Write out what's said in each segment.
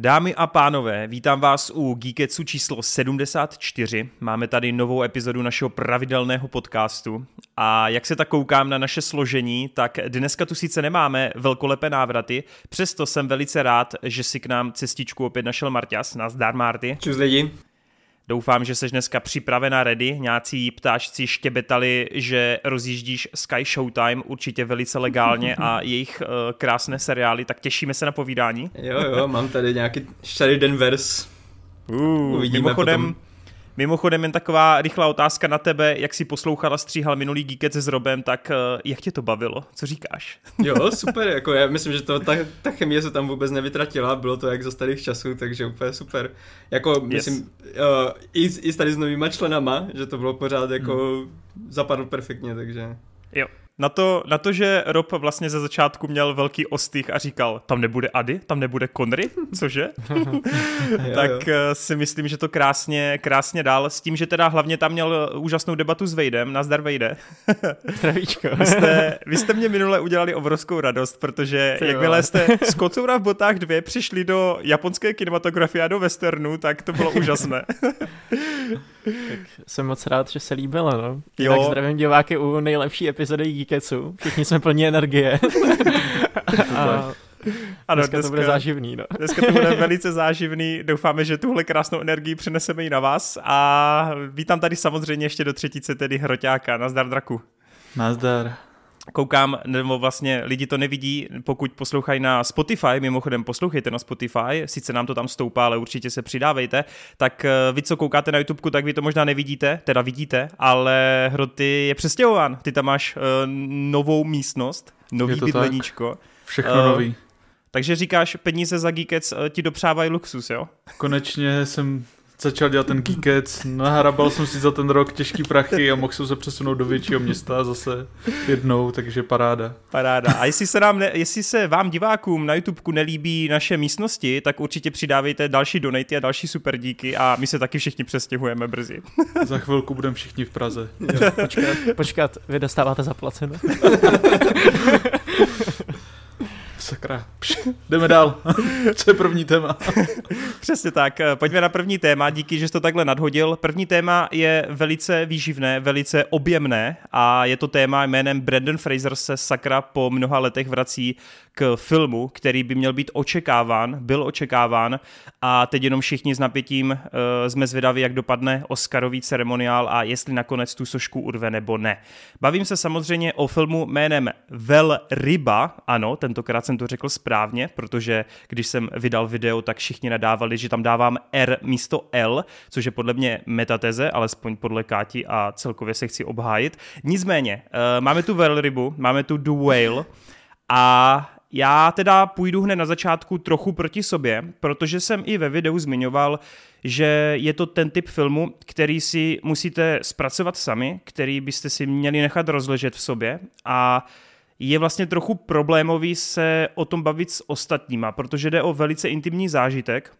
Dámy a pánové, vítám vás u Geeketsu číslo 74. Máme tady novou epizodu našeho pravidelného podcastu a jak se tak koukám na naše složení, tak dneska tu sice nemáme velkolepé návraty, přesto jsem velice rád, že si k nám cestičku opět našel Marťas. Nazdar Marty. Čus lidi. Doufám, že jsi dneska připravena ready. Nějací ptáčci štěbetali, že rozjíždíš Sky Showtime určitě velice legálně a jejich uh, krásné seriály, tak těšíme se na povídání. Jo, jo, mám tady nějaký Sheridan Verse. Uh, Uvidíme mimochodem, potom Mimochodem jen taková rychlá otázka na tebe, jak si poslouchal a stříhal minulý Geekec s Robem, tak uh, jak tě to bavilo? Co říkáš? Jo, super, jako já myslím, že to, ta, ta chemie se tam vůbec nevytratila, bylo to jak za starých časů, takže úplně super. Jako yes. myslím, uh, i, i tady s novýma členama, že to bylo pořád jako hmm. zapadlo perfektně, takže... Jo, na to, na to, že Rob vlastně ze začátku měl velký ostych a říkal, tam nebude Ady, tam nebude Conry, cože? tak jo. Eh, si myslím, že to krásně, krásně dál, s tím, že teda hlavně tam měl úžasnou debatu s Vejdem, nazdar Vejde. Zdravíčko. vy, jste, vy jste mě minule udělali obrovskou radost, protože Ty jakmile jste z Kocoura v botách dvě přišli do japonské kinematografie a do westernu, tak to bylo úžasné. tak jsem moc rád, že se líbilo, no. Jo. Tak zdravím diváky u nejlepší epizody Geeketsu. Všichni jsme plní energie. a ano, dneska, dneska to bude záživný. No. Dneska to bude velice záživný. Doufáme, že tuhle krásnou energii přeneseme i na vás. A vítám tady samozřejmě ještě do třetice tedy Hroťáka. Nazdar Draku. Nazdar koukám, nebo vlastně lidi to nevidí, pokud poslouchají na Spotify, mimochodem poslouchejte na Spotify, sice nám to tam stoupá, ale určitě se přidávejte, tak eh, vy, co koukáte na YouTube, tak vy to možná nevidíte, teda vidíte, ale Hroty je přestěhován, ty tam máš uh, novou místnost, nový bydleníčko. Tak. Všechno uh, nový. Takže říkáš, peníze za Geekec ti dopřávají luxus, jo? Konečně jsem začal dělat ten geekec, nahrabal jsem si za ten rok těžký prachy a mohl jsem se přesunout do většího města zase jednou, takže paráda. Paráda. A jestli se, nám ne, jestli se vám divákům na YouTube nelíbí naše místnosti, tak určitě přidávejte další donaty a další super díky a my se taky všichni přestěhujeme brzy. Za chvilku budeme všichni v Praze. Jo, počkat, počkat, vy dostáváte zaplaceno. Sakra. Pš, jdeme dál. Co je první téma? Přesně tak. Pojďme na první téma. Díky, že jsi to takhle nadhodil. První téma je velice výživné, velice objemné a je to téma jménem Brandon Fraser se sakra po mnoha letech vrací k filmu, který by měl být očekáván, byl očekáván a teď jenom všichni s napětím uh, jsme zvědaví, jak dopadne Oscarový ceremoniál a jestli nakonec tu sošku urve nebo ne. Bavím se samozřejmě o filmu jménem Vel Ryba, ano, tentokrát jsem to řekl správně, protože když jsem vydal video, tak všichni nadávali, že tam dávám R místo L, což je podle mě metateze, alespoň podle Káti a celkově se chci obhájit. Nicméně, uh, máme tu velrybu, máme tu The Whale a já teda půjdu hned na začátku trochu proti sobě, protože jsem i ve videu zmiňoval, že je to ten typ filmu, který si musíte zpracovat sami, který byste si měli nechat rozležet v sobě a je vlastně trochu problémový se o tom bavit s ostatníma, protože jde o velice intimní zážitek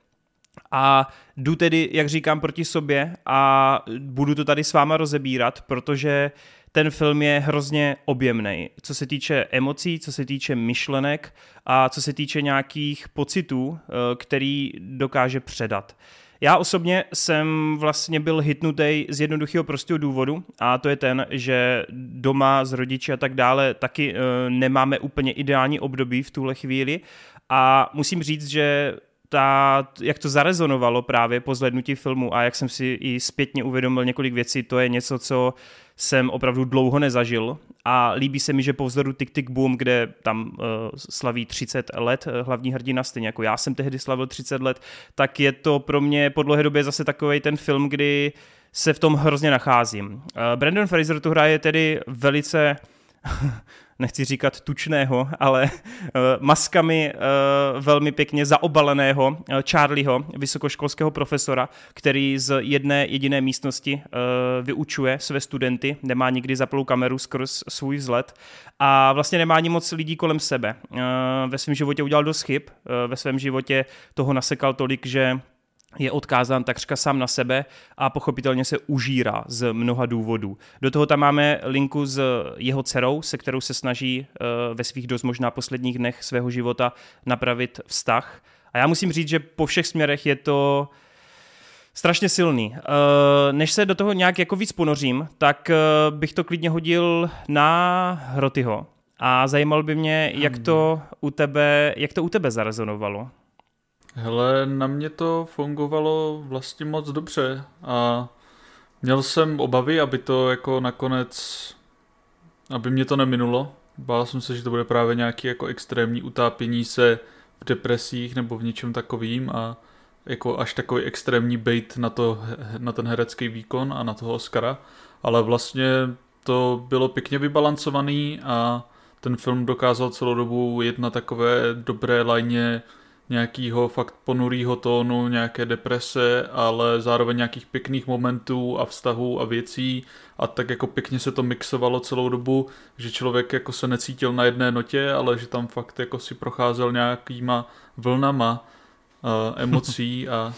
a jdu tedy, jak říkám, proti sobě a budu to tady s váma rozebírat, protože ten film je hrozně objemný, co se týče emocí, co se týče myšlenek a co se týče nějakých pocitů, eh, který dokáže předat. Já osobně jsem vlastně byl hitnutý z jednoduchého prostého důvodu a to je ten, že doma s rodiči a tak dále taky e, nemáme úplně ideální období v tuhle chvíli a musím říct, že ta, jak to zarezonovalo právě po zhlednutí filmu a jak jsem si i zpětně uvědomil několik věcí, to je něco, co jsem opravdu dlouho nezažil a líbí se mi, že po vzoru Tick Tick Boom, kde tam uh, slaví 30 let uh, hlavní hrdina, stejně jako já jsem tehdy slavil 30 let, tak je to pro mě po dlouhé době zase takový ten film, kdy se v tom hrozně nacházím. Uh, Brandon Fraser tu hraje tedy velice nechci říkat tučného, ale uh, maskami uh, velmi pěkně zaobaleného uh, Charlieho, vysokoškolského profesora, který z jedné jediné místnosti vyučuje své studenty, nemá nikdy zaplou kameru skrz svůj vzhled a vlastně nemá ani moc lidí kolem sebe. Ve svém životě udělal dost chyb, ve svém životě toho nasekal tolik, že je odkázán takřka sám na sebe a pochopitelně se užírá z mnoha důvodů. Do toho tam máme linku s jeho dcerou, se kterou se snaží uh, ve svých dost možná posledních dnech svého života napravit vztah. A já musím říct, že po všech směrech je to strašně silný. Uh, než se do toho nějak jako víc ponořím, tak uh, bych to klidně hodil na Hrotyho. A zajímalo by mě, jak to u tebe, jak to u tebe zarezonovalo. Hele, na mě to fungovalo vlastně moc dobře a měl jsem obavy, aby to jako nakonec, aby mě to neminulo. Bál jsem se, že to bude právě nějaký jako extrémní utápění se v depresích nebo v něčem takovým a jako až takový extrémní bait na, to, na ten herecký výkon a na toho Oscara, ale vlastně to bylo pěkně vybalancovaný a ten film dokázal celou dobu jet na takové dobré lajně nějakého fakt ponurýho tónu, nějaké deprese, ale zároveň nějakých pěkných momentů a vztahů a věcí. A tak jako pěkně se to mixovalo celou dobu, že člověk jako se necítil na jedné notě, ale že tam fakt jako si procházel nějakýma vlnama uh, emocí a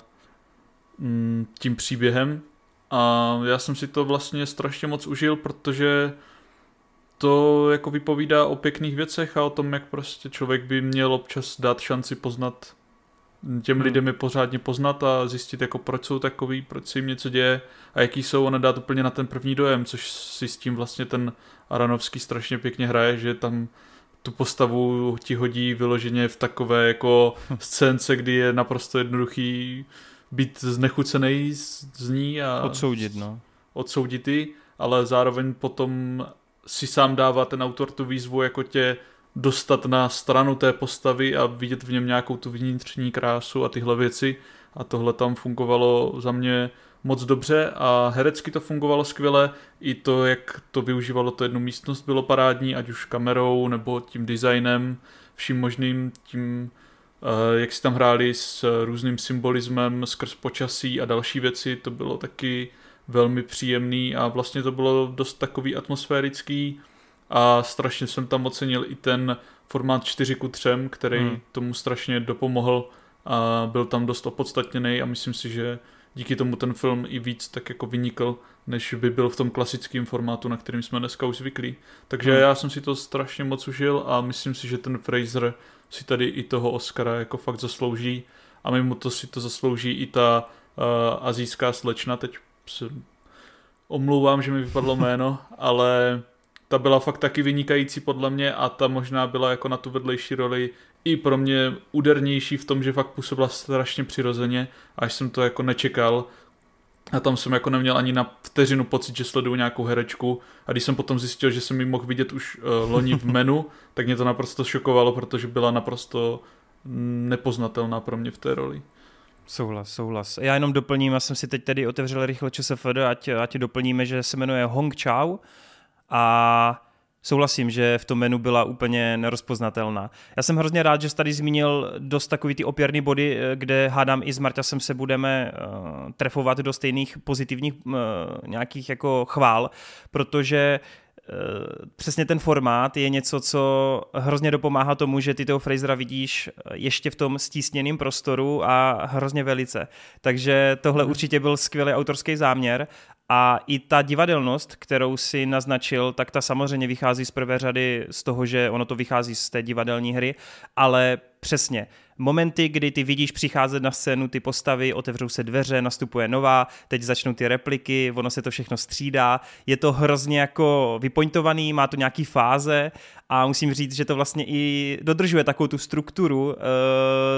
mm, tím příběhem. A já jsem si to vlastně strašně moc užil, protože to jako vypovídá o pěkných věcech a o tom, jak prostě člověk by měl občas dát šanci poznat těm hmm. lidem je pořádně poznat a zjistit, jako proč jsou takový, proč se jim něco děje a jaký jsou a nedát úplně na ten první dojem, což si s tím vlastně ten Aranovský strašně pěkně hraje, že tam tu postavu ti hodí vyloženě v takové jako scénce, kdy je naprosto jednoduchý být znechucený z, z ní a odsoudit, no. Odsoudit ji, ale zároveň potom si sám dává ten autor tu výzvu jako tě dostat na stranu té postavy a vidět v něm nějakou tu vnitřní krásu a tyhle věci. A tohle tam fungovalo za mě moc dobře a herecky to fungovalo skvěle, i to, jak to využívalo to jednu místnost bylo parádní, ať už kamerou nebo tím designem, vším možným tím, eh, jak si tam hráli s různým symbolismem skrz počasí a další věci, to bylo taky velmi příjemný a vlastně to bylo dost takový atmosférický a strašně jsem tam ocenil i ten formát 4 ku 3, který hmm. tomu strašně dopomohl a byl tam dost opodstatněný a myslím si, že díky tomu ten film i víc tak jako vynikl, než by byl v tom klasickém formátu, na kterým jsme dneska už zvyklí. Takže hmm. já jsem si to strašně moc užil a myslím si, že ten Fraser si tady i toho Oscara jako fakt zaslouží a mimo to si to zaslouží i ta uh, azijská slečna, teď se omlouvám, že mi vypadlo jméno, ale ta byla fakt taky vynikající podle mě a ta možná byla jako na tu vedlejší roli i pro mě údernější v tom, že fakt působila strašně přirozeně, až jsem to jako nečekal. A tam jsem jako neměl ani na vteřinu pocit, že sleduju nějakou herečku. A když jsem potom zjistil, že jsem ji mohl vidět už uh, loni v menu, tak mě to naprosto šokovalo, protože byla naprosto nepoznatelná pro mě v té roli. Souhlas, souhlas. Já jenom doplním, já jsem si teď tady otevřel rychle ČSFD, ať, ať doplníme, že se jmenuje Hong Chao a Souhlasím, že v tom menu byla úplně nerozpoznatelná. Já jsem hrozně rád, že jsi tady zmínil dost takový ty opěrný body, eh, kde hádám i s Marťasem se budeme uh, trefovat do stejných pozitivních uh, nějakých jako chvál, protože přesně ten formát je něco, co hrozně dopomáhá tomu, že ty toho Frasera vidíš ještě v tom stísněném prostoru a hrozně velice. Takže tohle mhm. určitě byl skvělý autorský záměr a i ta divadelnost, kterou si naznačil, tak ta samozřejmě vychází z prvé řady z toho, že ono to vychází z té divadelní hry, ale přesně, momenty, kdy ty vidíš přicházet na scénu ty postavy, otevřou se dveře, nastupuje nová, teď začnou ty repliky, ono se to všechno střídá, je to hrozně jako vypointovaný, má to nějaký fáze a musím říct, že to vlastně i dodržuje takovou tu strukturu uh,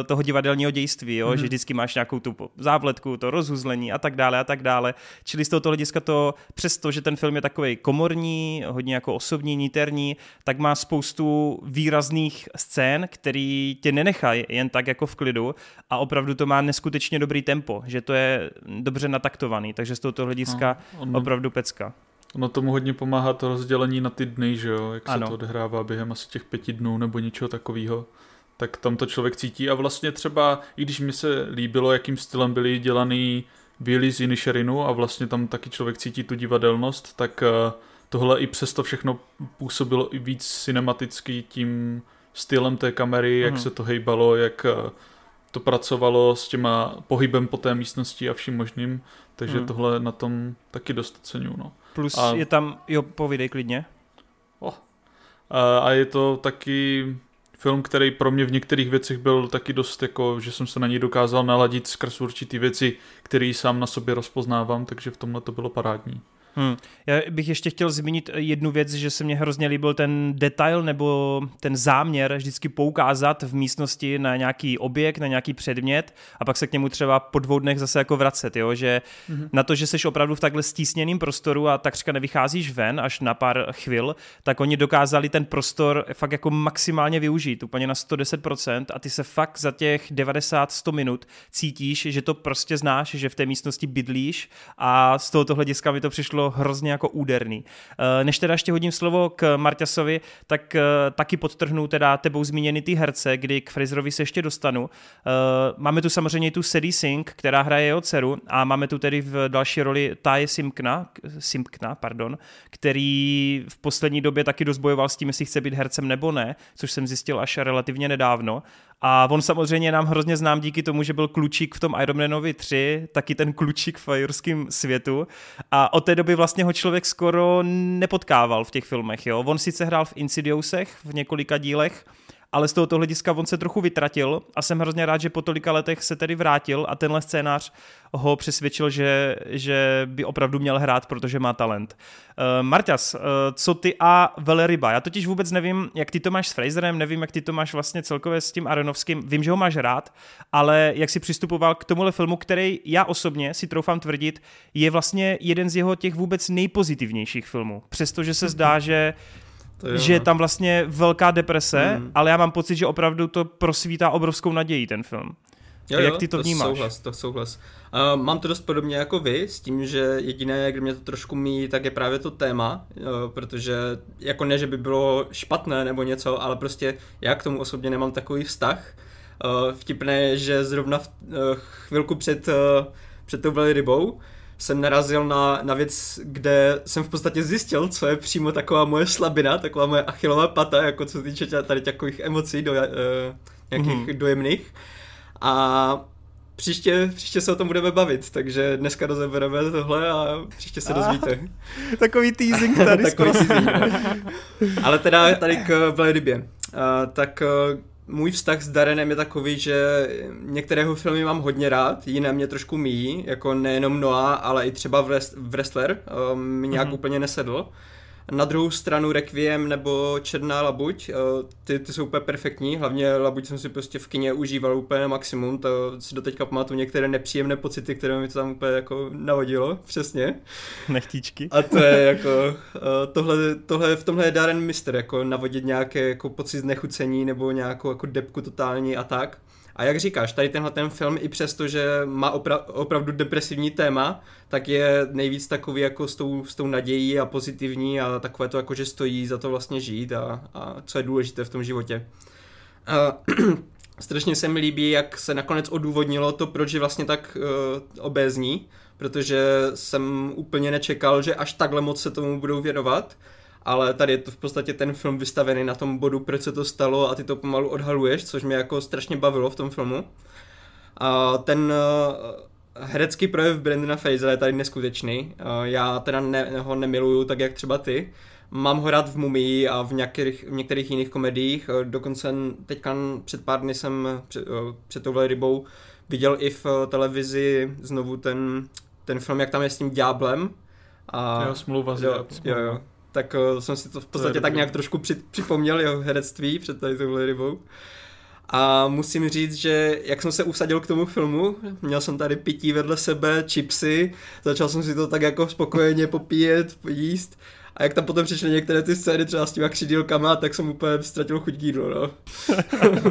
toho divadelního dějství, jo? Mm-hmm. že vždycky máš nějakou tu závletku, to rozhuzlení a tak dále a tak dále. Čili z tohoto hlediska to, přesto, že ten film je takový komorní, hodně jako osobní, niterní, tak má spoustu výrazných scén, který tě nenechají jen tak jako v klidu a opravdu to má neskutečně dobrý tempo, že to je dobře nataktovaný, takže z tohoto hlediska no, opravdu pecka. Ono tomu hodně pomáhá to rozdělení na ty dny, že jo, jak ano. se to odehrává během asi těch pěti dnů nebo něčeho takového tak tam to člověk cítí a vlastně třeba, i když mi se líbilo, jakým stylem byly dělaný Billy z Inisherinu a vlastně tam taky člověk cítí tu divadelnost, tak eh, tohle i přesto všechno působilo i víc cinematicky tím stylem té kamery, jak hmm. se to hejbalo, jak eh, to pracovalo s těma pohybem po té místnosti a vším možným, takže hmm. tohle na tom taky dost oceňuju. No. Plus a, je tam, jo, povídej klidně. Oh. A, a je to taky film, který pro mě v některých věcech byl taky dost jako, že jsem se na něj dokázal naladit skrz určitý věci, které sám na sobě rozpoznávám, takže v tomhle to bylo parádní. Hmm. Já bych ještě chtěl zmínit jednu věc, že se mně hrozně líbil ten detail nebo ten záměr vždycky poukázat v místnosti na nějaký objekt, na nějaký předmět a pak se k němu třeba po dvou dnech zase jako vracet, jo? že hmm. na to, že jsi opravdu v takhle stísněném prostoru a takřka nevycházíš ven až na pár chvil, tak oni dokázali ten prostor fakt jako maximálně využít, úplně na 110% a ty se fakt za těch 90-100 minut cítíš, že to prostě znáš, že v té místnosti bydlíš a z tohoto hlediska mi to přišlo bylo hrozně jako úderný. Eh, než teda ještě hodím slovo k Marťasovi, tak eh, taky podtrhnu teda tebou zmíněny ty herce, kdy k Fraserovi se ještě dostanu. Eh, máme tu samozřejmě tu Sadie Sink, která hraje jeho dceru a máme tu tedy v další roli Taje Simkna, Simkna, pardon, který v poslední době taky dost bojoval s tím, jestli chce být hercem nebo ne, což jsem zjistil až relativně nedávno. A on samozřejmě nám hrozně znám díky tomu, že byl klučík v tom Iron Manovi 3, taky ten klučík v jurském světu. A od té doby vlastně ho člověk skoro nepotkával v těch filmech. Jo? On sice hrál v Insidiousech v několika dílech, ale z tohoto hlediska on se trochu vytratil a jsem hrozně rád, že po tolika letech se tedy vrátil a tenhle scénář ho přesvědčil, že, že by opravdu měl hrát, protože má talent. Uh, Marťas, uh, co ty a Veleryba? Já totiž vůbec nevím, jak ty to máš s Fraserem, nevím, jak ty to máš vlastně celkově s tím Aronovským. Vím, že ho máš rád, ale jak si přistupoval k tomuhle filmu, který já osobně si troufám tvrdit, je vlastně jeden z jeho těch vůbec nejpozitivnějších filmů. Přestože se zdá, že je, že je no. tam vlastně velká deprese, mm. ale já mám pocit, že opravdu to prosvítá obrovskou naději ten film. Jo, Jak ty to, to vnímáš? Souhlas, to souhlas. Uh, mám to dost podobně jako vy, s tím, že jediné, kde mě to trošku míjí, tak je právě to téma, uh, protože jako ne, že by bylo špatné nebo něco, ale prostě já k tomu osobně nemám takový vztah. Uh, vtipné je, že zrovna v, uh, chvilku před, uh, před tou rybou jsem narazil na, na věc, kde jsem v podstatě zjistil, co je přímo taková moje slabina, taková moje achilová pata, jako co se týče tady takových emocí, do, uh, nějakých mm-hmm. dojemných. A příště, příště se o tom budeme bavit, takže dneska rozebereme tohle a příště se dozvíte. Takový teasing tady Takový teasing, Ale teda tady k Vladibě. Uh, tak uh, můj vztah s Darenem je takový, že některého filmy mám hodně rád, jiné mě trošku míjí, jako nejenom Noah, ale i třeba Wrestler uh, mi nějak mm-hmm. úplně nesedl. Na druhou stranu Requiem nebo Černá labuť, eh, ty, ty jsou úplně perfektní, hlavně labuť jsem si prostě v kině užíval úplně na maximum, to si doteďka pamatuju některé nepříjemné pocity, které mi to tam úplně jako navodilo, přesně. Nechtíčky. A to je jako, eh, tohle, tohle v tomhle je Darren Mister, jako navodit nějaké jako pocit znechucení nebo nějakou jako depku totální a tak. A jak říkáš, tady tenhle ten film i přesto, že má opra- opravdu depresivní téma, tak je nejvíc takový jako s tou, s tou nadějí a pozitivní a takové to jako, že stojí za to vlastně žít a, a co je důležité v tom životě. A, strašně se mi líbí, jak se nakonec odůvodnilo to, proč je vlastně tak uh, obézní, protože jsem úplně nečekal, že až takhle moc se tomu budou věnovat ale tady je to v podstatě ten film vystavený na tom bodu, proč se to stalo a ty to pomalu odhaluješ, což mě jako strašně bavilo v tom filmu. A ten uh, herecký projev Brandona Frasera je tady neskutečný. Uh, já teda ne, ho nemiluju tak, jak třeba ty. Mám ho rád v Mumii a v některých, v některých jiných komediích. Uh, dokonce teďka před pár dny jsem před, před touhle rybou viděl i v televizi znovu ten, ten film, jak tam je s tím ďáblem. A, jo, smlouva jo, jo, jo tak uh, jsem si to v podstatě to tak nějak trošku při, připomněl jeho herectví před tady touhle rybou. A musím říct, že jak jsem se usadil k tomu filmu, měl jsem tady pití vedle sebe, chipsy, začal jsem si to tak jako spokojeně popíjet, jíst. A jak tam potom přišly některé ty scény třeba s těma křidílkama, tak jsem úplně ztratil chuť k jídlu, no.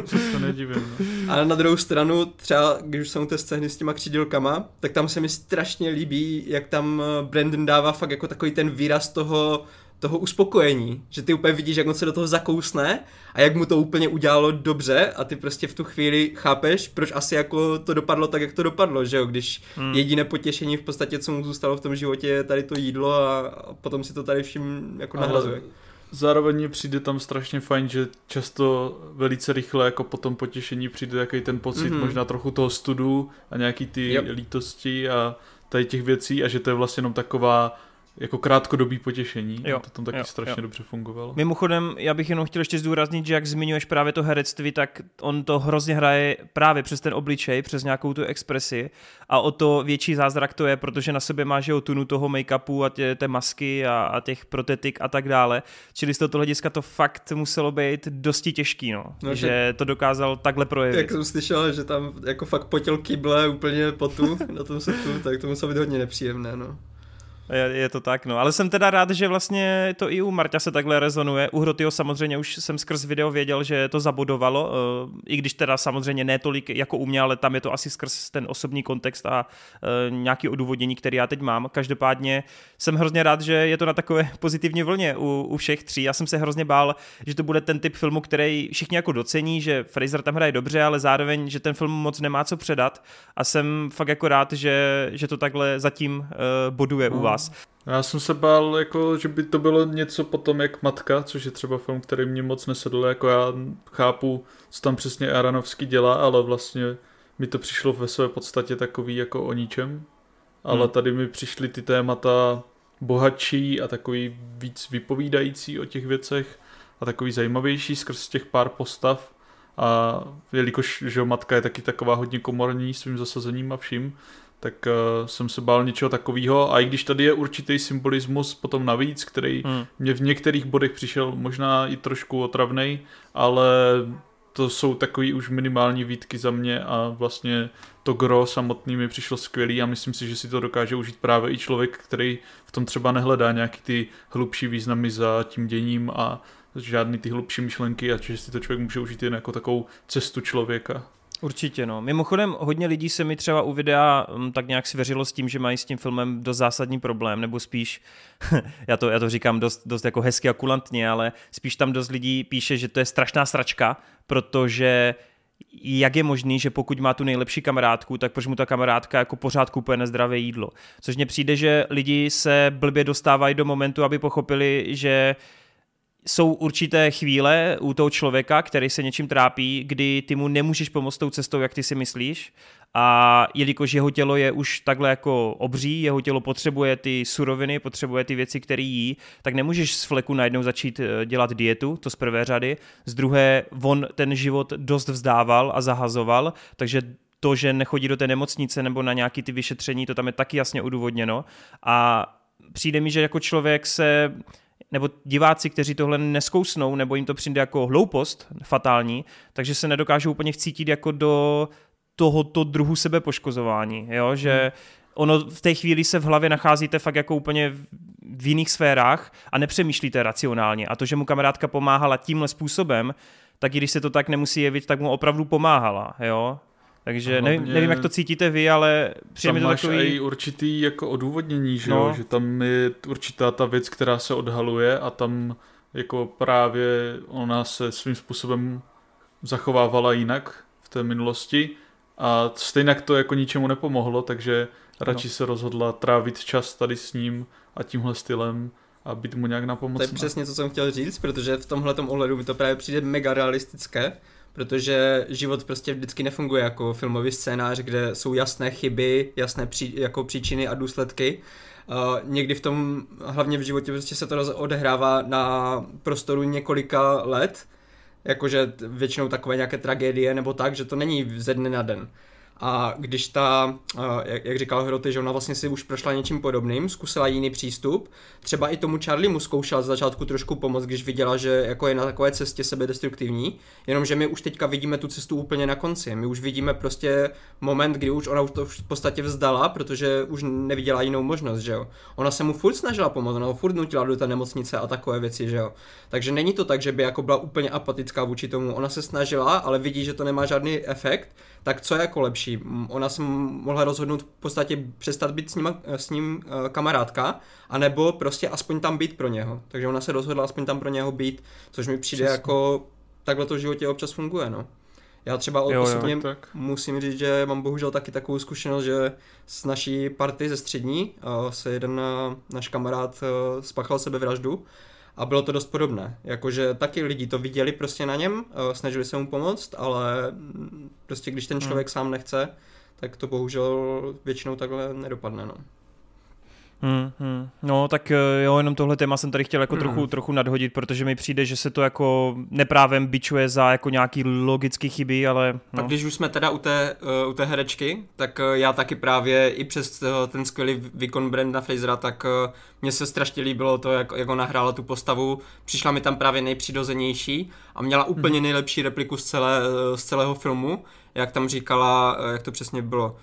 to nedivím, no. A na druhou stranu, třeba když jsou ty scény s těma křidílkama, tak tam se mi strašně líbí, jak tam Brandon dává fakt jako takový ten výraz toho, toho uspokojení, že ty úplně vidíš, jak on se do toho zakousne a jak mu to úplně udělalo dobře a ty prostě v tu chvíli chápeš, proč asi jako to dopadlo tak, jak to dopadlo, že jo, když hmm. jediné potěšení v podstatě, co mu zůstalo v tom životě, je tady to jídlo a, potom si to tady vším jako nahrazuje. Zároveň mi přijde tam strašně fajn, že často velice rychle jako po tom potěšení přijde takový ten pocit mm-hmm. možná trochu toho studu a nějaký ty yep. lítosti a tady těch věcí a že to je vlastně jenom taková jako krátkodobý potěšení. Jo, to tam taky jo, strašně jo. dobře fungovalo. Mimochodem, já bych jenom chtěl ještě zdůraznit, že jak zmiňuješ právě to herectví, tak on to hrozně hraje právě přes ten obličej, přes nějakou tu expresi a o to větší zázrak to je, protože na sobě má že tunu toho make-upu a tě, té masky a, a těch protetik a tak dále. Čili z tohoto hlediska to fakt muselo být dosti těžký, no. no že, že to dokázal takhle projevit. Jak jsem slyšel, že tam jako fakt potěl kyble úplně potu na tom setu, tak to muselo být hodně nepříjemné, no. Je, je to tak, no. Ale jsem teda rád, že vlastně to i u Marta se takhle rezonuje. U Hrotyho samozřejmě už jsem skrz video věděl, že to zabudovalo, eh, i když teda samozřejmě ne tolik jako u mě, ale tam je to asi skrz ten osobní kontext a eh, nějaký odůvodnění, který já teď mám. Každopádně jsem hrozně rád, že je to na takové pozitivní vlně u, u všech tří. Já jsem se hrozně bál, že to bude ten typ filmu, který všichni jako docení, že Fraser tam hraje dobře, ale zároveň, že ten film moc nemá co předat. A jsem fakt jako rád, že, že to takhle zatím uh, boduje u vás vás. Já jsem se bál, jako, že by to bylo něco potom jak Matka, což je třeba film, který mě moc nesedl, jako já chápu, co tam přesně Aranovský dělá, ale vlastně mi to přišlo ve své podstatě takový jako o ničem. Ale hmm. tady mi přišly ty témata bohatší a takový víc vypovídající o těch věcech a takový zajímavější skrz těch pár postav. A jelikož že matka je taky taková hodně komorní svým zasazením a vším, tak uh, jsem se bál něčeho takového. A i když tady je určitý symbolismus potom navíc, který hmm. mě v některých bodech přišel možná i trošku otravný, ale to jsou takový už minimální výtky za mě a vlastně to gro samotný mi přišlo skvělý a myslím si, že si to dokáže užít právě i člověk, který v tom třeba nehledá nějaký ty hlubší významy za tím děním a žádný ty hlubší myšlenky a že si to člověk může užít jen jako takovou cestu člověka. Určitě, no. Mimochodem, hodně lidí se mi třeba u videa um, tak nějak svěřilo s tím, že mají s tím filmem dost zásadní problém, nebo spíš, já, to, já to říkám dost, dost jako hezky a kulantně, ale spíš tam dost lidí píše, že to je strašná sračka, protože jak je možný, že pokud má tu nejlepší kamarádku, tak proč mu ta kamarádka jako pořád kupuje nezdravé jídlo. Což mně přijde, že lidi se blbě dostávají do momentu, aby pochopili, že jsou určité chvíle u toho člověka, který se něčím trápí, kdy ty mu nemůžeš pomoct tou cestou, jak ty si myslíš. A jelikož jeho tělo je už takhle jako obří, jeho tělo potřebuje ty suroviny, potřebuje ty věci, které jí, tak nemůžeš z fleku najednou začít eh, dělat dietu, to z prvé řady. Z druhé, on ten život dost vzdával a zahazoval, takže to, že nechodí do té nemocnice nebo na nějaký ty vyšetření, to tam je taky jasně udůvodněno. A přijde mi, že jako člověk se nebo diváci, kteří tohle neskousnou, nebo jim to přijde jako hloupost fatální, takže se nedokážou úplně vcítit jako do tohoto druhu sebepoškozování, jo? že hmm. ono v té chvíli se v hlavě nacházíte fakt jako úplně v jiných sférách a nepřemýšlíte racionálně. A to, že mu kamarádka pomáhala tímhle způsobem, tak i když se to tak nemusí jevit, tak mu opravdu pomáhala, jo. Takže hlavně, nevím, nevím, jak to cítíte vy, ale přijde mi to máš takový... i určitý jako odůvodnění, že, no. jo? že tam je určitá ta věc, která se odhaluje a tam jako právě ona se svým způsobem zachovávala jinak v té minulosti a stejně to jako ničemu nepomohlo, takže radši no. se rozhodla trávit čas tady s ním a tímhle stylem a být mu nějak napomocná. To je přesně, co jsem chtěl říct, protože v tomhle ohledu mi to právě přijde mega realistické, protože život prostě vždycky nefunguje jako filmový scénář, kde jsou jasné chyby, jasné pří, jako příčiny a důsledky. Uh, někdy v tom, hlavně v životě, prostě se to odehrává na prostoru několika let, jakože většinou takové nějaké tragédie nebo tak, že to není ze dne na den. A když ta, jak, říkal Hroty, že ona vlastně si už prošla něčím podobným, zkusila jiný přístup, třeba i tomu Charlie mu zkoušela z začátku trošku pomoct, když viděla, že jako je na takové cestě sebedestruktivní, jenomže my už teďka vidíme tu cestu úplně na konci. My už vidíme prostě moment, kdy už ona už to v podstatě vzdala, protože už neviděla jinou možnost, že jo. Ona se mu furt snažila pomoct, ona ho furt nutila do té nemocnice a takové věci, že jo. Takže není to tak, že by jako byla úplně apatická vůči tomu. Ona se snažila, ale vidí, že to nemá žádný efekt, tak co je jako lepší? Ona se mohla rozhodnout v podstatě přestat být s ním, s ním uh, kamarádka, anebo prostě aspoň tam být pro něho. Takže ona se rozhodla aspoň tam pro něho být, což mi přijde Přesně. jako takhle to v životě občas funguje, no. Já třeba jo, osobně jo, tak. musím říct, že mám bohužel taky takovou zkušenost, že s naší party ze střední uh, se jeden uh, náš kamarád spáchal sebevraždu a bylo to dost podobné. Jakože taky lidi to viděli prostě na něm, eh, snažili se mu pomoct, ale mm, prostě když ten člověk hmm. sám nechce, tak to bohužel většinou takhle nedopadne. No. Hmm, hmm. No tak eh, jo, jenom tohle téma jsem tady chtěl jako trochu, hmm. trochu nadhodit, protože mi přijde, že se to jako neprávem bičuje za jako nějaký logický chyby, ale... No. Tak když už jsme teda u té, uh, u té herečky, tak uh, já taky právě i přes uh, ten skvělý výkon Brenda Frasera, tak uh, mně se strašně líbilo to, jak, jak ona hrála tu postavu. Přišla mi tam právě nejpřirozenější a měla úplně hmm. nejlepší repliku z, celé, uh, z celého filmu, jak tam říkala, uh, jak to přesně bylo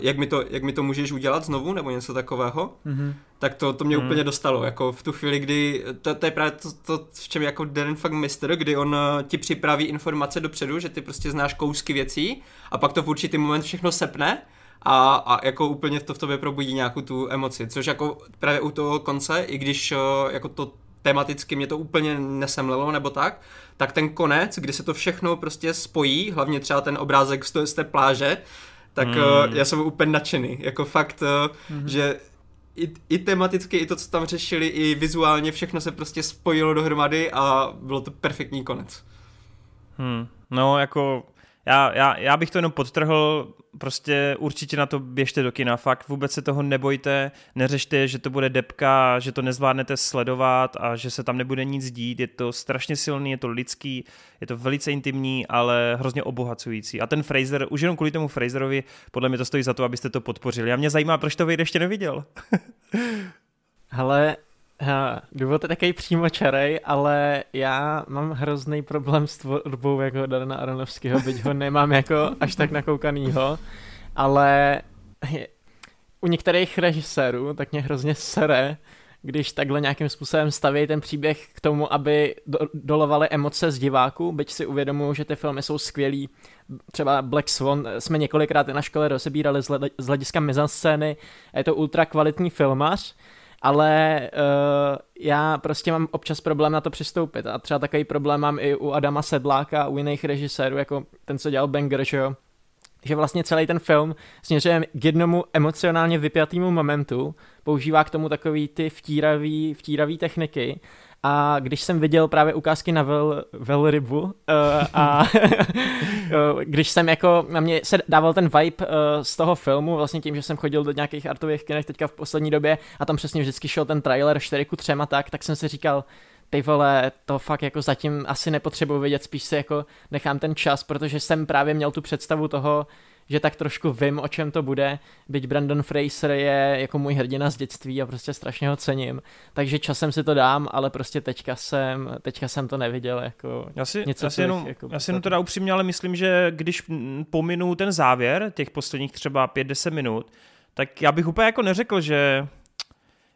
jak, mi to, jak mi to můžeš udělat znovu, nebo něco takového, mm-hmm. tak to, to mě mm. úplně dostalo, jako v tu chvíli, kdy, to, to je právě to, to, v čem jako Darren fakt mistr, kdy on uh, ti připraví informace dopředu, že ty prostě znáš kousky věcí a pak to v určitý moment všechno sepne a, a jako úplně to v tobě probudí nějakou tu emoci, což jako právě u toho konce, i když uh, jako to tematicky mě to úplně nesemlelo nebo tak, tak ten konec, kdy se to všechno prostě spojí, hlavně třeba ten obrázek z, z té pláže, tak mm. uh, já jsem úplně nadšený. Jako fakt, uh, mm. že i, i tematicky, i to, co tam řešili, i vizuálně všechno se prostě spojilo dohromady a bylo to perfektní konec. Hmm. No, jako já, já, já bych to jenom podtrhl, prostě určitě na to běžte do kina, fakt vůbec se toho nebojte, neřešte, že to bude depka, že to nezvládnete sledovat a že se tam nebude nic dít, je to strašně silný, je to lidský, je to velice intimní, ale hrozně obohacující. A ten Fraser, už jenom kvůli tomu Fraserovi, podle mě to stojí za to, abyste to podpořili. A mě zajímá, proč to vy ještě neviděl. Hele, Ha, důvod je takový přímočarej, ale já mám hrozný problém s tvorbou jako Darna Aronovského, byť ho nemám jako až tak nakoukanýho, ale u některých režisérů tak mě hrozně sere, když takhle nějakým způsobem staví ten příběh k tomu, aby do, dolovali emoce z diváků, byť si uvědomují, že ty filmy jsou skvělý. Třeba Black Swan jsme několikrát na škole rozebírali z hlediska mizanscény, je to ultra kvalitní filmař, ale uh, já prostě mám občas problém na to přistoupit a třeba takový problém mám i u Adama Sedláka a u jiných režisérů, jako ten, co dělal Banger, že jo, že vlastně celý ten film směřuje k jednomu emocionálně vypjatýmu momentu, používá k tomu takový ty vtíravý, vtíravý techniky a když jsem viděl právě ukázky na vel, velrybu uh, a když jsem jako, na mě se dával ten vibe uh, z toho filmu, vlastně tím, že jsem chodil do nějakých artových kinech teďka v poslední době a tam přesně vždycky šel ten trailer 4 ku 3 a tak, tak jsem si říkal, ty vole, to fakt jako zatím asi nepotřebuji vidět, spíš si jako nechám ten čas, protože jsem právě měl tu představu toho, že tak trošku vím, o čem to bude, byť Brandon Fraser je jako můj hrdina z dětství a prostě strašně ho cením, takže časem si to dám, ale prostě teďka jsem, teďka jsem to neviděl jako já si, něco, já si jenom, jako já si jenom teda upřímně, ale myslím, že když pominu ten závěr těch posledních třeba 5-10 minut, tak já bych úplně jako neřekl, že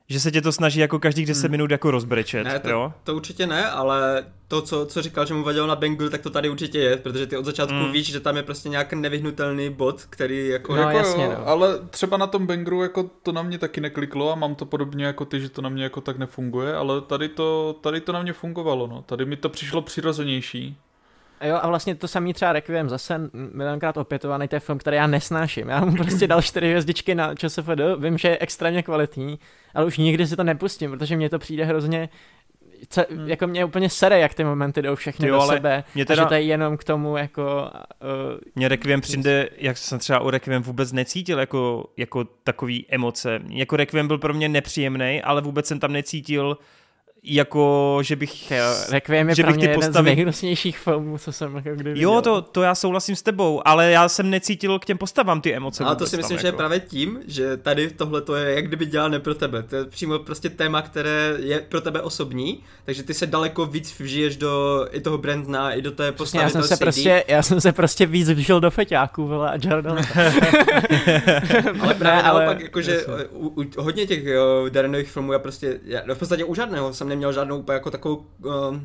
že se tě to snaží jako každých 10 hmm. minut jako rozbrečet, ne, to, jo? to určitě ne, ale to, co, co říkal, že mu vadilo na Bengal, tak to tady určitě je, protože ty od začátku hmm. víš, že tam je prostě nějaký nevyhnutelný bod, který jako... No, jako jasně, no. Ale třeba na tom Bangru jako to na mě taky nekliklo a mám to podobně jako ty, že to na mě jako tak nefunguje, ale tady to, tady to na mě fungovalo, no. Tady mi to přišlo přirozenější. A jo, a vlastně to samý třeba Requiem zase milionkrát opětovaný, to je film, který já nesnáším. Já mu prostě dal čtyři hvězdičky na ČSFD, vím, že je extrémně kvalitní, ale už nikdy si to nepustím, protože mně to přijde hrozně ce, hmm. jako mě úplně sere, jak ty momenty jdou všechny jo, do sebe mě teda, a že to je jenom k tomu jako... Uh, mě Requiem přijde, jak jsem třeba u Requiem vůbec necítil jako, jako takový emoce. Jako Requiem byl pro mě nepříjemný, ale vůbec jsem tam necítil jako, že bych... Jo, Requiem je že pro bych mě ty postavy... jeden z nejhnusnějších filmů, co jsem jako kdy viděl. Jo, to, to já souhlasím s tebou, ale já jsem necítil k těm postavám ty emoce. Ale to si myslím, tam, že jako. je právě tím, že tady tohle to je jak kdyby dělal ne pro tebe. To je přímo prostě téma, které je pro tebe osobní, takže ty se daleko víc vžiješ do i toho Brandna, i do té postavy já jsem se CD. prostě, Já jsem se prostě víc vžil do feťáků, vole, a Jordan. ale právě ne, ale... naopak, jakože u, u, hodně těch Darrenových filmů já prostě, já, no v podstatě u žádného jsem neměl žádnou úplně jako takovou uh,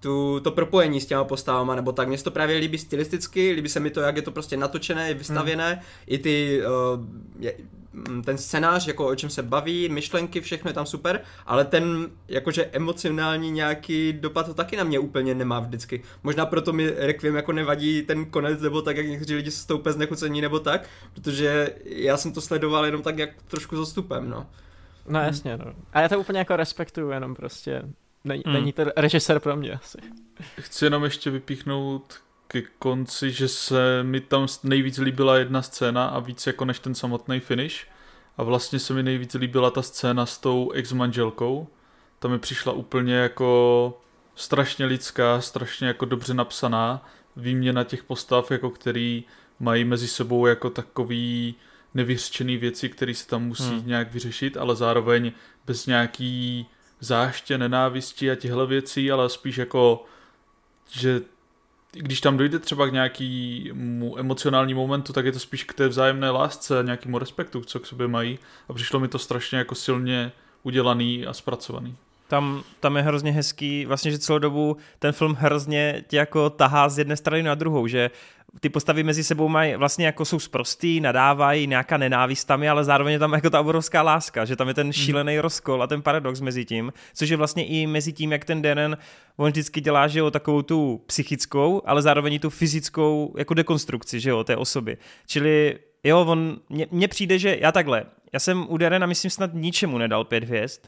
tu, to propojení s těma postavama, nebo tak. Mně se to právě líbí stylisticky, líbí se mi to, jak je to prostě natočené, vystavěné, hmm. i ty, uh, je, mm, ten scénář, jako o čem se baví, myšlenky, všechno je tam super, ale ten jakože emocionální nějaký dopad to taky na mě úplně nemá vždycky. Možná proto mi Requiem jako nevadí ten konec, nebo tak, jak někteří lidi se to úplně znechucení, nebo tak, protože já jsem to sledoval jenom tak jak trošku zastupem, no. No jasně, no. A já to úplně jako respektuju, jenom prostě není, mm. není to režisér pro mě asi. Chci jenom ještě vypíchnout ke konci, že se mi tam nejvíc líbila jedna scéna a víc jako než ten samotný finish. A vlastně se mi nejvíc líbila ta scéna s tou ex-manželkou. Ta mi přišla úplně jako strašně lidská, strašně jako dobře napsaná. Výměna těch postav, jako který mají mezi sebou jako takový nevyřčený věci, které se tam musí hmm. nějak vyřešit, ale zároveň bez nějaký záště, nenávisti a těchto věcí, ale spíš jako, že když tam dojde třeba k nějakému emocionálnímu momentu, tak je to spíš k té vzájemné lásce a nějakému respektu, co k sobě mají. A přišlo mi to strašně jako silně udělaný a zpracovaný. Tam, tam je hrozně hezký, vlastně, že celou dobu ten film hrozně tě jako tahá z jedné strany na druhou, že ty postavy mezi sebou mají vlastně jako jsou sprostý, nadávají, nějaká nenávist tam je, ale zároveň je tam jako ta obrovská láska, že tam je ten hmm. šílený rozkol a ten paradox mezi tím, což je vlastně i mezi tím, jak ten Darren, on vždycky dělá, že jo, takovou tu psychickou, ale zároveň i tu fyzickou jako dekonstrukci, že jo, té osoby. Čili jo, on, mně přijde, že já takhle, já jsem u Darena myslím snad ničemu nedal pět hvězd,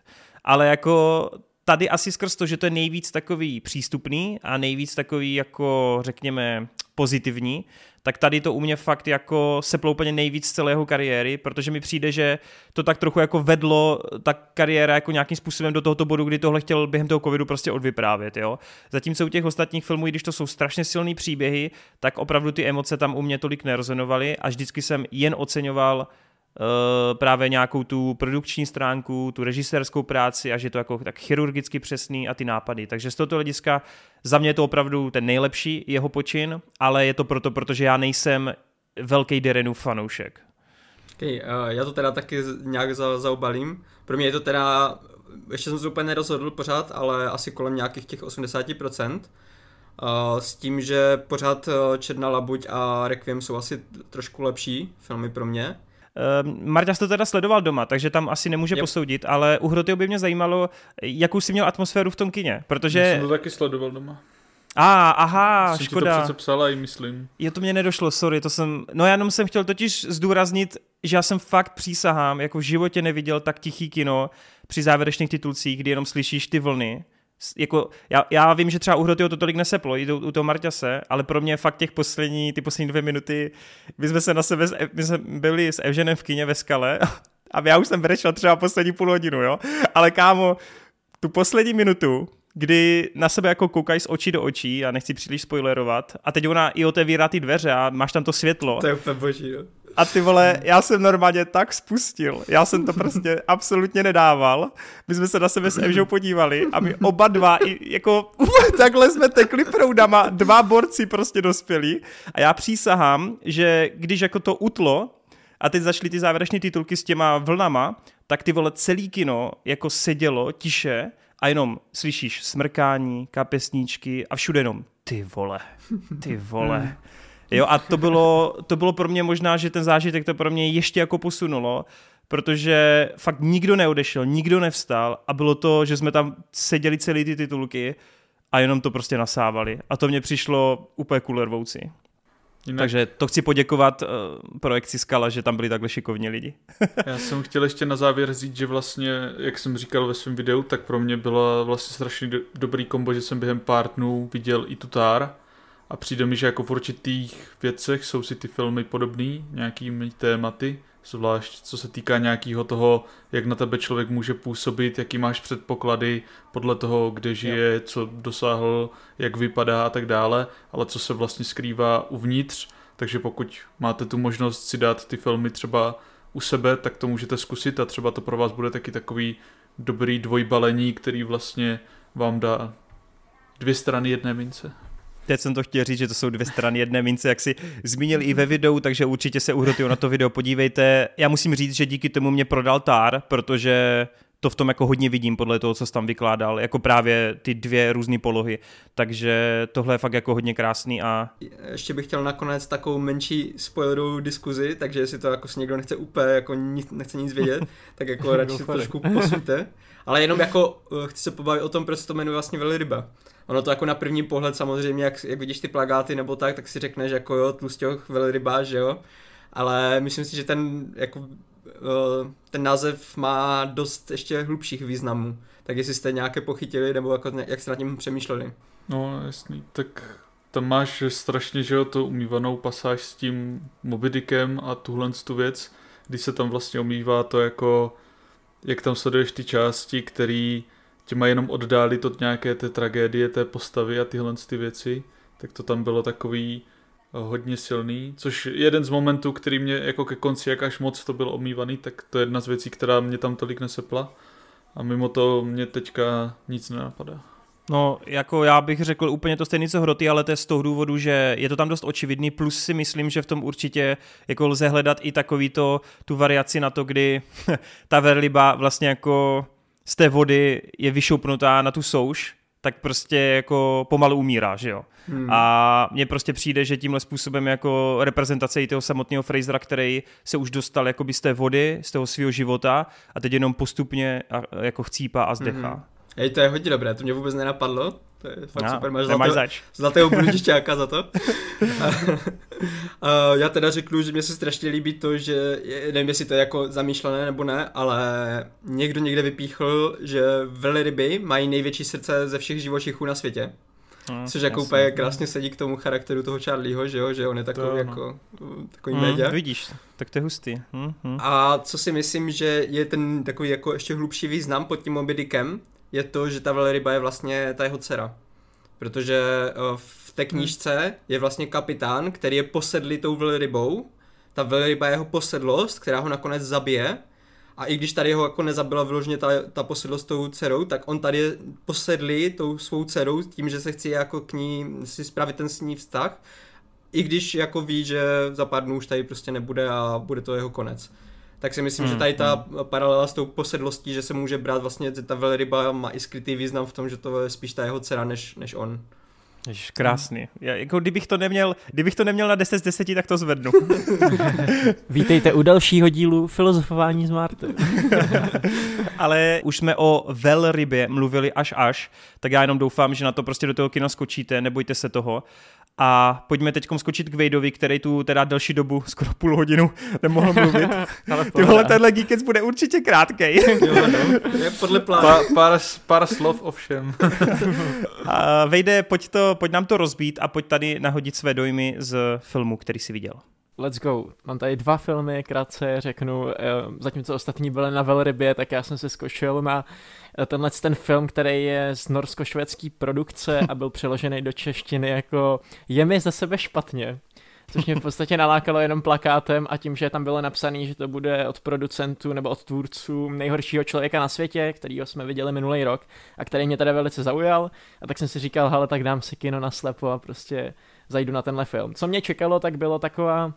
ale jako tady asi skrz to, že to je nejvíc takový přístupný a nejvíc takový jako řekněme pozitivní, tak tady to u mě fakt jako se úplně nejvíc z celého kariéry, protože mi přijde, že to tak trochu jako vedlo ta kariéra jako nějakým způsobem do tohoto bodu, kdy tohle chtěl během toho covidu prostě odvyprávět, jo. Zatímco u těch ostatních filmů, i když to jsou strašně silné příběhy, tak opravdu ty emoce tam u mě tolik nerezonovaly a vždycky jsem jen oceňoval právě nějakou tu produkční stránku, tu režisérskou práci a že je to jako tak chirurgicky přesný a ty nápady. Takže z tohoto hlediska za mě je to opravdu ten nejlepší jeho počin, ale je to proto, protože já nejsem velký Derenu fanoušek. Okay, uh, já to teda taky nějak za, zaobalím. Pro mě je to teda, ještě jsem se úplně nerozhodl pořád, ale asi kolem nějakých těch 80%. Uh, eh, s tím, že pořád Černá labuť a Requiem jsou asi trošku lepší filmy pro mě. Uh, Marta to teda sledoval doma, takže tam asi nemůže yep. posoudit, ale u Hrotyho by mě zajímalo, jakou jsi měl atmosféru v tom kině, protože... Já jsem to taky sledoval doma. A, ah, aha, jsem škoda. Jsem to přece psala i myslím. Je to mě nedošlo, sorry, to jsem... No já jenom jsem chtěl totiž zdůraznit, že já jsem fakt přísahám, jako v životě neviděl tak tichý kino při závěrečných titulcích, kdy jenom slyšíš ty vlny jako, já, já vím, že třeba u Hrotyho to tolik neseplo, i u, u toho Marťase, ale pro mě fakt těch poslední, ty poslední dvě minuty, my jsme se na sebe, my jsme byli s Evženem v kině ve skale a já už jsem brečel třeba poslední půl hodinu, jo, ale kámo, tu poslední minutu, kdy na sebe jako koukají z očí do očí, a nechci příliš spoilerovat, a teď ona i otevírá ty dveře a máš tam to světlo. To je úplně boží, jo. A ty vole, já jsem normálně tak spustil. Já jsem to prostě absolutně nedával. My jsme se na sebe s Evžou podívali a my oba dva, i jako takhle jsme tekli proudama, dva borci prostě dospělí. A já přísahám, že když jako to utlo, a teď začaly ty závěrečné titulky s těma vlnama, tak ty vole celý kino jako sedělo tiše a jenom slyšíš smrkání, kapesníčky a všude jenom ty vole, ty vole. Jo, a to bylo, to bylo pro mě možná, že ten zážitek to pro mě ještě jako posunulo, protože fakt nikdo neodešel, nikdo nevstal a bylo to, že jsme tam seděli celý ty titulky a jenom to prostě nasávali. A to mě přišlo úplně kulervoucí. Jinak... Takže to chci poděkovat uh, projekci Skala, že tam byli takhle šikovní lidi. Já jsem chtěl ještě na závěr říct, že vlastně, jak jsem říkal ve svém videu, tak pro mě bylo vlastně strašně do- dobrý kombo, že jsem během pár dnů viděl i Tutar a přijde mi, že jako v určitých věcech jsou si ty filmy podobný nějakými tématy, zvlášť co se týká nějakého toho, jak na tebe člověk může působit, jaký máš předpoklady podle toho, kde žije, co dosáhl, jak vypadá a tak dále, ale co se vlastně skrývá uvnitř, takže pokud máte tu možnost si dát ty filmy třeba u sebe, tak to můžete zkusit a třeba to pro vás bude taky takový dobrý dvojbalení, který vlastně vám dá dvě strany jedné mince. Teď jsem to chtěl říct, že to jsou dvě strany jedné mince, jak si zmínil i ve videu, takže určitě se u na to video podívejte. Já musím říct, že díky tomu mě prodal Tar, protože to v tom jako hodně vidím podle toho, co jsi tam vykládal, jako právě ty dvě různé polohy. Takže tohle je fakt jako hodně krásný a... Ještě bych chtěl nakonec takovou menší spoilerovou diskuzi, takže jestli to jako si někdo nechce úplně, jako nic, nechce nic vědět, tak jako radši trošku posuňte. Ale jenom jako eh, chci se pobavit o tom, proč to jmenuje vlastně Velryba. Ono to jako na první pohled samozřejmě, jak, jak vidíš ty plagáty nebo tak, tak si řekneš jako jo, tlustěch velrybář, že jo. Ale myslím si, že ten jako eh, ten název má dost ještě hlubších významů. Tak jestli jste nějaké pochytili, nebo jako, jak jste nad tím přemýšleli. No jasný, tak tam máš strašně, že jo, to umývanou pasáž s tím Mobidickem a tuhle tu věc, když se tam vlastně omývá to jako, jak tam sleduješ ty části, který tě mají jenom oddálit od nějaké té tragédie, té postavy a tyhle ty věci, tak to tam bylo takový eh, hodně silný, což jeden z momentů, který mě jako ke konci, jak až moc to bylo omývaný, tak to je jedna z věcí, která mě tam tolik nesepla a mimo to mě teďka nic nenapadá. No, jako já bych řekl úplně to stejné, co hroty, ale to je z toho důvodu, že je to tam dost očividný, plus si myslím, že v tom určitě jako lze hledat i takový to, tu variaci na to, kdy ta verliba vlastně jako z té vody je vyšoupnutá na tu souš, tak prostě jako pomalu umírá, že jo. Hmm. A mně prostě přijde, že tímhle způsobem jako reprezentace i toho samotného Frasera, který se už dostal jakoby z té vody, z toho svého života a teď jenom postupně jako chcípá a zdechá. Hmm. Hej, to je hodně dobré, to mě vůbec nenapadlo. To je fakt no, super, máš zlatého, zlatého bludišťáka za to. a, a, já teda řeknu, že mě se strašně líbí to, že, nevím, jestli to je jako zamýšlené nebo ne, ale někdo někde vypíchl, že velryby mají největší srdce ze všech živočichů na světě. No, Což jako úplně krásně sedí k tomu charakteru toho Charlieho, že jo, že on je takový to, jako, takový mm, média. Vidíš, tak to je hustý. Mm, mm. A co si myslím, že je ten takový jako ještě hlubší význam pod tím Moby Dickem, je to, že ta velryba je vlastně ta jeho dcera. Protože eh, v té knížce je vlastně kapitán, který je posedlý tou velrybou. Ta velryba je jeho posedlost, která ho nakonec zabije. A i když tady ho jako nezabila vyloženě ta, ta posedlost tou dcerou, tak on tady posedlý tou svou dcerou tím, že se chce jako k ní si spravit ten s ní vztah. I když jako ví, že za pár dnů už tady prostě nebude a bude to jeho konec tak si myslím, hmm, že tady ta hmm. paralela s tou posedlostí, že se může brát vlastně, že ta velryba má i skrytý význam v tom, že to je spíš ta jeho dcera, než, než on. Ježiš, krásný. Já, jako kdybych to neměl, kdybych to neměl na 10 z 10, tak to zvednu. Vítejte u dalšího dílu Filozofování z Marty. Ale už jsme o velrybě mluvili až až, tak já jenom doufám, že na to prostě do toho kina skočíte, nebojte se toho. A pojďme teď skočit k Vejdovi, který tu teda delší dobu, skoro půl hodinu, nemohl mluvit. Ty vole, tenhle Geekec bude určitě krátkej. jo, no, je podle plánu. Pa, pár, pár slov ovšem. a Vejde, pojď, to, pojď nám to rozbít a pojď tady nahodit své dojmy z filmu, který jsi viděl. Let's go. Mám tady dva filmy, krátce řeknu. Eh, zatímco ostatní byly na velrybě, tak já jsem se zkočil na eh, tenhle ten film, který je z norsko-švédský produkce a byl přeložený do češtiny jako Je mi za sebe špatně. Což mě v podstatě nalákalo jenom plakátem a tím, že tam bylo napsané, že to bude od producentů nebo od tvůrců nejhoršího člověka na světě, kterýho jsme viděli minulý rok a který mě teda velice zaujal. A tak jsem si říkal, hele, tak dám si kino na slepo a prostě zajdu na tenhle film. Co mě čekalo, tak bylo taková,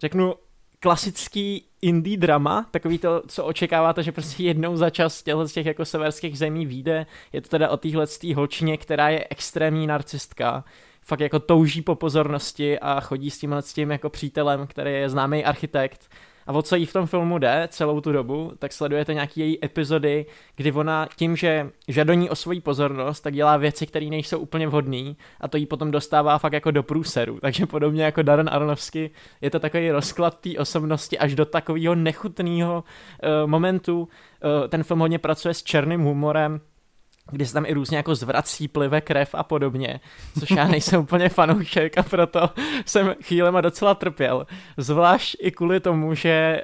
řeknu, klasický indie drama, takový to, co očekáváte, že prostě jednou za čas těchto z těch jako severských zemí vyjde. Je to teda o téhle holčině, která je extrémní narcistka, fakt jako touží po pozornosti a chodí s tímhle s tím jako přítelem, který je známý architekt a o co jí v tom filmu jde celou tu dobu, tak sledujete nějaký její epizody, kdy ona tím, že žadoní o svoji pozornost, tak dělá věci, které nejsou úplně vhodné a to jí potom dostává fakt jako do průseru. Takže podobně jako Darren Aronofsky je to takový rozklad té osobnosti až do takového nechutného uh, momentu. Uh, ten film hodně pracuje s černým humorem, kdy se tam i různě jako zvrací, plive krev a podobně, což já nejsem úplně fanoušek a proto jsem chvílema docela trpěl. Zvlášť i kvůli tomu, že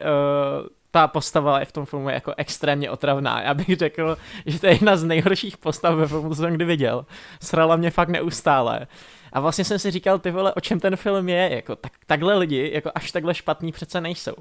uh, ta postava je v tom filmu jako extrémně otravná. Já bych řekl, že to je jedna z nejhorších postav ve filmu, co jsem kdy viděl. Srala mě fakt neustále. A vlastně jsem si říkal, ty vole, o čem ten film je, jako tak, takhle lidi, jako až takhle špatný přece nejsou.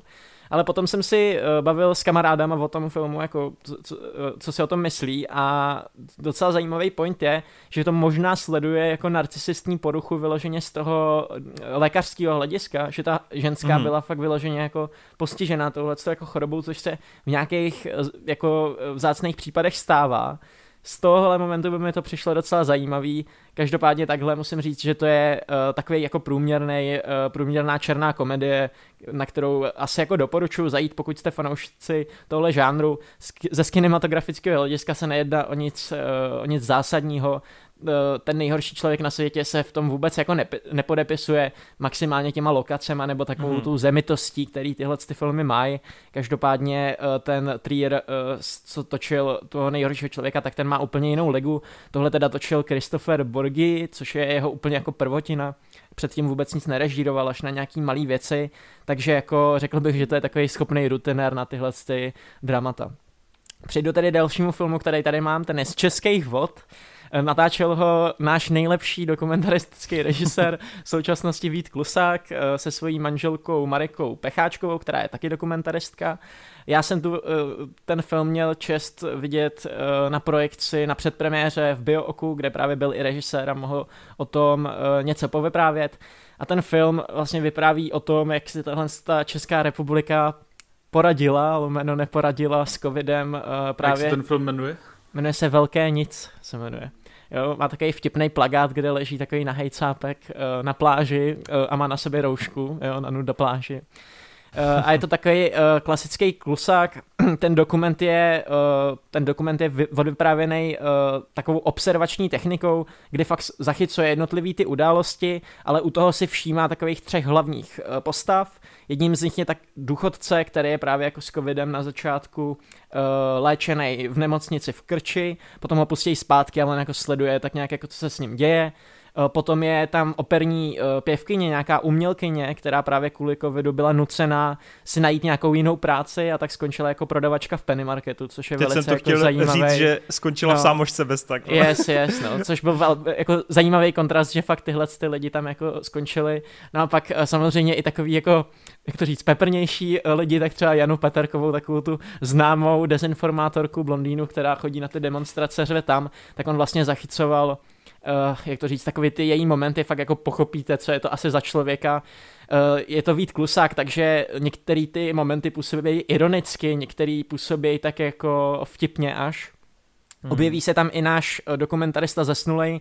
Ale potom jsem si uh, bavil s kamarádama o tom filmu, jako co, co, eh, co si o tom myslí a docela zajímavý point je, že to možná sleduje jako narcisistní poruchu vyloženě z toho eh, lékařského hlediska, že ta ženská mm. byla fakt vyloženě jako postižená touhle jako chorobou, což se v nějakých jako vzácných případech stává z tohohle momentu by mi to přišlo docela zajímavý. Každopádně takhle musím říct, že to je uh, takový jako průměrný, uh, průměrná černá komedie, na kterou asi jako doporučuji zajít, pokud jste fanoušci tohle žánru. Ze kinematografického hlediska se nejedná o nic, uh, o nic zásadního. Eh, ten nejhorší člověk na světě se v tom vůbec jako nepodepisuje maximálně těma lokacema nebo takovou mm. tu zemitostí, který tyhle ty filmy mají. Každopádně eh, ten Trier, eh, co točil toho nejhoršího člověka, tak ten má úplně jinou ligu. Tohle teda točil Christopher Borgi, což je jeho úplně jako prvotina. předtím vůbec nic nerežíroval, až na nějaký malý věci, takže jako řekl bych, že to je takový schopný rutinér na tyhle ty dramata. Přejdu tedy dalšímu filmu, který tady mám, ten je z českých vod. Natáčel ho náš nejlepší dokumentaristický režisér v současnosti Vít Klusák eh, se svojí manželkou Marikou Pecháčkovou, která je taky dokumentaristka. Já jsem tu eh, ten film měl čest vidět eh, na projekci na předpremiéře v Biooku, kde právě byl i režisér a mohl o tom něco povyprávět. A ten film vlastně vypráví o tom, jak si tahle ta Česká republika poradila, lomeno neporadila s covidem právě. Jak se ten film jmenuje? Jmenuje se Velké nic, se jmenuje. Jo, má takový vtipný plagát, kde leží takový nahej cápek uh, na pláži uh, a má na sobě roušku, jo, na nuda pláži. Uh, a je to takový uh, klasický klusák. ten dokument je, uh, ten dokument je odvyprávěný uh, takovou observační technikou, kdy fakt zachycuje jednotlivý ty události, ale u toho si všímá takových třech hlavních uh, postav. Jedním z nich je tak důchodce, který je právě jako s covidem na začátku uh, léčený v nemocnici v Krči, potom ho pustí zpátky, ale jako sleduje tak nějak jako co se s ním děje. Eh, potom je tam operní eh, pěvkyně, nějaká umělkyně, která právě kvůli covidu byla nucená si najít nějakou jinou práci a tak skončila jako prodavačka v Penny Marketu, což je Teď velice jsem to jako chtěl zajímavý. říct, že skončila no. v sámošce bez tak. Yes, yes, no, což byl vel, jako zajímavý kontrast, že fakt tyhle ty lidi tam jako skončili. No a pak eh, samozřejmě i takový jako, jak to říct, peprnější lidi, tak třeba Janu Peterkovou, takovou tu známou dezinformátorku blondýnu, která chodí na ty demonstrace, řve tam, tak on vlastně zachycoval uh, jak to říct, takový ty její momenty, fakt jako pochopíte, co je to asi za člověka. Uh, je to Vít Klusák, takže některé ty momenty působí ironicky, některé působí tak jako vtipně až. Hmm. Objeví se tam i náš eh, dokumentarista zesnulej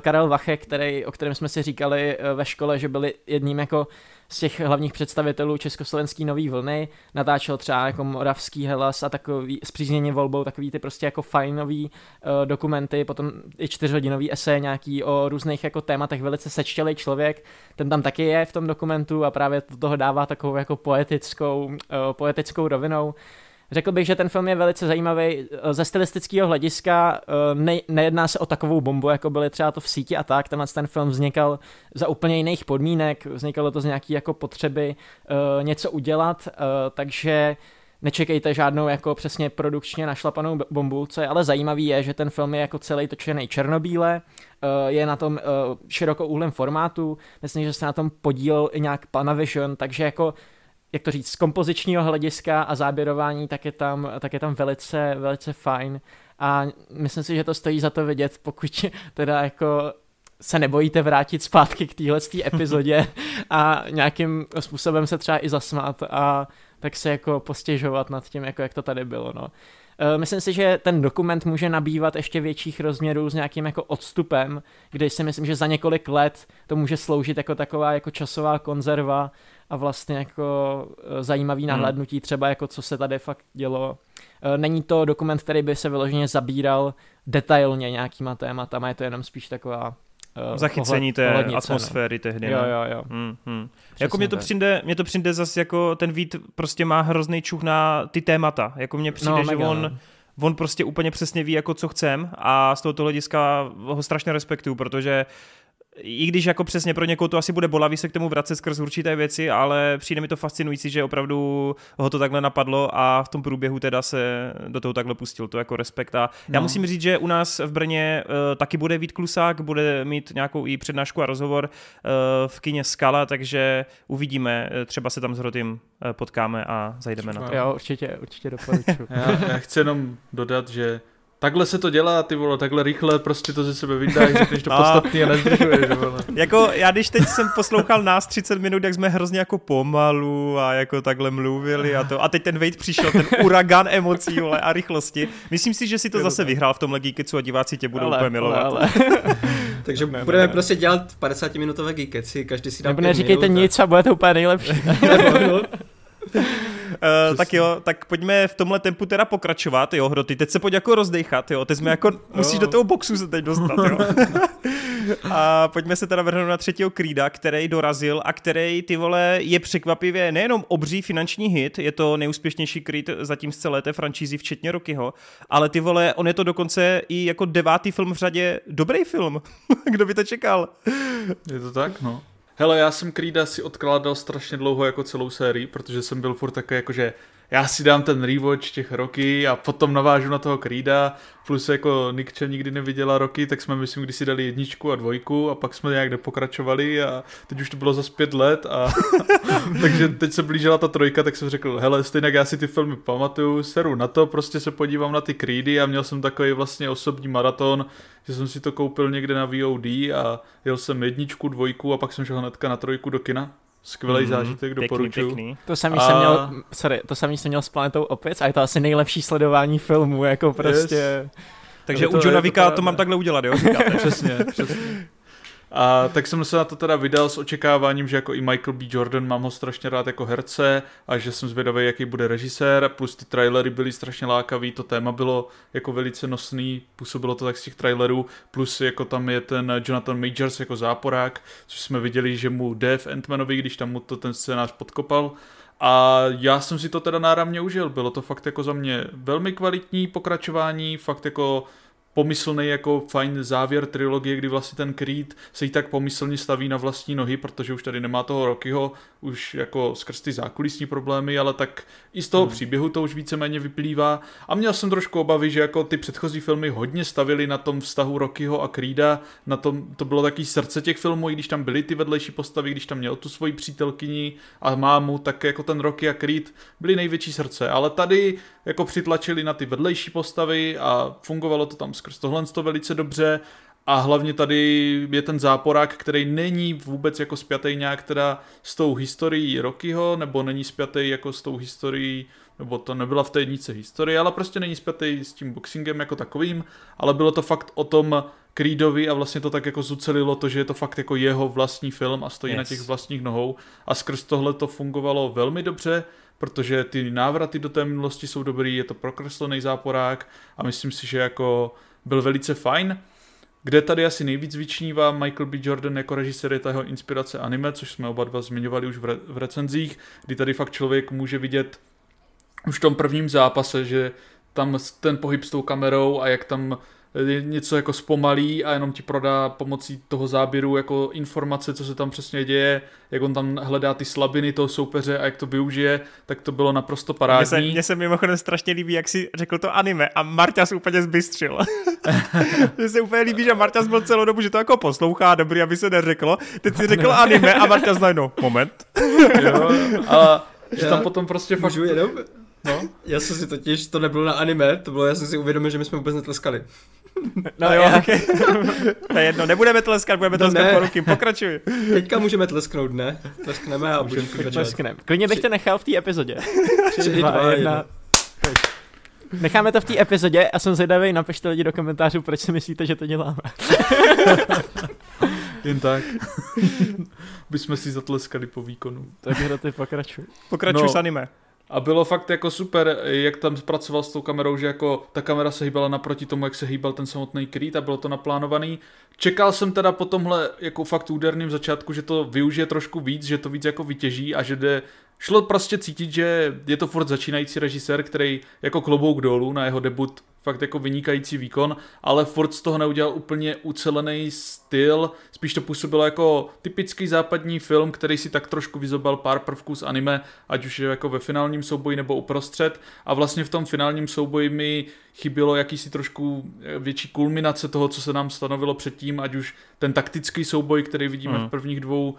Karel Vache, který, o kterém jsme si říkali ve škole, že byli jedním jako z těch hlavních představitelů československý nový vlny, natáčel třeba jako Moravský Helas a takový zpříznění volbou, takový ty prostě jako fajnový uh, dokumenty, potom i čtyřhodinový esej nějaký o různých jako tématech, velice sečtělý člověk, ten tam taky je v tom dokumentu a právě to toho dává takovou jako poetickou, uh, poetickou rovinou. Řekl bych, že ten film je velice zajímavý eh, ze stylistického hlediska. Eh, ne, nejedná se o takovou bombu, jako byly třeba to v síti a tak. Tenhle ten film vznikal za úplně jiných podmínek, vznikalo to z nějaký jako potřeby uh, něco udělat, takže nečekejte žádnou jako přesně produkčně našlapanou bombu, co je ale zajímavý je, že ten film je jako celý točený černobíle, je na tom širokouhlém formátu, myslím, že se na tom podílel i nějak Panavision, takže jako jak to říct, z kompozičního hlediska a záběrování, tak je tam, tak je tam velice, velice fajn a myslím si, že to stojí za to vidět, pokud teda jako se nebojíte vrátit zpátky k téhle epizodě a nějakým způsobem se třeba i zasmát a tak se jako postěžovat nad tím, jako jak to tady bylo, no. E, myslím si, že ten dokument může nabývat ještě větších rozměrů s nějakým jako odstupem, kdy si myslím, že za několik let to může sloužit jako taková jako časová konzerva a vlastně jako e, zajímavý hmm. nahlédnutí třeba jako co se tady fakt dělo. E, není to dokument, který by se vyloženě zabíral detailně nějakýma tématama, je to jenom spíš taková Uh, zachycení té ohlednice, atmosféry no. tehdy. Jo, jo, jo. Hmm, hmm. Jako mě to, přijde, mě to přijde zase jako ten Vít prostě má hrozný čuch na ty témata. Jako mně přijde, no, že mega, on, no. on prostě úplně přesně ví, jako co chcem a z tohoto hlediska ho strašně respektuju, protože uh, i když jako přesně pro někoho to asi bude bolavý se k tomu vracet skrz určité věci, ale přijde mi to fascinující, že opravdu ho to takhle napadlo a v tom průběhu teda se do toho takhle pustil, to jako respekt. A já no. musím říct, že u nás v Brně uh, taky bude Vít Klusák, bude mít nějakou i přednášku a rozhovor uh, v kině Skala, takže uvidíme, třeba se tam s Hrotým uh, potkáme a zajdeme na to. Jo, určitě, určitě doporučuji. já, já chci jenom dodat, že Takhle se to dělá, ty vole, takhle rychle prostě to ze sebe vydáš, řekneš to no. podstatný a nezdržuješ, vole. jako, já když teď jsem poslouchal nás 30 minut, jak jsme hrozně jako pomalu a jako takhle mluvili a to. A teď ten Wade přišel, ten uragan emocí, vole, a rychlosti. Myslím si, že si to zase vyhrál v tomhle Geeketsu a diváci tě budou ale, úplně milovat. Ale, ale. Takže ne, budeme ne. prostě dělat 50-minutové Geeketsy, každý si dá Nebo neříkejte minut, nic a bude to úplně nejlepší. No. Uh, tak jo, tak pojďme v tomhle tempu teda pokračovat, jo, Hroty, teď se pojď jako rozdechat, jo, teď jsme jako, musíš do toho boxu se teď dostat, jo. a pojďme se teda vrhnout na třetího Krída, který dorazil a který, ty vole, je překvapivě nejenom obří finanční hit, je to nejúspěšnější Creed zatím z celé té franšízy, včetně Rockyho, ale ty vole, on je to dokonce i jako devátý film v řadě dobrý film. Kdo by to čekal? Je to tak, no. Hele, já jsem Creeda si odkládal strašně dlouho jako celou sérii, protože jsem byl furt takový jako, že já si dám ten rewatch těch roky a potom navážu na toho Creeda, plus jako Nikče nikdy neviděla roky, tak jsme myslím, když si dali jedničku a dvojku a pak jsme nějak nepokračovali a teď už to bylo za pět let a takže teď se blížila ta trojka, tak jsem řekl, hele, stejně já si ty filmy pamatuju, seru na to, prostě se podívám na ty Creedy a měl jsem takový vlastně osobní maraton, že jsem si to koupil někde na VOD a jel jsem jedničku, dvojku a pak jsem šel hnedka na trojku do kina. Skvělý mm, zážitek, doporučuji. To samý a... jsem měl, sorry, to samý jsem měl s Planetou Opic a je to asi nejlepší sledování filmu, jako prostě... Yes. Takže u Johna Vika to, to mám takhle udělat, jo? přesně, přesně. A tak jsem se na to teda vydal s očekáváním, že jako i Michael B. Jordan mám ho strašně rád jako herce a že jsem zvědavý, jaký bude režisér, plus ty trailery byly strašně lákavý, to téma bylo jako velice nosný, působilo to tak z těch trailerů, plus jako tam je ten Jonathan Majors jako záporák, což jsme viděli, že mu jde v Ant-Manovi, když tam mu to ten scénář podkopal. A já jsem si to teda náramně užil, bylo to fakt jako za mě velmi kvalitní pokračování, fakt jako pomyslný jako fajn závěr trilogie, kdy vlastně ten Creed se jí tak pomyslně staví na vlastní nohy, protože už tady nemá toho Rockyho, už jako skrz ty zákulisní problémy, ale tak i z toho hmm. příběhu to už víceméně vyplývá. A měl jsem trošku obavy, že jako ty předchozí filmy hodně stavili na tom vztahu Rockyho a Creeda, na tom to bylo taký srdce těch filmů, i když tam byly ty vedlejší postavy, když tam měl tu svoji přítelkyni a mámu, tak jako ten Rocky a Creed byly největší srdce. Ale tady jako přitlačili na ty vedlejší postavy a fungovalo to tam skrz tohle to velice dobře. A hlavně tady je ten záporák, který není vůbec jako spjatý nějak teda s tou historií Rockyho, nebo není spjatý jako s tou historií, nebo to nebyla v té jednice historie, ale prostě není spjatý s tím boxingem jako takovým, ale bylo to fakt o tom Creedovi a vlastně to tak jako zucelilo to, že je to fakt jako jeho vlastní film a stojí yes. na těch vlastních nohou. A skrz tohle to fungovalo velmi dobře protože ty návraty do té minulosti jsou dobrý, je to prokreslený záporák a myslím si, že jako byl velice fajn. Kde tady asi nejvíc vyčnívá Michael B. Jordan jako režisér je ta jeho inspirace anime, což jsme oba dva zmiňovali už v, re- v recenzích, kdy tady fakt člověk může vidět už v tom prvním zápase, že tam ten pohyb s tou kamerou a jak tam něco jako zpomalí a jenom ti prodá pomocí toho záběru jako informace, co se tam přesně děje, jak on tam hledá ty slabiny toho soupeře a jak to využije, tak to bylo naprosto parádní. Mně se, mně se mimochodem strašně líbí, jak si řekl to anime a Marťas úplně zbystřil. Mně se úplně líbí, že Marťas byl celou dobu, že to jako poslouchá, dobrý, aby se neřeklo. Teď si řekl anime a Marťas najednou, moment. jo, a že tam potom prostě fakt... jenom? No. Já jsem si totiž, to nebylo na anime, to bylo, já jsem si uvědomil, že my jsme vůbec netleskali. No jo, okay. to je jedno, nebudeme tleskat, budeme no tleskat ne. po ruky, pokračuj. Teďka můžeme tlesknout, ne? Tleskneme a můžeme pokračovat. Klidně bych to nechal v té epizodě. 3, 2, 1. Necháme to v té epizodě a jsem zvědavý, napište lidi do komentářů, proč si myslíte, že to děláme. Jen tak. Bychom si zatleskali po výkonu. Tak hra ty pokračuj. Pokračuj no. s anime. A bylo fakt jako super, jak tam pracoval s tou kamerou, že jako ta kamera se hýbala naproti tomu, jak se hýbal ten samotný Creed a bylo to naplánovaný. Čekal jsem teda po tomhle jako fakt úderným začátku, že to využije trošku víc, že to víc jako vytěží a že jde šlo prostě cítit, že je to furt začínající režisér, který jako klobouk dolů na jeho debut fakt jako vynikající výkon, ale Ford z toho neudělal úplně ucelený styl, spíš to působilo jako typický západní film, který si tak trošku vyzobal pár prvků z anime, ať už je jako ve finálním souboji nebo uprostřed. A vlastně v tom finálním souboji mi chybělo jakýsi trošku větší kulminace toho, co se nám stanovilo předtím, ať už ten taktický souboj, který vidíme hmm. v prvních dvou uh,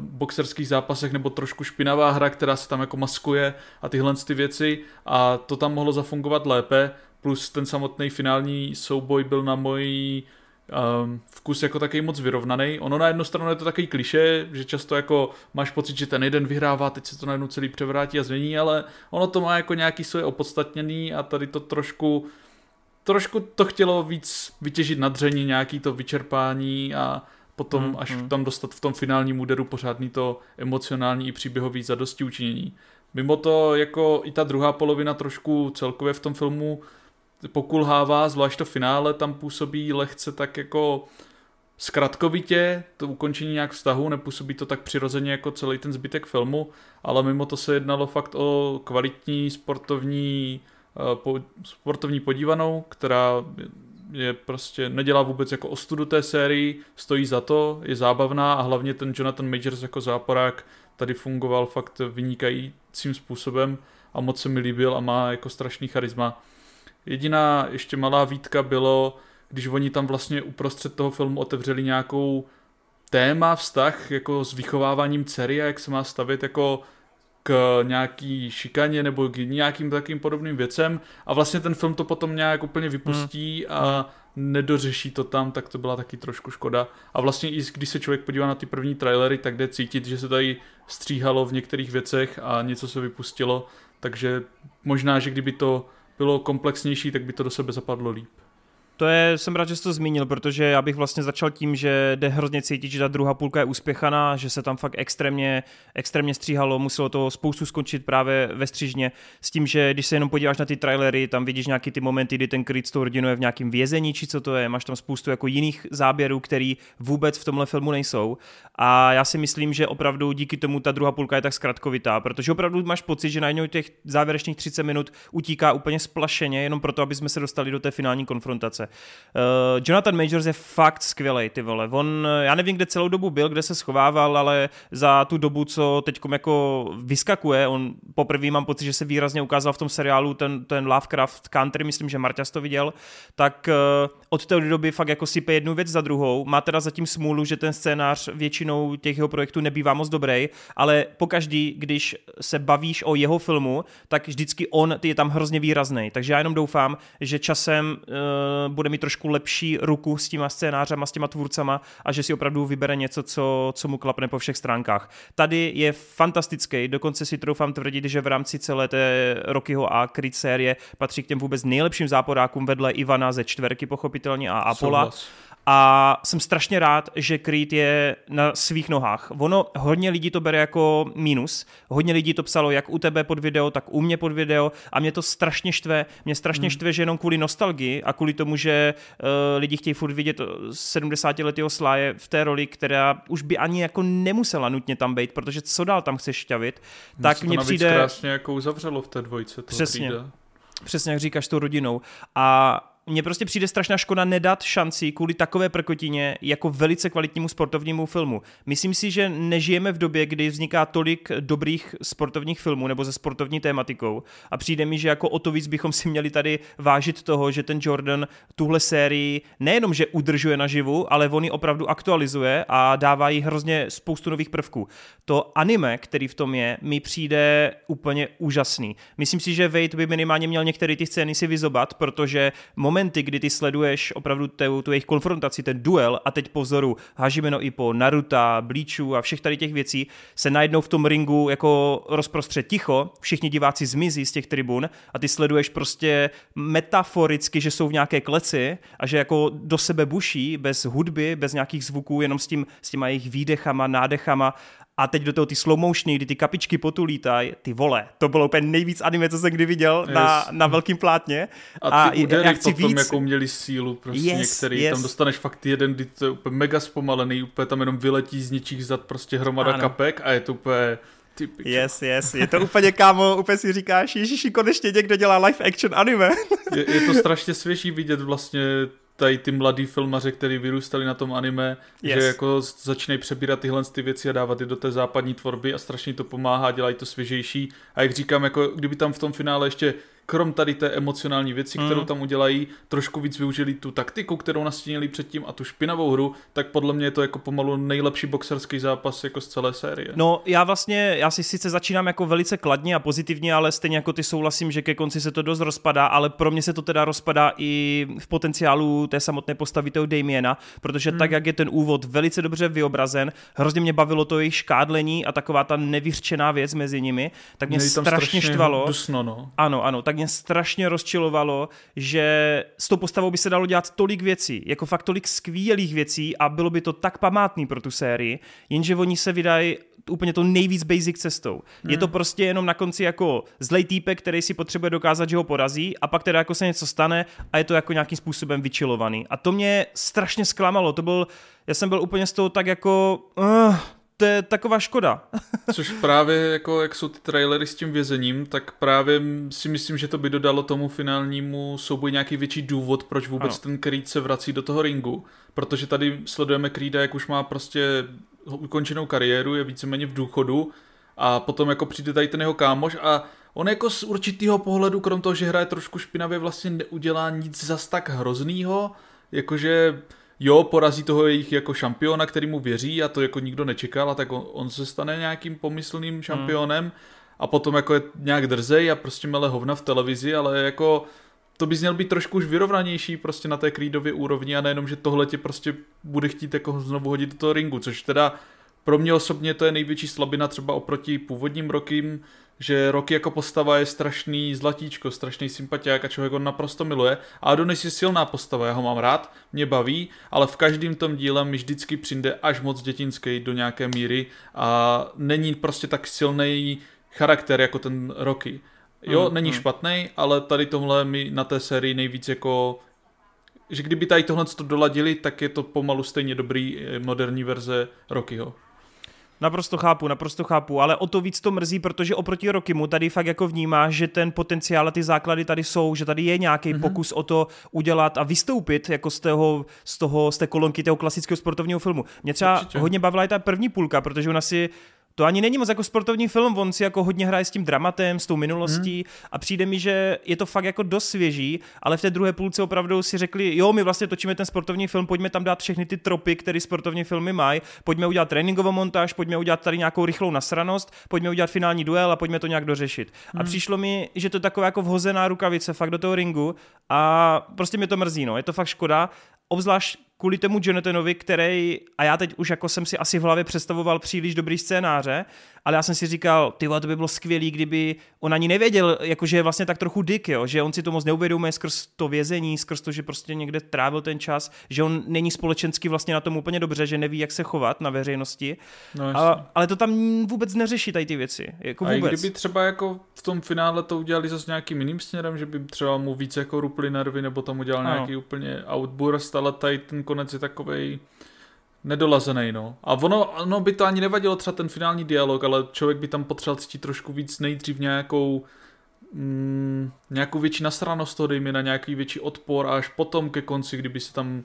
boxerských zápasech nebo trošku špinavá hra, která se tam jako maskuje a tyhle ty věci. A to tam mohlo zafungovat lépe, plus ten samotný finální souboj byl na můj um, vkus jako takový moc vyrovnaný. Ono na jednu stranu je to takový kliše, že často jako máš pocit, že ten jeden vyhrává, teď se to najednou celý převrátí a změní, ale ono to má jako nějaký svoje opodstatněný a tady to trošku trošku to chtělo víc vytěžit nadření, nějaký to vyčerpání a potom hmm, až hmm. tam dostat v tom finálním úderu pořádný to emocionální i příběhový zadosti učinění. Mimo to jako i ta druhá polovina trošku celkově v tom filmu pokulhává, zvlášť to finále tam působí lehce tak jako zkratkovitě, to ukončení nějak vztahu, nepůsobí to tak přirozeně jako celý ten zbytek filmu, ale mimo to se jednalo fakt o kvalitní sportovní, eh, po, sportovní podívanou, která je prostě, nedělá vůbec jako ostudu té sérii, stojí za to, je zábavná a hlavně ten Jonathan Majors jako záporák tady fungoval fakt vynikajícím způsobem a moc se mi líbil a má jako strašný charisma. Jediná ještě malá výtka bylo, když oni tam vlastně uprostřed toho filmu otevřeli nějakou téma, vztah jako s vychováváním dcery a jak se má stavit jako k nějaký šikaně nebo k nějakým takým podobným věcem a vlastně ten film to potom nějak úplně vypustí hmm. a nedořeší to tam, tak to byla taky trošku škoda. A vlastně i když se člověk podívá na ty první trailery, tak jde cítit, že se tady stříhalo v některých věcech a něco se vypustilo, takže možná, že kdyby to bylo komplexnější, tak by to do sebe zapadlo líp. To je, jsem rád, že jsi to zmínil, protože já bych vlastně začal tím, že jde hrozně cítit, že ta druhá půlka je uspěchaná, že se tam fakt extrémně, extrémně stříhalo, muselo to spoustu skončit právě ve střížně, s tím, že když se jenom podíváš na ty trailery, tam vidíš nějaký ty momenty, kdy ten Creed s tou rodinou je v nějakém vězení, či co to je, máš tam spoustu jako jiných záběrů, které vůbec v tomhle filmu nejsou. A já si myslím, že opravdu díky tomu ta druhá půlka je tak zkratkovitá, protože opravdu máš pocit, že najednou těch závěrečných 30 minut utíká úplně splašeně, jenom proto, aby jsme se dostali do té finální konfrontace. Uh, Jonathan Majors je fakt skvělý, ty vole. On, já nevím, kde celou dobu byl, kde se schovával, ale za tu dobu, co teď jako vyskakuje, on poprvé mám pocit, že se výrazně ukázal v tom seriálu ten, ten Lovecraft Country, myslím, že Marťas to viděl, tak uh, od té doby fakt jako sype jednu věc za druhou. Má teda zatím smůlu, že ten scénář většinou těch jeho projektů nebývá moc dobrý, ale pokaždý, když se bavíš o jeho filmu, tak vždycky on je tam hrozně výrazný. Takže já jenom doufám, že časem bude mít trošku lepší ruku s těma scénářama, s těma tvůrcama a že si opravdu vybere něco, co, co mu klapne po všech stránkách. Tady je fantastický, dokonce si troufám tvrdit, že v rámci celé té Rockyho a Creed série patří k těm vůbec nejlepším záporákům vedle Ivana ze čtverky pochopitelně a Apola. Souhlas a jsem strašně rád, že Creed je na svých nohách. Ono, hodně lidí to bere jako mínus, hodně lidí to psalo jak u tebe pod video, tak u mě pod video a mě to strašně štve. Mě strašně hmm. štve, že jenom kvůli nostalgii a kvůli tomu, že uh, lidi chtějí furt vidět 70 letého sláje v té roli, která už by ani jako nemusela nutně tam být, protože co dál tam chceš šťavit, tak mně přijde... krásně jako uzavřelo v té dvojce. Přesně. Přesně jak říkáš tou rodinou. A mně prostě přijde strašná škoda nedat šanci kvůli takové prkotině jako velice kvalitnímu sportovnímu filmu. Myslím si, že nežijeme v době, kdy vzniká tolik dobrých sportovních filmů nebo se sportovní tématikou a přijde mi, že jako o to víc bychom si měli tady vážit toho, že ten Jordan tuhle sérii nejenom, že udržuje naživu, ale on ji opravdu aktualizuje a dává jí hrozně spoustu nových prvků. To anime, který v tom je, mi přijde úplně úžasný. Myslím si, že Wade by minimálně měl některé ty scény si vyzobat, protože moment momenty, kdy ty sleduješ opravdu tu, tu jejich konfrontaci, ten duel a teď pozoru Hajimeno i po Naruta, Bleachu a všech tady těch věcí se najednou v tom ringu jako rozprostřed ticho, všichni diváci zmizí z těch tribun a ty sleduješ prostě metaforicky, že jsou v nějaké kleci a že jako do sebe buší bez hudby, bez nějakých zvuků, jenom s, tím, s těma jejich výdechama, nádechama a teď do toho ty slow motiony, kdy ty kapičky potu lítají, ty vole, to bylo úplně nejvíc anime, co jsem kdy viděl yes. na, na velkým plátně. A ty a údery já chci potom víc... jako měli sílu, prostě yes, některý, yes. tam dostaneš fakt jeden, kdy to je úplně mega zpomalený, úplně tam jenom vyletí z ničích zad prostě hromada ano. kapek a je to úplně ty Yes, yes, je to úplně kámo, úplně si říkáš, ježiši, konečně někdo dělá live action anime. je, je to strašně svěží vidět vlastně tady ty mladý filmaři, kteří vyrůstali na tom anime, yes. že jako začínají přebírat tyhle ty věci a dávat je do té západní tvorby a strašně to pomáhá, dělají to svěžejší. A jak říkám, jako kdyby tam v tom finále ještě krom tady té emocionální věci, kterou mm. tam udělají, trošku víc využili tu taktiku, kterou nastínili předtím a tu špinavou hru, tak podle mě je to jako pomalu nejlepší boxerský zápas jako z celé série. No já vlastně, já si sice začínám jako velice kladně a pozitivně, ale stejně jako ty souhlasím, že ke konci se to dost rozpadá, ale pro mě se to teda rozpadá i v potenciálu té samotné postavy toho Damiena, protože mm. tak, jak je ten úvod velice dobře vyobrazen, hrozně mě bavilo to jejich škádlení a taková ta nevyřčená věc mezi nimi, tak mě strašně, strašně štvalo. Dusno, no. Ano, ano, tak mě strašně rozčilovalo, že s tou postavou by se dalo dělat tolik věcí, jako fakt tolik skvělých věcí a bylo by to tak památný pro tu sérii, jenže oni se vydají úplně to nejvíc basic cestou. Hmm. Je to prostě jenom na konci jako zlej týpek, který si potřebuje dokázat, že ho porazí a pak teda jako se něco stane a je to jako nějakým způsobem vyčilovaný. A to mě strašně zklamalo. To byl, já jsem byl úplně z toho tak jako, uh, to je taková škoda. Což právě, jako jak jsou ty trailery s tím vězením, tak právě si myslím, že to by dodalo tomu finálnímu souboji nějaký větší důvod, proč vůbec ano. ten Creed se vrací do toho ringu. Protože tady sledujeme Creeda, jak už má prostě ukončenou kariéru, je víceméně v důchodu a potom jako přijde tady ten jeho kámoš a on jako z určitého pohledu, krom toho, že hraje trošku špinavě, vlastně neudělá nic zas tak hroznýho, jakože jo, porazí toho jejich jako šampiona, který mu věří a to jako nikdo nečekal a tak on, on se stane nějakým pomyslným šampionem hmm. a potom jako je nějak drzej a prostě mele hovna v televizi, ale jako to bys měl být trošku už vyrovnanější prostě na té Creedově úrovni a nejenom, že tohle tě prostě bude chtít jako znovu hodit do toho ringu, což teda pro mě osobně to je největší slabina třeba oproti původním rokým, že Rocky jako postava je strašný zlatíčko, strašný sympatiák a člověk ho naprosto miluje. A Adonis je silná postava, já ho mám rád, mě baví, ale v každém tom díle mi vždycky přijde až moc dětinský do nějaké míry a není prostě tak silný charakter jako ten Rocky. Jo, mm, není mm. špatný, ale tady tohle mi na té sérii nejvíc jako že kdyby tady tohle to doladili, tak je to pomalu stejně dobrý eh, moderní verze Rockyho. Naprosto chápu, naprosto chápu, ale o to víc to mrzí, protože oproti Rokimu tady fakt jako vnímá, že ten potenciál a ty základy tady jsou, že tady je nějaký mm-hmm. pokus o to udělat a vystoupit jako z toho, z toho, z té kolonky toho klasického sportovního filmu. Mě třeba Určitě. hodně bavila i ta první půlka, protože ona si to ani není moc jako sportovní film, on si jako hodně hraje s tím dramatem, s tou minulostí hmm. a přijde mi, že je to fakt jako dost svěží, ale v té druhé půlce opravdu si řekli, jo, my vlastně točíme ten sportovní film, pojďme tam dát všechny ty tropy, které sportovní filmy mají, pojďme udělat tréninkovou montáž, pojďme udělat tady nějakou rychlou nasranost, pojďme udělat finální duel a pojďme to nějak dořešit. Hmm. A přišlo mi, že to je taková jako vhozená rukavice fakt do toho ringu a prostě mě to mrzí, no, je to fakt škoda obzvlášť kvůli tomu Jonathanovi, který, a já teď už jako jsem si asi v hlavě představoval příliš dobrý scénáře, ale já jsem si říkal, ty to by bylo skvělý, kdyby on ani nevěděl, jakože je vlastně tak trochu dick, jo, že on si to moc neuvědomuje skrz to vězení, skrz to, že prostě někde trávil ten čas, že on není společensky vlastně na tom úplně dobře, že neví, jak se chovat na veřejnosti, no, a, ale to tam vůbec neřeší tady ty věci, jako vůbec. A i kdyby třeba jako v tom finále to udělali zase nějakým jiným směrem, že by třeba mu více jako rupli nervy, nebo tam udělal ano. nějaký úplně outburst, ale tady ten konec je takovej nedolazený, no. A ono, ono by to ani nevadilo třeba ten finální dialog, ale člověk by tam potřeboval cítit trošku víc nejdřív nějakou mm, nějakou větší nasranost toho, dejme na nějaký větší odpor a až potom ke konci, kdyby se tam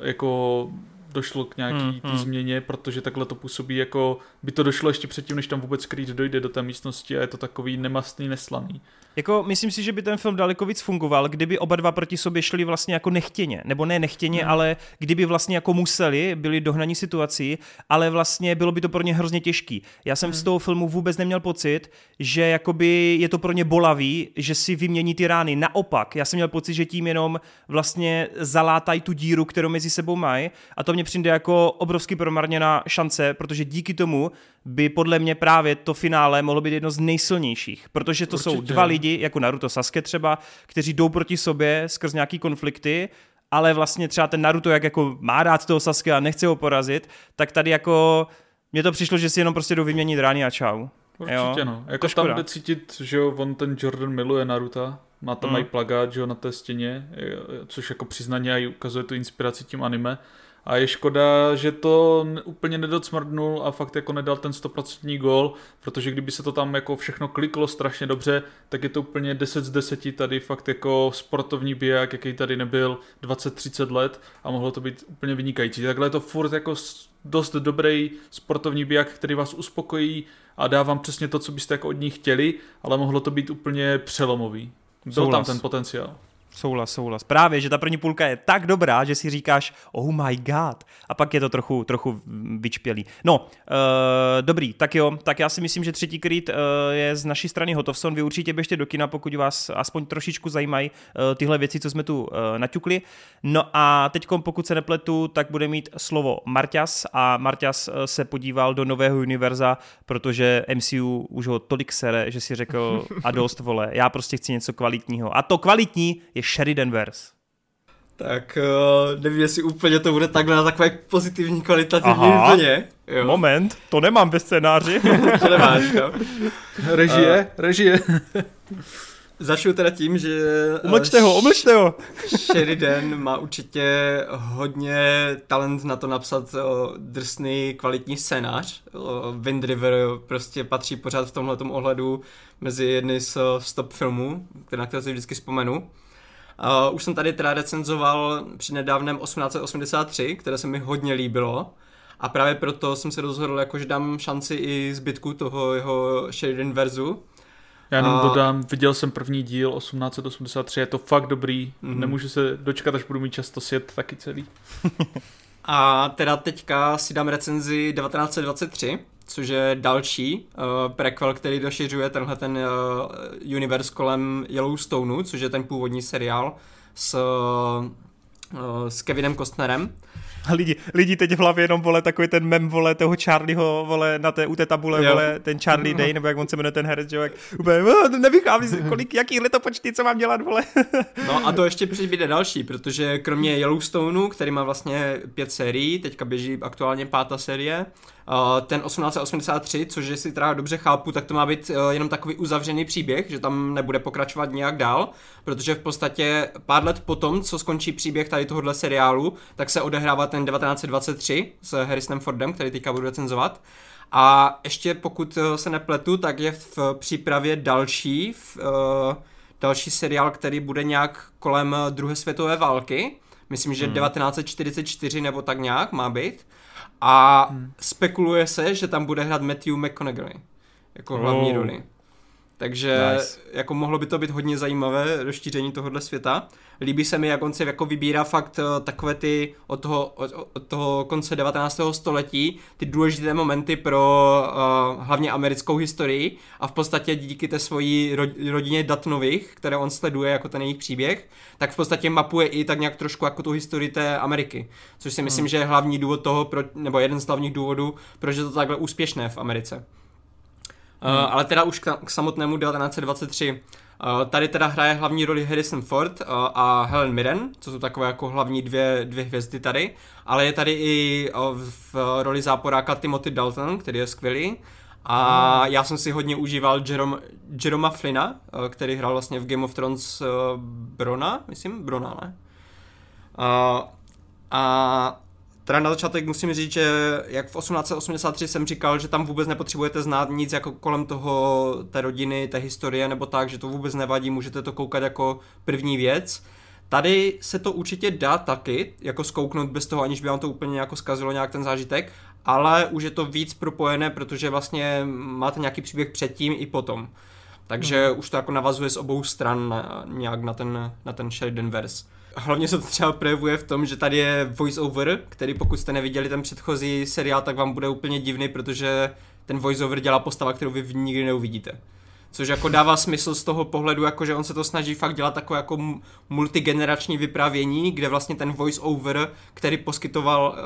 jako došlo k nějaký hmm, hmm. změně, protože takhle to působí jako by to došlo ještě předtím, než tam vůbec Creed dojde do té místnosti a je to takový nemastný, neslaný. Jako, myslím si, že by ten film daleko víc fungoval, kdyby oba dva proti sobě šli vlastně jako nechtěně, nebo ne nechtěně, hmm. ale kdyby vlastně jako museli, byli dohnaní situací, ale vlastně bylo by to pro ně hrozně těžký. Já jsem hmm. z toho filmu vůbec neměl pocit, že jakoby je to pro ně bolavý, že si vymění ty rány. Naopak, já jsem měl pocit, že tím jenom vlastně zalátají tu díru, kterou mezi sebou mají a to mě přijde jako obrovsky promarněná šance, protože díky tomu by podle mě právě to finále mohlo být jedno z nejsilnějších, protože to Určitě. jsou dva lidi, jako Naruto Sasuke třeba, kteří jdou proti sobě skrz nějaký konflikty, ale vlastně třeba ten Naruto, jak jako má rád toho Sasuke a nechce ho porazit, tak tady jako mně to přišlo, že si jenom prostě jdou vyměnit rány a čau. Určitě jo? no. Jako tam jde cítit, že jo, on ten Jordan miluje Naruto, má tam mm. i plagát, že jo, na té stěně, což jako přiznaně i ukazuje tu inspiraci tím anime. A je škoda, že to úplně nedocmrdnul a fakt jako nedal ten 100% gól, protože kdyby se to tam jako všechno kliklo strašně dobře, tak je to úplně 10 z 10 tady fakt jako sportovní biják, jaký tady nebyl 20-30 let a mohlo to být úplně vynikající. Takhle je to furt jako dost dobrý sportovní biják, který vás uspokojí a dá vám přesně to, co byste jako od ní chtěli, ale mohlo to být úplně přelomový. Byl Souhlas. tam ten potenciál. Souhlas, souhlas. Právě, že ta první půlka je tak dobrá, že si říkáš, oh my god. A pak je to trochu, trochu vyčpělý. No, uh, dobrý, tak jo, tak já si myslím, že třetí Creed uh, je z naší strany Hotovson. Vy určitě běžte do kina, pokud vás aspoň trošičku zajímají uh, tyhle věci, co jsme tu uh, naťukli. No a teď, pokud se nepletu, tak bude mít slovo Marťas a Marťas se podíval do nového univerza, protože MCU už ho tolik sere, že si řekl a dost, vole, já prostě chci něco kvalitního. A to kvalitní je Sheridanverse. Tak uh, nevím, jestli úplně to bude takhle na takové pozitivní kvalitativní vlně. Moment, to nemám ve scénáři. to nemáš, jo? Režie, uh, režie. Začnu teda tím, že... Umlčte ho, umlčte ho! Sheridan má určitě hodně talent na to napsat drsný, kvalitní scénář. Wind River prostě patří pořád v tomhle ohledu mezi jedny z stop filmů, na které si vždycky vzpomenu. Uh, už jsem tady teda recenzoval při nedávném 1883, které se mi hodně líbilo. A právě proto jsem se rozhodl, jako, že dám šanci i zbytku toho jeho Sheridan verzu. Já jenom a... dodám, viděl jsem první díl 1883, je to fakt dobrý, mm. nemůžu se dočkat, až budu mít často svět taky celý. a teda teďka si dám recenzi 1923, což je další uh, prequel, který došiřuje tenhle ten uh, universe kolem Yellowstoneu, což je ten původní seriál s, uh, s Kevinem Costnerem. A lidi, lidi teď v hlavě jenom vole takový ten mem vole toho Charlieho vole na té, u té tabule jo. vole ten Charlie Day, nebo jak on se jmenuje ten herec, že jak úplně nevychází, kolik, jaký letopočty, co mám dělat vole. no a to ještě přibyde další, protože kromě Yellowstoneu, který má vlastně pět sérií, teďka běží aktuálně pátá série, Uh, ten 1883, což si teda dobře chápu, tak to má být uh, jenom takový uzavřený příběh, že tam nebude pokračovat nějak dál, protože v podstatě pár let potom, co skončí příběh tady tohohle seriálu, tak se odehrává ten 1923 s Harrisonem Fordem, který teďka budu recenzovat. A ještě pokud uh, se nepletu, tak je v přípravě další, v, uh, další seriál, který bude nějak kolem druhé světové války. Myslím, že hmm. 1944 nebo tak nějak má být. A hmm. spekuluje se, že tam bude hrát Matthew McConaughey jako hlavní oh. roli. Takže nice. jako mohlo by to být hodně zajímavé rozšíření tohohle světa. Líbí se mi, jak on se jako vybírá fakt uh, takové ty od toho, od, od toho konce 19. století, ty důležité momenty pro uh, hlavně americkou historii a v podstatě díky té svojí ro, rodině Datnových, které on sleduje jako ten jejich příběh, tak v podstatě mapuje i tak nějak trošku jako tu historii té Ameriky. Což si myslím, hmm. že je hlavní důvod toho, pro, nebo jeden z hlavních důvodů, proč je to takhle úspěšné v Americe. Hmm. Uh, ale teda už k, k samotnému 1923. Uh, tady teda hraje hlavní roli Harrison Ford uh, a Helen Mirren, co jsou takové jako hlavní dvě, dvě hvězdy tady, ale je tady i uh, v roli záporáka Timothy Dalton, který je skvělý. A hmm. já jsem si hodně užíval Jerome, Jeroma Flynna, který hrál vlastně v Game of Thrones Brona, myslím, Brona, ne? A Teda na začátek musím říct, že jak v 1883 jsem říkal, že tam vůbec nepotřebujete znát nic jako kolem toho, té rodiny, té historie nebo tak, že to vůbec nevadí, můžete to koukat jako první věc. Tady se to určitě dá taky, jako zkouknout bez toho, aniž by vám to úplně jako zkazilo nějak ten zážitek, ale už je to víc propojené, protože vlastně máte nějaký příběh předtím i potom. Takže hmm. už to jako navazuje z obou stran na, nějak na ten, na ten Sheridan verse hlavně se to třeba projevuje v tom, že tady je voice-over, který pokud jste neviděli ten předchozí seriál, tak vám bude úplně divný, protože ten voice-over dělá postava, kterou vy nikdy neuvidíte. Což jako dává smysl z toho pohledu, jako že on se to snaží fakt dělat takové jako multigenerační vyprávění, kde vlastně ten voice over, který poskytoval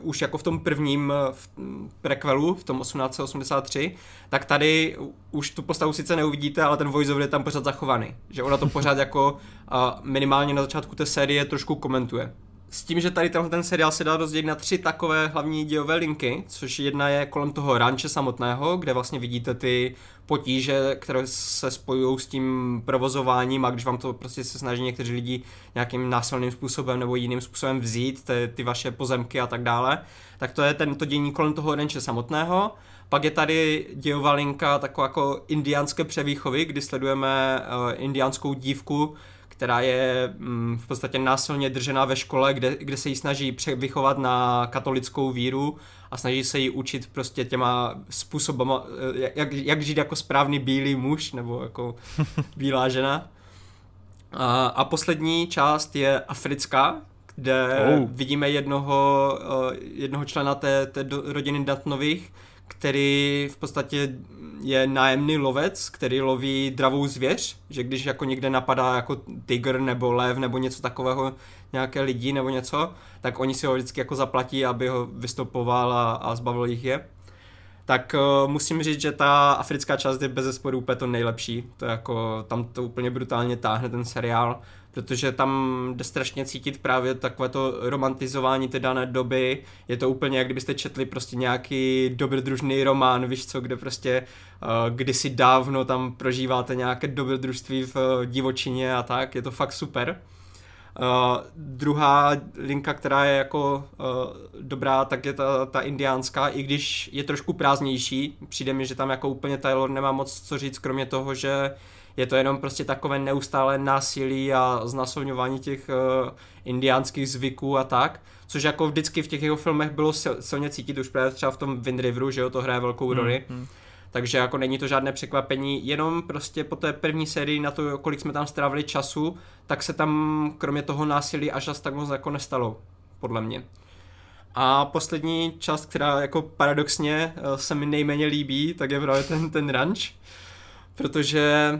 uh, už jako v tom prvním uh, v prequelu, v tom 1883, tak tady už tu postavu sice neuvidíte, ale ten voice over je tam pořád zachovaný. Že ona to pořád jako uh, minimálně na začátku té série trošku komentuje. S tím, že tady tenhle ten seriál se dá rozdělit na tři takové hlavní dějové linky, což jedna je kolem toho ranče samotného, kde vlastně vidíte ty potíže, které se spojují s tím provozováním a když vám to prostě se snaží někteří lidi nějakým násilným způsobem nebo jiným způsobem vzít, ty, ty vaše pozemky a tak dále, tak to je tento dění kolem toho ranče samotného. Pak je tady dějová linka taková jako indiánské převýchovy, kdy sledujeme uh, indiánskou dívku, která je mm, v podstatě násilně držená ve škole, kde, kde se jí snaží vychovat na katolickou víru a snaží se jí učit prostě těma způsobama, eh, jak, jak žít jako správný bílý muž nebo jako bílá žena. A, a poslední část je africká, kde oh. vidíme jednoho, eh, jednoho člena té, té rodiny Datnových, který v podstatě je nájemný lovec, který loví dravou zvěř, že když jako někde napadá jako tygr nebo lev nebo něco takového, nějaké lidi nebo něco, tak oni si ho vždycky jako zaplatí, aby ho vystopoval a, a zbavil jich je. Tak uh, musím říct, že ta africká část je bez zesporu úplně to nejlepší. To je jako, tam to úplně brutálně táhne ten seriál, protože tam jde strašně cítit právě takové to romantizování té dané doby. Je to úplně, jak kdybyste četli prostě nějaký dobrodružný román, víš co, kde prostě uh, kdysi dávno tam prožíváte nějaké dobrodružství v uh, divočině a tak, je to fakt super. Uh, druhá linka, která je jako uh, dobrá, tak je ta, ta indiánská, i když je trošku prázdnější. Přijde mi, že tam jako úplně Taylor nemá moc co říct, kromě toho, že je to jenom prostě takové neustále násilí a znasilňování těch uh, indiánských zvyků a tak, což jako vždycky v těch jeho filmech bylo sil, silně cítit, už právě třeba v tom Wind Riveru, že jo, to hraje velkou roli. Mm, mm takže jako není to žádné překvapení, jenom prostě po té první sérii na to, kolik jsme tam strávili času, tak se tam kromě toho násilí až tak moc jako nestalo, podle mě. A poslední část, která jako paradoxně eh, se mi nejméně líbí, tak je právě ten, ten ranch, protože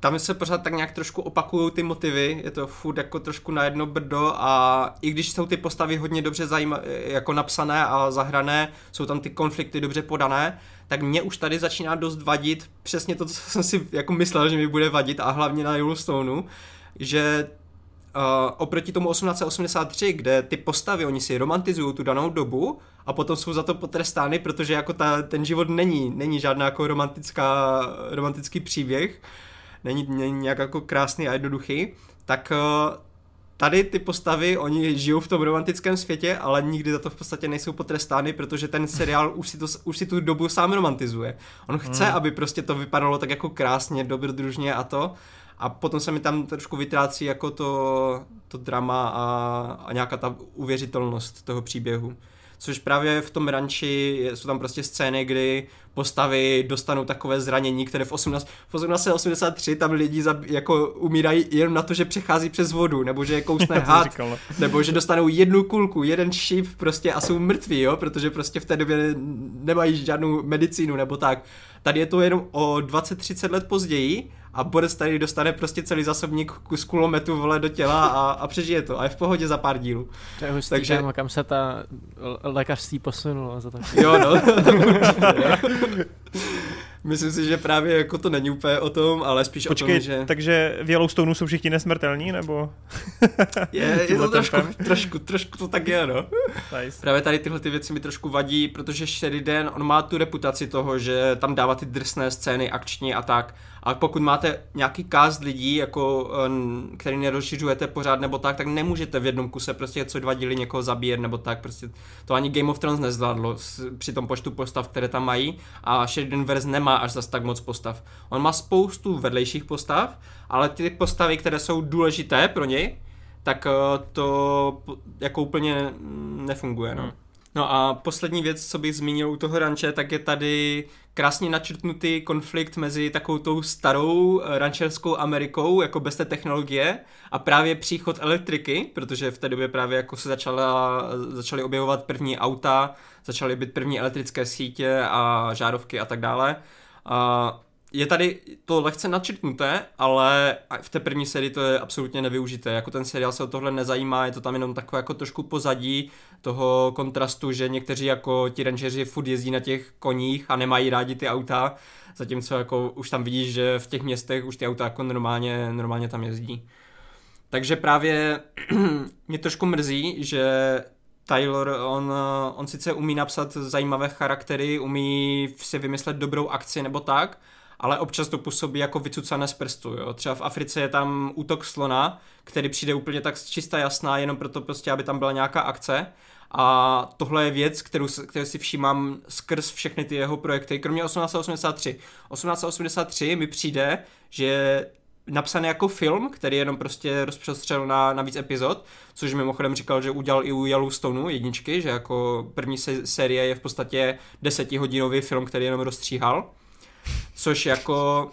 tam se pořád tak nějak trošku opakují ty motivy, je to furt jako trošku na jedno brdo a i když jsou ty postavy hodně dobře zajíma- jako napsané a zahrané, jsou tam ty konflikty dobře podané, tak mě už tady začíná dost vadit přesně to, co jsem si jako myslel, že mi bude vadit a hlavně na Yellowstoneu, že Uh, oproti tomu 1883, kde ty postavy, oni si romantizují tu danou dobu a potom jsou za to potrestány, protože jako ta, ten život není, není žádná jako romantická, romantický příběh, není, není nějak jako krásný a jednoduchý, tak uh, tady ty postavy, oni žijou v tom romantickém světě, ale nikdy za to v podstatě nejsou potrestány, protože ten seriál už si, to, už si tu dobu sám romantizuje. On chce, hmm. aby prostě to vypadalo tak jako krásně, dobrodružně a to. A potom se mi tam trošku vytrácí jako to, to drama a, a nějaká ta uvěřitelnost toho příběhu což právě v tom ranči jsou tam prostě scény, kdy postavy dostanou takové zranění, které v 18, v 1883 tam lidi za, jako umírají jenom na to, že přechází přes vodu, nebo že je kousne had, nebo že dostanou jednu kulku, jeden šíp prostě a jsou mrtví, jo, protože prostě v té době nemají žádnou medicínu nebo tak. Tady je to jenom o 20-30 let později a Borec tady dostane prostě celý zásobník kus kulometu vole do těla a, a přežije to a je v pohodě za pár dílů. To je hustý, Takže... Kam se ta lékařství posunulo za to. Jo no. Myslím si, že právě jako to není úplně o tom, ale spíš Počkej, o tom, že... takže v Yellowstoneu jsou všichni nesmrtelní, nebo? je, je to trošku, trošku, trošku to tak je, no. Nice. Právě tady tyhle ty věci mi trošku vadí, protože Sheridan, on má tu reputaci toho, že tam dává ty drsné scény, akční a tak, a pokud máte nějaký cast lidí, jako, který nerozšiřujete pořád nebo tak, tak nemůžete v jednom kuse prostě co dva díly někoho zabíjet nebo tak. Prostě to ani Game of Thrones nezvládlo při tom počtu postav, které tam mají a Sheridanverse nemá až zas tak moc postav. On má spoustu vedlejších postav, ale ty postavy, které jsou důležité pro něj, tak eh, to jako úplně nefunguje. No. Hmm. No a poslední věc, co bych zmínil u toho ranče, tak je tady krásně načrtnutý konflikt mezi takovou tou starou eh, rančerskou Amerikou, jako bez té technologie, a právě příchod elektriky, protože v té době právě jako se začala, začaly objevovat první auta, začaly být první elektrické sítě a žárovky a tak dále. A je tady to lehce načrtnuté, ale v té první sérii to je absolutně nevyužité. Jako ten seriál se o tohle nezajímá, je to tam jenom takové jako trošku pozadí toho kontrastu, že někteří jako ti rangeři furt jezdí na těch koních a nemají rádi ty auta, zatímco jako už tam vidíš, že v těch městech už ty auta jako normálně, normálně tam jezdí. Takže právě mě trošku mrzí, že Taylor, on, on sice umí napsat zajímavé charaktery, umí si vymyslet dobrou akci nebo tak, ale občas to působí jako vycucané z prstu. Jo? Třeba v Africe je tam útok slona, který přijde úplně tak čista jasná, jenom proto prostě, aby tam byla nějaká akce. A tohle je věc, kterou, kterou si všímám skrz všechny ty jeho projekty, kromě 1883. 1883 mi přijde, že napsaný jako film, který jenom prostě rozpřestřel na, na víc epizod, což mimochodem říkal, že udělal i u Yellowstoneu jedničky, že jako první se, série je v podstatě desetihodinový film, který jenom rozstříhal. Což jako...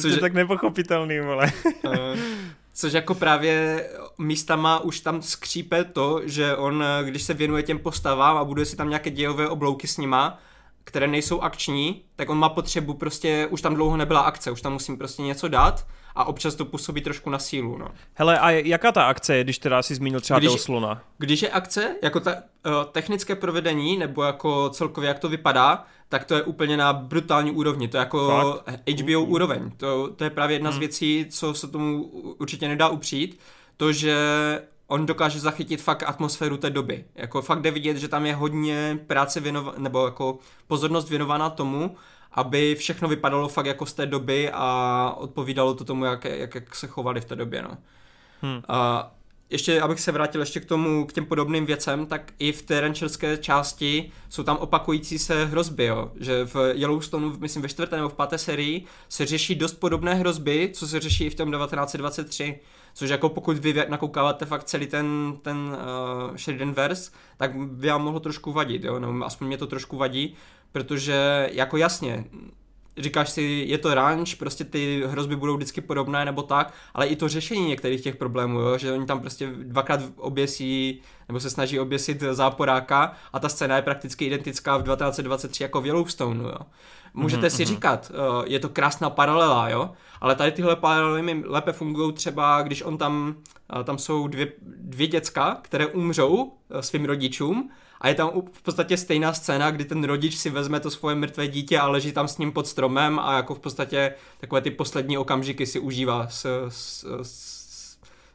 což je tak nepochopitelný, vole. Eh, což jako právě místama už tam skřípe to, že on, když se věnuje těm postavám a buduje si tam nějaké dějové oblouky s nima, které nejsou akční, tak on má potřebu prostě, už tam dlouho nebyla akce, už tam musím prostě něco dát a občas to působí trošku na sílu, no. Hele, a jaká ta akce je, když teda si zmínil třeba když, toho slona? Když je akce, jako ta uh, technické provedení, nebo jako celkově jak to vypadá, tak to je úplně na brutální úrovni, to je jako Fakt? HBO uh, uh. úroveň, to, to je právě jedna hmm. z věcí, co se tomu určitě nedá upřít, to, že on dokáže zachytit fakt atmosféru té doby. Jako fakt jde vidět, že tam je hodně práce věnovaná, nebo jako pozornost věnovaná tomu, aby všechno vypadalo fakt jako z té doby a odpovídalo to tomu, jak, jak, jak se chovali v té době, no. Hmm. A ještě, abych se vrátil ještě k tomu, k těm podobným věcem, tak i v té rancherské části jsou tam opakující se hrozby, jo. Že v Yellowstoneu, myslím ve čtvrté nebo v páté sérii, se řeší dost podobné hrozby, co se řeší i v tom 1923. Což jako pokud vy nakoukáváte fakt celý ten, ten uh, Sheridan verse, tak by vám mohlo trošku vadit, jo, nebo aspoň mě to trošku vadí, protože jako jasně, říkáš si, je to ranch, prostě ty hrozby budou vždycky podobné nebo tak, ale i to řešení některých těch problémů, jo, že oni tam prostě dvakrát oběsí, nebo se snaží oběsit záporáka a ta scéna je prakticky identická v 1923 jako v Yellowstone, jo. Můžete mm-hmm. si mhm. říkat, uh, je to krásná paralela, jo, ale tady tyhle paralely mi lépe fungují třeba, když on tam, uh, tam jsou dvě, dvě děcka, které umřou uh, svým rodičům a je tam v podstatě stejná scéna, kdy ten rodič si vezme to svoje mrtvé dítě a leží tam s ním pod stromem a jako v podstatě takové ty poslední okamžiky si užívá s, s, s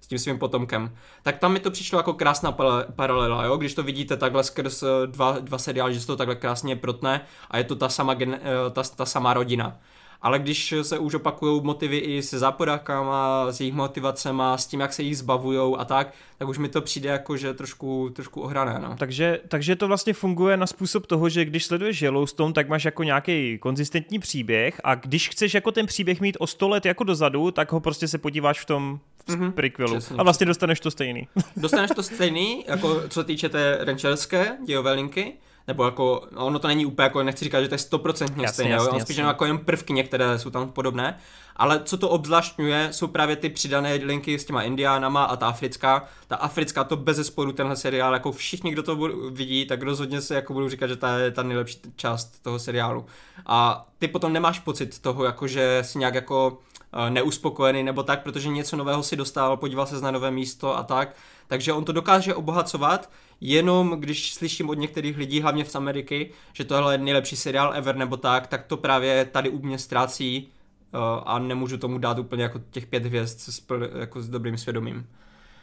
s tím svým potomkem. Tak tam mi to přišlo jako krásná paralela, jo? když to vidíte takhle skrz eh, dva, dva seriály, že se to takhle krásně protne a je to ta sama, gen, eh, ta, ta sama rodina ale když se už opakují motivy i se záporákama, s jejich motivacema, s tím, jak se jich zbavují a tak, tak už mi to přijde jako, že trošku, trošku ohrané. No. Takže, takže to vlastně funguje na způsob toho, že když sleduješ Yellowstone, tak máš jako nějaký konzistentní příběh a když chceš jako ten příběh mít o 100 let jako dozadu, tak ho prostě se podíváš v tom mm-hmm, prequelu přesně, a vlastně dostaneš to stejný. Dostaneš to stejný, jako co se týče té rancherské dějové linky, nebo jako, no, ono to není úplně jako, nechci říkat, že to je stoprocentně stejné, jasně, on spíš jako jen prvky některé jsou tam podobné, ale co to obzvláštňuje, jsou právě ty přidané linky s těma indiánama a ta africká, ta africká to bez zesporu tenhle seriál, jako všichni, kdo to vidí, tak rozhodně se jako budou říkat, že ta je ta nejlepší část toho seriálu. A ty potom nemáš pocit toho, jako že si nějak jako eh, neuspokojený nebo tak, protože něco nového si dostal, podíval se na nové místo a tak, takže on to dokáže obohacovat, jenom když slyším od některých lidí, hlavně v Ameriky, že tohle je nejlepší seriál ever nebo tak, tak to právě tady u mě ztrácí uh, a nemůžu tomu dát úplně jako těch pět hvězd s, jako s dobrým svědomím.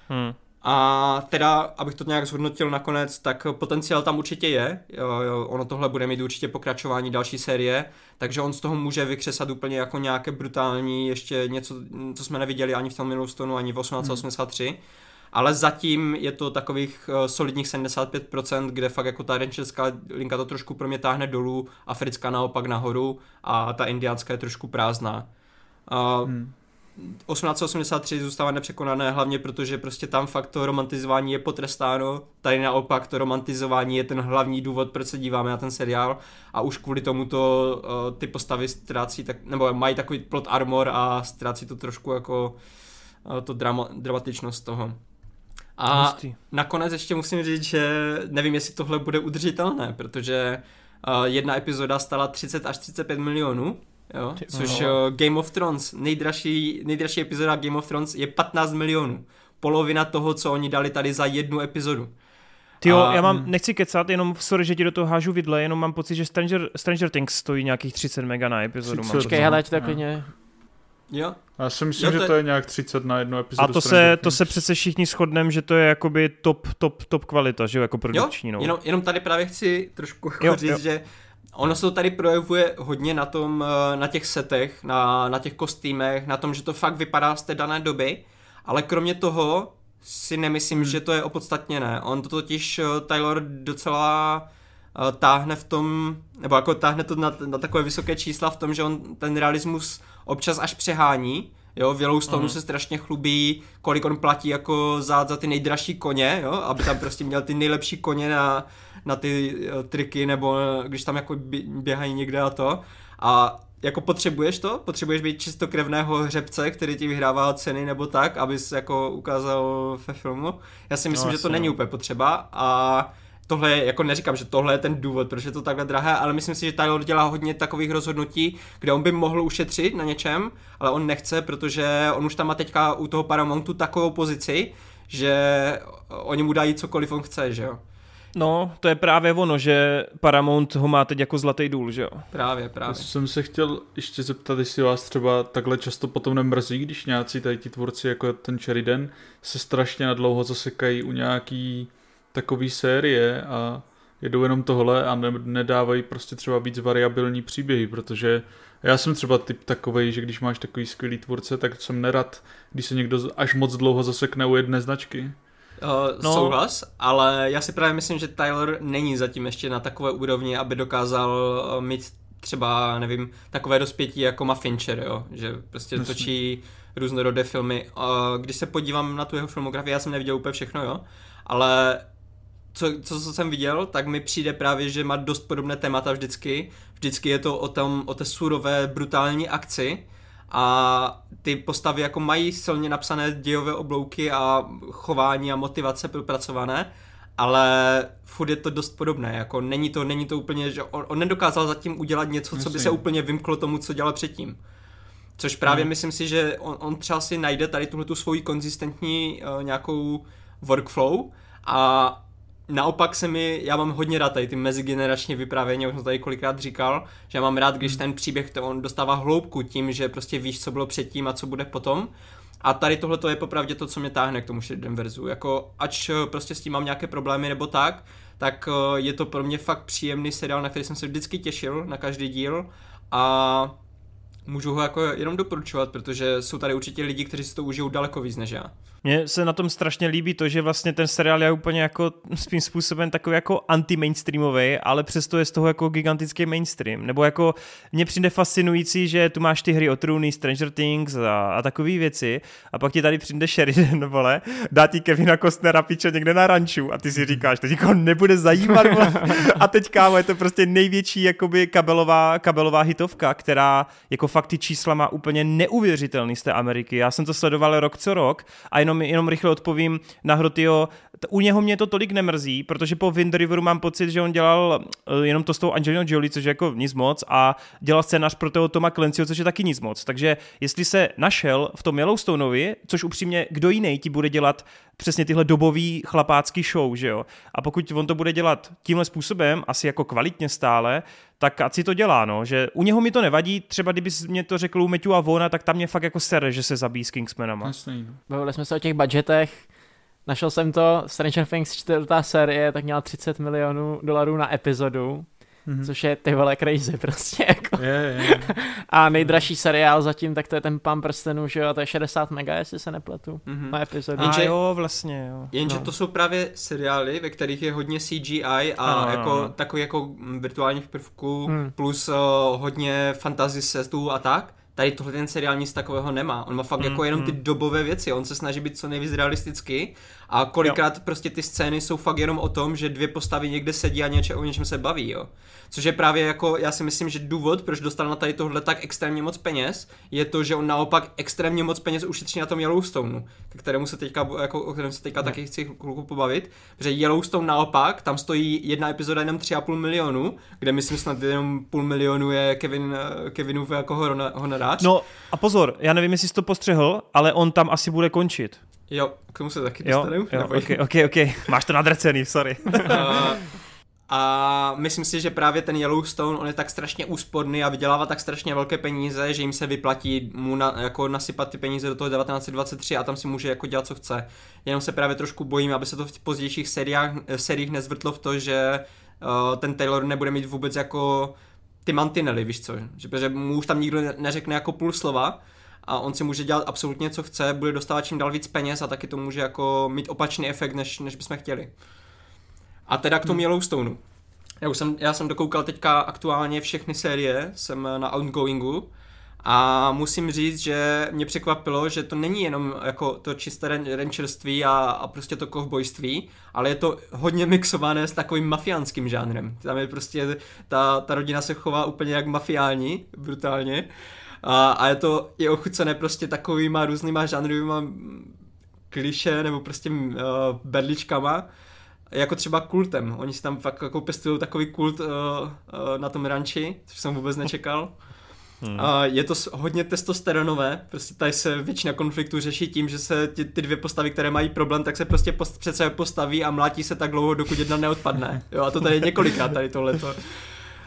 Hmm. A teda, abych to nějak zhodnotil nakonec, tak potenciál tam určitě je. Ono tohle bude mít určitě pokračování další série, takže on z toho může vykřesat úplně jako nějaké brutální, ještě něco, co jsme neviděli ani v tom Yellowstoneu, ani v 1883. Hmm ale zatím je to takových uh, solidních 75%, kde fakt jako ta rancherská linka to trošku pro mě táhne dolů, africká naopak nahoru a ta indiánská je trošku prázdná. Uh, hmm. 1883 zůstává nepřekonané hlavně protože prostě tam fakt to romantizování je potrestáno, tady naopak to romantizování je ten hlavní důvod, proč se díváme na ten seriál a už kvůli tomu to uh, ty postavy ztrácí, tak, nebo mají takový plot armor a ztrácí to trošku jako uh, to drama, dramatičnost toho. A Hustý. nakonec ještě musím říct, že nevím, jestli tohle bude udržitelné, protože uh, jedna epizoda stala 30 až 35 milionů, jo, což uh, Game of Thrones, nejdražší, nejdražší epizoda Game of Thrones je 15 milionů. Polovina toho, co oni dali tady za jednu epizodu. Ty jo, já mám, nechci kecat, jenom sorry, že ti do toho hážu vidle, jenom mám pocit, že Stranger, Stranger Things stojí nějakých 30 mega na epizodu. Počkej, hele, ať to klidně Jo. Já si myslím, jo, to... že to je nějak 30 na jednu epizodu. A to se, to se přece všichni shodneme, že to je jakoby top, top, top kvalita, že jo, jako produkční. Jo, no. jenom, jenom tady právě chci trošku jo, říct, jo. že ono se to tady projevuje hodně na tom, eh, na těch setech, na, na těch kostýmech, na tom, že to fakt vypadá z té dané doby, ale kromě toho si nemyslím, hmm. že to je opodstatněné. On to totiž eh, Taylor docela táhne v tom, nebo jako táhne to na, na takové vysoké čísla v tom, že on ten realismus občas až přehání, Jo, v Yellowstoneu uh-huh. se strašně chlubí, kolik on platí jako za, za ty nejdražší koně, jo, aby tam prostě měl ty nejlepší koně na, na ty uh, triky, nebo když tam jako běhají někde a to. A jako potřebuješ to? Potřebuješ být čistokrevného hřebce, který ti vyhrává ceny nebo tak, abys jako ukázal ve filmu? Já si myslím, no, že to není úplně potřeba a tohle je, jako neříkám, že tohle je ten důvod, proč je to takhle drahé, ale myslím si, že Taylor dělá hodně takových rozhodnutí, kde on by mohl ušetřit na něčem, ale on nechce, protože on už tam má teďka u toho Paramountu takovou pozici, že oni mu dají cokoliv on chce, že jo. No, to je právě ono, že Paramount ho má teď jako zlatý důl, že jo? Právě, právě. Já jsem se chtěl ještě zeptat, jestli vás třeba takhle často potom nemrzí, když nějací tady ti tvůrci jako ten Sheridan se strašně nadlouho zasekají u nějaký takový série a jedou jenom tohle a ne, nedávají prostě třeba víc variabilní příběhy, protože já jsem třeba typ takový, že když máš takový skvělý tvůrce, tak jsem nerad, když se někdo až moc dlouho zasekne u jedné značky. Uh, no. Souhlas, ale já si právě myslím, že Tyler není zatím ještě na takové úrovni, aby dokázal eh, mít třeba, nevím, takové dospětí jako má Fincher, jo? že prostě Myslím. točí různorodé filmy. Uh, když se podívám na tu jeho filmografii, já jsem neviděl úplně všechno, jo, ale co, co, co jsem viděl, tak mi přijde právě, že má dost podobné témata vždycky. Vždycky je to o, tom, o té surové, brutální akci, a ty postavy jako mají silně napsané dějové oblouky a chování a motivace propracované, ale furt je to dost podobné, jako není to, není to úplně, že on, on nedokázal zatím udělat něco, co by se úplně vymklo tomu, co dělal předtím. Což právě hmm. myslím si, že on, on třeba si najde tady tuhle tu svoji konzistentní uh, nějakou workflow a naopak se mi, já mám hodně rád tady ty mezigenerační vyprávění, už jsem tady kolikrát říkal, že já mám rád, když hmm. ten příběh to on dostává hloubku tím, že prostě víš, co bylo předtím a co bude potom. A tady tohle to je popravdě to, co mě táhne k tomu verzu. Jako, ač eh, prostě s tím mám nějaké problémy nebo tak, tak eh, je to pro mě fakt příjemný seriál, na který jsem se vždycky těšil, na každý díl. A můžu ho jako jenom doporučovat, protože jsou tady určitě lidi, kteří si to užijou daleko víc než já. Mně se na tom strašně líbí to, že vlastně ten seriál je úplně jako svým způsobem takový jako anti-mainstreamový, ale přesto je z toho jako gigantický mainstream. Nebo jako mně přijde fascinující, že tu máš ty hry o trůny, Stranger Things a, a takové věci a pak ti tady přijde Sheridan, vole, dá ti Kevina Costnera piče někde na ranču a ty si říkáš, to nikoho nebude zajímat, vole. A teď kámo, je to prostě největší jakoby kabelová, kabelová hitovka, která jako fakt ty čísla má úplně neuvěřitelný z té Ameriky. Já jsem to sledoval rok co rok a jenom, jenom rychle odpovím na Hrotyho, u něho mě to tolik nemrzí, protože po Wind Riveru mám pocit, že on dělal eh, jenom to s tou Angelina Jolie, což je jako nic moc, a dělal scénář pro toho Toma Clancyho, což je taky nic moc. Takže jestli se našel v tom Yellowstoneovi, což upřímně kdo jiný ti bude dělat přesně tyhle dobový chlapácký show, že jo? A pokud on to bude dělat tímhle způsobem, asi jako kvalitně stále, tak ať si to dělá, no, že u něho mi to nevadí, třeba kdyby mě to řekl u Matthew a Vona, tak tam mě fakt jako sere, že se zabíjí s Kingsmanama. Jasný. No. Bavili jsme se o těch budgetech, Našel jsem to, Stranger Things čtvrtá série, tak měla 30 milionů dolarů na epizodu, mm-hmm. což je ty vole crazy prostě jako. Yeah, yeah. A nejdražší seriál zatím, tak to je ten Pán prstenů, že jo, to je 60 mega, jestli se nepletu, mm-hmm. na epizodu. Jenže, a jo, vlastně, jo. Jenže no. to jsou právě seriály, ve kterých je hodně CGI a ano, jako ano. takový jako virtuálních prvků, hmm. plus uh, hodně fantasy setů a tak tady tohle ten seriál nic takového nemá. On má fakt mm, jako jenom ty dobové věci, on se snaží být co nejvíc realistický a kolikrát jo. prostě ty scény jsou fakt jenom o tom, že dvě postavy někde sedí a něče, o něčem se baví, jo. Což je právě jako, já si myslím, že důvod, proč dostal na tady tohle tak extrémně moc peněz, je to, že on naopak extrémně moc peněz ušetří na tom Yellowstoneu, kterému se teďka, jako, o kterém se teďka no. taky chci chvilku pobavit, protože Yellowstone naopak, tam stojí jedna epizoda jenom 3,5 milionu, kde myslím snad jenom půl milionu je Kevin, Kevinův jako honorář. No a pozor, já nevím, jestli jsi to postřehl, ale on tam asi bude končit. Jo, k tomu se taky dostanu. Jo, ok, ok, ok. Máš to nadrcený, sorry. uh, a myslím si, že právě ten Yellowstone, on je tak strašně úsporný a vydělává tak strašně velké peníze, že jim se vyplatí mu na, jako nasypat ty peníze do toho 1923 a tam si může jako dělat, co chce. Jenom se právě trošku bojím, aby se to v pozdějších seriách, seriích nezvrtlo v to, že uh, ten Taylor nebude mít vůbec jako ty mantinely, víš co, že, protože mu už tam nikdo neřekne jako půl slova, a on si může dělat absolutně co chce, bude dostávat čím dál víc peněz a taky to může jako mít opačný efekt, než, než bychom chtěli. A teda k tomu hmm. Yellowstoneu. Já, už jsem, já jsem dokoukal teďka aktuálně všechny série, jsem na ongoingu a musím říct, že mě překvapilo, že to není jenom jako to čisté rancherství a, a prostě to kovbojství, ale je to hodně mixované s takovým mafiánským žánrem. Tam je prostě, ta, ta rodina se chová úplně jak mafiáni, brutálně. A, a je to i ochucené prostě takovýma různýma žánrovýma kliše nebo prostě uh, berličkama, jako třeba kultem. Oni si tam fakt jako pěstují takový kult uh, uh, na tom ranči, což jsem vůbec nečekal. Hmm. A je to hodně testosteronové, prostě tady se většina konfliktů řeší tím, že se ty, ty dvě postavy, které mají problém, tak se prostě post, přece postaví a mlátí se tak dlouho, dokud jedna neodpadne. Jo, a to tady je několikrát tady tohleto.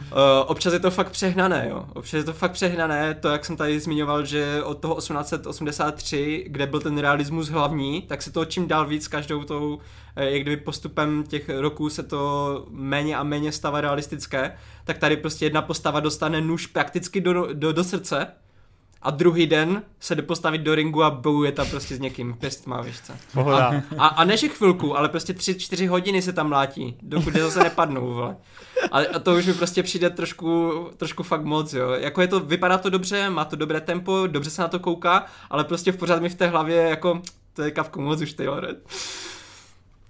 Uh, občas je to fakt přehnané, jo. Občas je to fakt přehnané, to jak jsem tady zmiňoval, že od toho 1883, kde byl ten realismus hlavní, tak se to čím dál víc každou tou, eh, jak kdyby postupem těch roků se to méně a méně stává realistické, tak tady prostě jedna postava dostane nůž prakticky do, do, do srdce a druhý den se jde postavit do ringu a bojuje tam prostě s někým pěstma, víš co. A, a, a než chvilku, ale prostě tři, čtyři hodiny se tam mlátí, dokud je zase nepadnou, vole. A, a to už mi prostě přijde trošku, trošku fakt moc, jo. Jako je to, vypadá to dobře, má to dobré tempo, dobře se na to kouká, ale prostě v pořád mi v té hlavě jako, to je kavku moc už, ty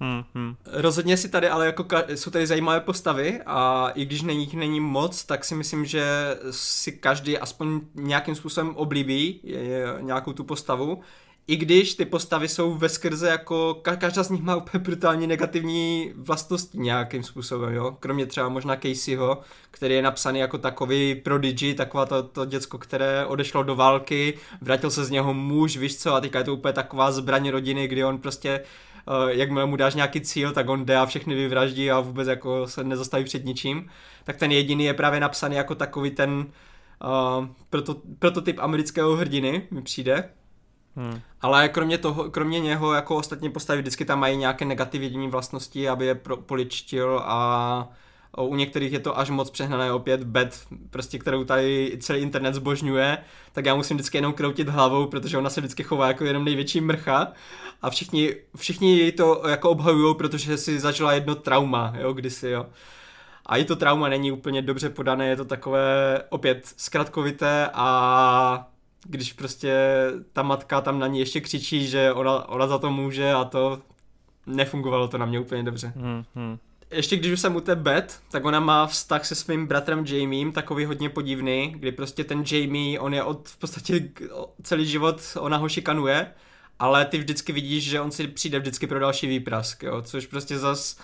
Hmm, hmm. Rozhodně si tady ale jako ka- jsou tady zajímavé postavy a i když není není moc, tak si myslím, že si každý aspoň nějakým způsobem oblíbí je, je, nějakou tu postavu. I když ty postavy jsou ve skrze jako, ka- každá z nich má úplně brutálně negativní vlastnosti nějakým způsobem, jo. Kromě třeba možná Caseyho, který je napsaný jako takový prodigy, taková to, to děcko, které odešlo do války, vrátil se z něho muž, víš co, a teďka je to úplně taková zbraň rodiny, kdy on prostě uh, jakmile mu dáš nějaký cíl, tak on jde a všechny vyvraždí a vůbec jako se nezastaví před ničím. Tak ten jediný je právě napsaný jako takový ten uh, proto, prototyp amerického hrdiny, mi přijde. Hmm. Ale kromě toho, kromě něho, jako ostatní postavy, vždycky tam mají nějaké negativní vlastnosti, aby je pro, poličtil a u některých je to až moc přehnané, opět bed, prostě kterou tady celý internet zbožňuje, tak já musím vždycky jenom kroutit hlavou, protože ona se vždycky chová jako jenom největší mrcha a všichni, všichni jej to jako obhajují, protože si zažila jedno trauma, jo, kdysi, jo. A i to trauma není úplně dobře podané, je to takové opět zkratkovité a když prostě ta matka tam na ní ještě křičí, že ona, ona za to může a to nefungovalo to na mě úplně dobře. Hmm, hmm ještě když už jsem u té Beth, tak ona má vztah se svým bratrem Jamiem, takový hodně podivný, kdy prostě ten Jamie, on je od v podstatě celý život, ona ho šikanuje, ale ty vždycky vidíš, že on si přijde vždycky pro další výprask, jo, což prostě zas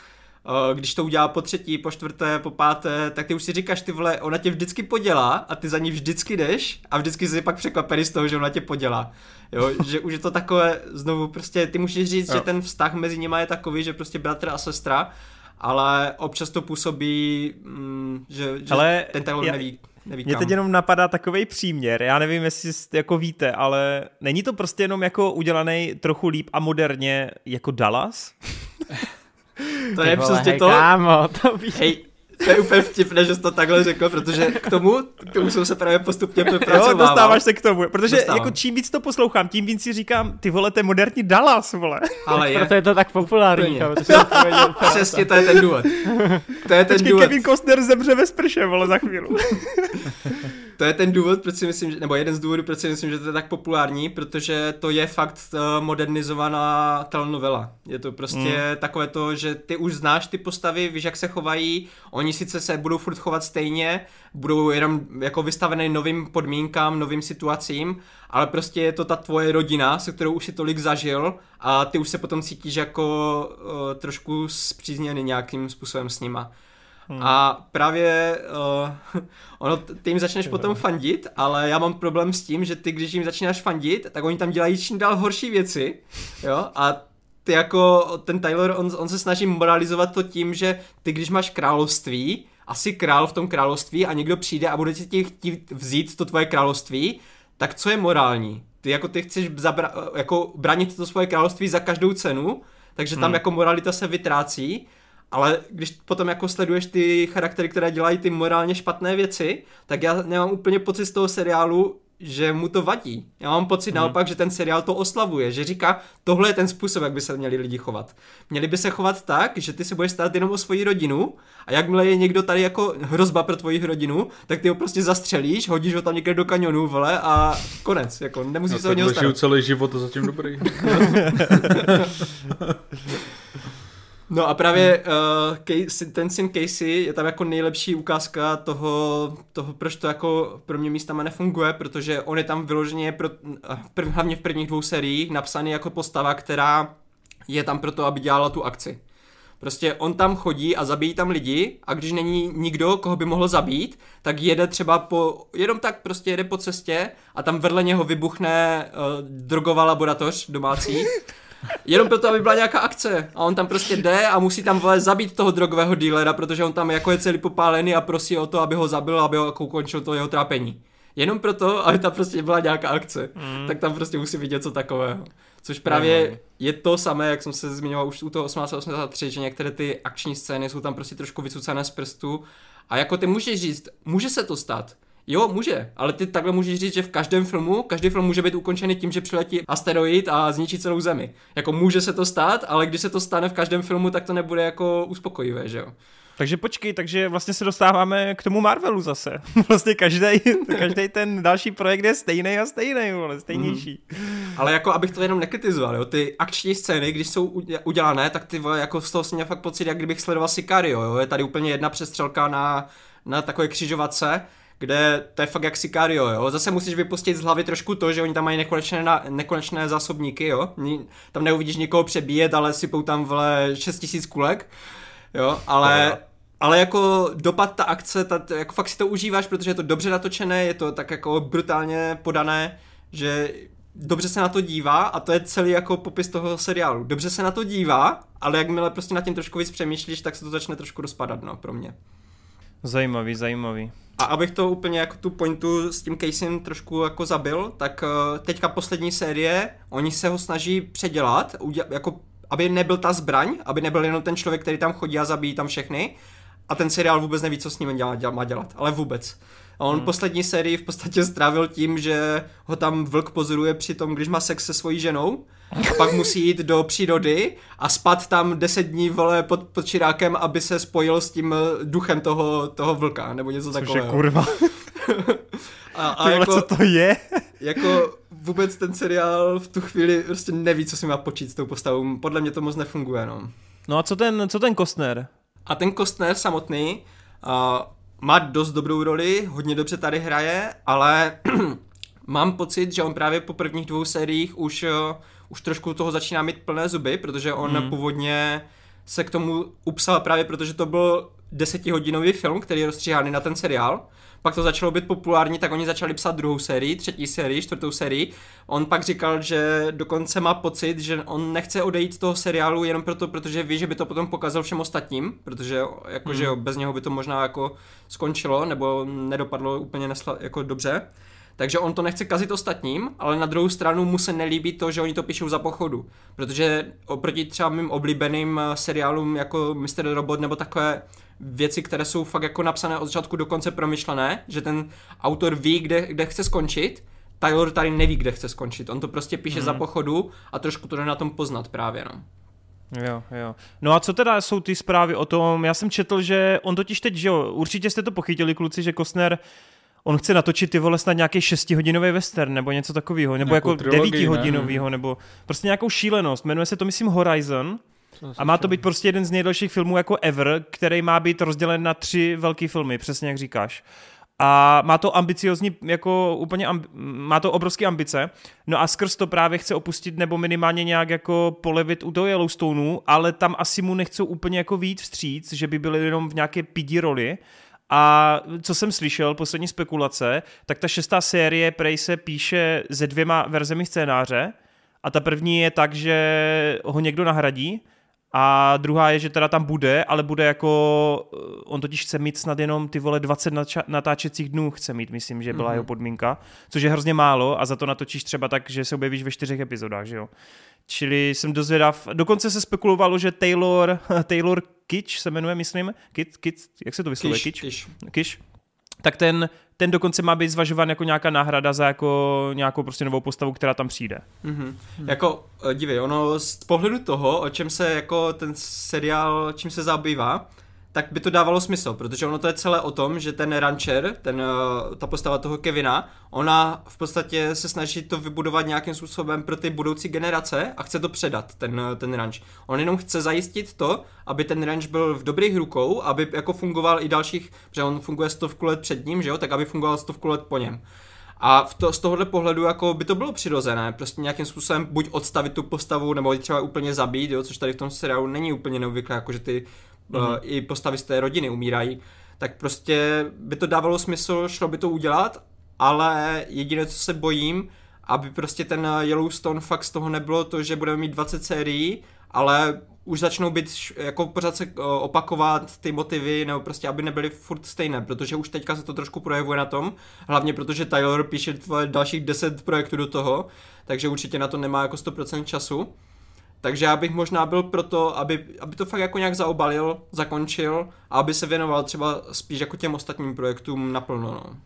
když to udělá po třetí, po čtvrté, po páté, tak ty už si říkáš, ty vole, ona tě vždycky podělá a ty za ní vždycky jdeš a vždycky jsi pak překvapený z toho, že ona tě podělá. Jo, že už je to takové, znovu prostě, ty můžeš říct, jo. že ten vztah mezi nimi je takový, že prostě bratr a sestra, ale občas to působí, mm, že, že ale ten Taylor já, neví. Neví Mě teď jenom napadá takový příměr, já nevím, jestli jako víte, ale není to prostě jenom jako udělaný trochu líp a moderně jako Dallas? to je přesně to. Kámo, to víš. Hej, to je úplně vtipné, že jsi to takhle řekl, protože k tomu, k tomu jsem se právě postupně propracovával. Jo, dostáváš se k tomu, protože Dostávám. jako čím víc to poslouchám, tím víc si říkám, ty vole, to je moderní Dallas, vole. Ale je. Proto je to tak populární. Přesně to je ten důvod. To je ten Počkej, důvod. Kevin Costner zemře ve sprše, vole, za chvíli. to je ten důvod, proč si myslím, že, nebo jeden z důvodů, proč si myslím, že to je tak populární, protože to je fakt uh, modernizovaná telenovela. Je to prostě mm. takové to, že ty už znáš ty postavy, víš, jak se chovají, oni sice se budou furt chovat stejně, budou jenom jako vystavené novým podmínkám, novým situacím, ale prostě je to ta tvoje rodina, se kterou už si tolik zažil a ty už se potom cítíš jako uh, trošku zpřízněný nějakým způsobem s nima. Hmm. A právě uh, ono, ty jim začneš potom fandit, ale já mám problém s tím, že ty, když jim začínáš fandit, tak oni tam dělají čím dál horší věci, jo, a ty jako, ten Tyler, on, on se snaží moralizovat to tím, že ty, když máš království, asi král v tom království a někdo přijde a bude ti chtít vzít to tvoje království, tak co je morální? Ty jako ty chceš zabra- jako bránit to svoje království za každou cenu, takže tam hmm. jako moralita se vytrácí ale když potom jako sleduješ ty charaktery, které dělají ty morálně špatné věci, tak já nemám úplně pocit z toho seriálu, že mu to vadí. Já mám pocit hmm. naopak, že ten seriál to oslavuje, že říká, tohle je ten způsob, jak by se měli lidi chovat. Měli by se chovat tak, že ty se budeš starat jenom o svoji rodinu a jakmile je někdo tady jako hrozba pro tvoji rodinu, tak ty ho prostě zastřelíš, hodíš ho tam někde do kanionu, vole, a konec, jako nemusíš no, se o něho starat. celý život a zatím dobrý. No a právě uh, Casey, ten syn Casey je tam jako nejlepší ukázka toho, toho, proč to jako pro mě místama nefunguje, protože on je tam vyloženě, pro, eh, prv, hlavně v prvních dvou seriích, napsaný jako postava, která je tam proto, aby dělala tu akci. Prostě on tam chodí a zabíjí tam lidi a když není nikdo, koho by mohl zabít, tak jede třeba po, jenom tak prostě jede po cestě a tam vedle něho vybuchne uh, drogová laboratoř domácí. Jenom proto, aby byla nějaká akce. A on tam prostě jde a musí tam vole zabít toho drogového dílera, protože on tam jako je celý popálený a prosí o to, aby ho zabil, aby ho jako ukončil to jeho trápení. Jenom proto, aby tam prostě byla nějaká akce. Mm. Tak tam prostě musí vidět něco takového. Což právě mm. je to samé, jak jsem se zmiňoval už u toho 1883, že některé ty akční scény jsou tam prostě trošku vycucané z prstu. A jako ty můžeš říct, může se to stát. Jo, může, ale ty takhle můžeš říct, že v každém filmu, každý film může být ukončený tím, že přiletí asteroid a zničí celou zemi. Jako může se to stát, ale když se to stane v každém filmu, tak to nebude jako uspokojivé, že jo. Takže počkej, takže vlastně se dostáváme k tomu Marvelu zase. vlastně každý, každý ten další projekt je stejný a stejný, ale stejnější. Mm. Ale jako abych to jenom nekritizoval, jo, ty akční scény, když jsou udělané, tak ty vole, jako z toho jsem měl fakt pocit, jak kdybych sledoval Sicario, jo, je tady úplně jedna přestřelka na, na takové křižovatce, kde to je fakt jak Sicario, jo. Zase musíš vypustit z hlavy trošku to, že oni tam mají nekonečné, na, nekonečné zásobníky, jo. Tam neuvidíš nikoho přebíjet, ale sypou tam vle 6000 kulek, jo, ale... No, ale jako dopad ta akce, ta, jako fakt si to užíváš, protože je to dobře natočené, je to tak jako brutálně podané, že dobře se na to dívá a to je celý jako popis toho seriálu. Dobře se na to dívá, ale jakmile prostě nad tím trošku víc přemýšlíš, tak se to začne trošku rozpadat, no, pro mě. Zajímavý, zajímavý. A abych to úplně jako tu pointu s tím Casem trošku jako zabil, tak eh, teďka poslední série, oni se ho snaží předělat, jako aby nebyl ta zbraň, aby nebyl jenom ten člověk, který tam chodí a zabíjí tam všechny, a ten seriál vůbec neví, co s ním dělá, dělá, má dělat, ale vůbec. A on hmm. poslední sérii v podstatě strávil tím, že ho tam vlk pozoruje při tom, když má sex se svojí ženou a pak musí jít do přírody a spat tam deset dní vole pod, pod čirákem, aby se spojil s tím duchem toho, toho vlka, nebo něco Což takového. Je kurva. a, a Tyhle, jako, co to je? jako vůbec ten seriál v tu chvíli prostě neví, co si má počít s tou postavou. Podle mě to moc nefunguje, no. No a co ten, co ten Kostner? A ten Kostner samotný uh, má dost dobrou roli, hodně dobře tady hraje, ale mám pocit, že on právě po prvních dvou sériích už, uh, už trošku toho začíná mít plné zuby, protože on hmm. původně se k tomu upsal právě protože to byl desetihodinový film, který je rozstříhaný na ten seriál pak to začalo být populární, tak oni začali psat druhou sérii, třetí sérii, čtvrtou sérii. On pak říkal, že dokonce má pocit, že on nechce odejít z toho seriálu jenom proto, protože ví, že by to potom pokazal všem ostatním, protože jakože hmm. bez něho by to možná jako skončilo, nebo nedopadlo úplně nesla, jako dobře. Takže on to nechce kazit ostatním, ale na druhou stranu mu se nelíbí to, že oni to píšou za pochodu. Protože oproti třeba mým oblíbeným seriálům jako Mr. Robot nebo takové věci, které jsou fakt jako napsané od začátku do konce promyšlené, že ten autor ví, kde, kde chce skončit, Taylor tady neví, kde chce skončit. On to prostě píše hmm. za pochodu a trošku to jde na tom poznat právě, no. Jo, jo. No a co teda jsou ty zprávy o tom? Já jsem četl, že on totiž teď, že jo, určitě jste to pochytili, kluci, že Kostner on chce natočit ty vole snad nějaký šestihodinový western nebo něco takového, nebo Nějakou jako devítihodinovýho, nebo prostě nějakou šílenost. Jmenuje se to, myslím, Horizon a má to být prostě jeden z nejdelších filmů jako ever, který má být rozdělen na tři velké filmy, přesně jak říkáš. A má to ambiciozní, jako úplně, amb, má to obrovské ambice. No a skrz to právě chce opustit nebo minimálně nějak jako polevit u toho Yellowstoneu, ale tam asi mu nechcou úplně jako víc vstříc, že by byli jenom v nějaké pidi roli. A co jsem slyšel, poslední spekulace, tak ta šestá série prej se píše ze dvěma verzemi scénáře a ta první je tak, že ho někdo nahradí a druhá je, že teda tam bude, ale bude jako, eh, on totiž chce mít snad jenom ty vole 20 natáčecích dnů chce mít, myslím, že byla mm-hmm. jeho podmínka, což je hrozně málo a za to natočíš třeba tak, že se objevíš ve čtyřech epizodách, že jo. Čili jsem dozvědav, dokonce se spekulovalo, že Taylor, Taylor Kitsch se jmenuje, myslím, Kit, Kit, jak se to vyslovuje? Kish. Kish. Tak ten ten dokonce má být zvažován jako nějaká náhrada za jako nějakou prostě novou postavu, která tam přijde. Mm-hmm. Hmm. Jako, eh, dívej, ono z pohledu toho, o čem se jako ten seriál, čím se zabývá, tak by to dávalo smysl, protože ono to je celé o tom, že ten rancher, ten, eh, ta postava toho Kevina, ona v podstatě se snaží to vybudovat nějakým způsobem pro ty budoucí generace a chce to předat, ten, eh, ten ranch. On jenom chce zajistit to, aby ten ranch byl v dobrých rukou, aby jako fungoval i dalších, protože on funguje stovku let před ním, že jo, tak aby fungoval stovku let po něm. A v to, z tohohle pohledu jako by to bylo přirozené, prostě nějakým způsobem buď odstavit tu postavu, nebo třeba úplně zabít, jo, což tady v tom seriálu není úplně neobvyklé, jako že ty mm-hmm. i postavy z té rodiny umírají, tak prostě by to dávalo smysl, šlo by to udělat, ale jediné, co se bojím, aby prostě ten Yellowstone fakt z toho nebylo to, že budeme mít 20 sérií, ale už začnou být, jako pořád se opakovat ty motivy, nebo prostě, aby nebyly furt stejné, protože už teďka se to trošku projevuje na tom, hlavně protože Tyler píše dalších 10 projektů do toho, takže určitě na to nemá jako 100% času. Takže já bych možná byl proto, aby, aby to fakt jako nějak zaobalil, zakončil a aby se věnoval třeba spíš jako těm ostatním projektům naplno. No.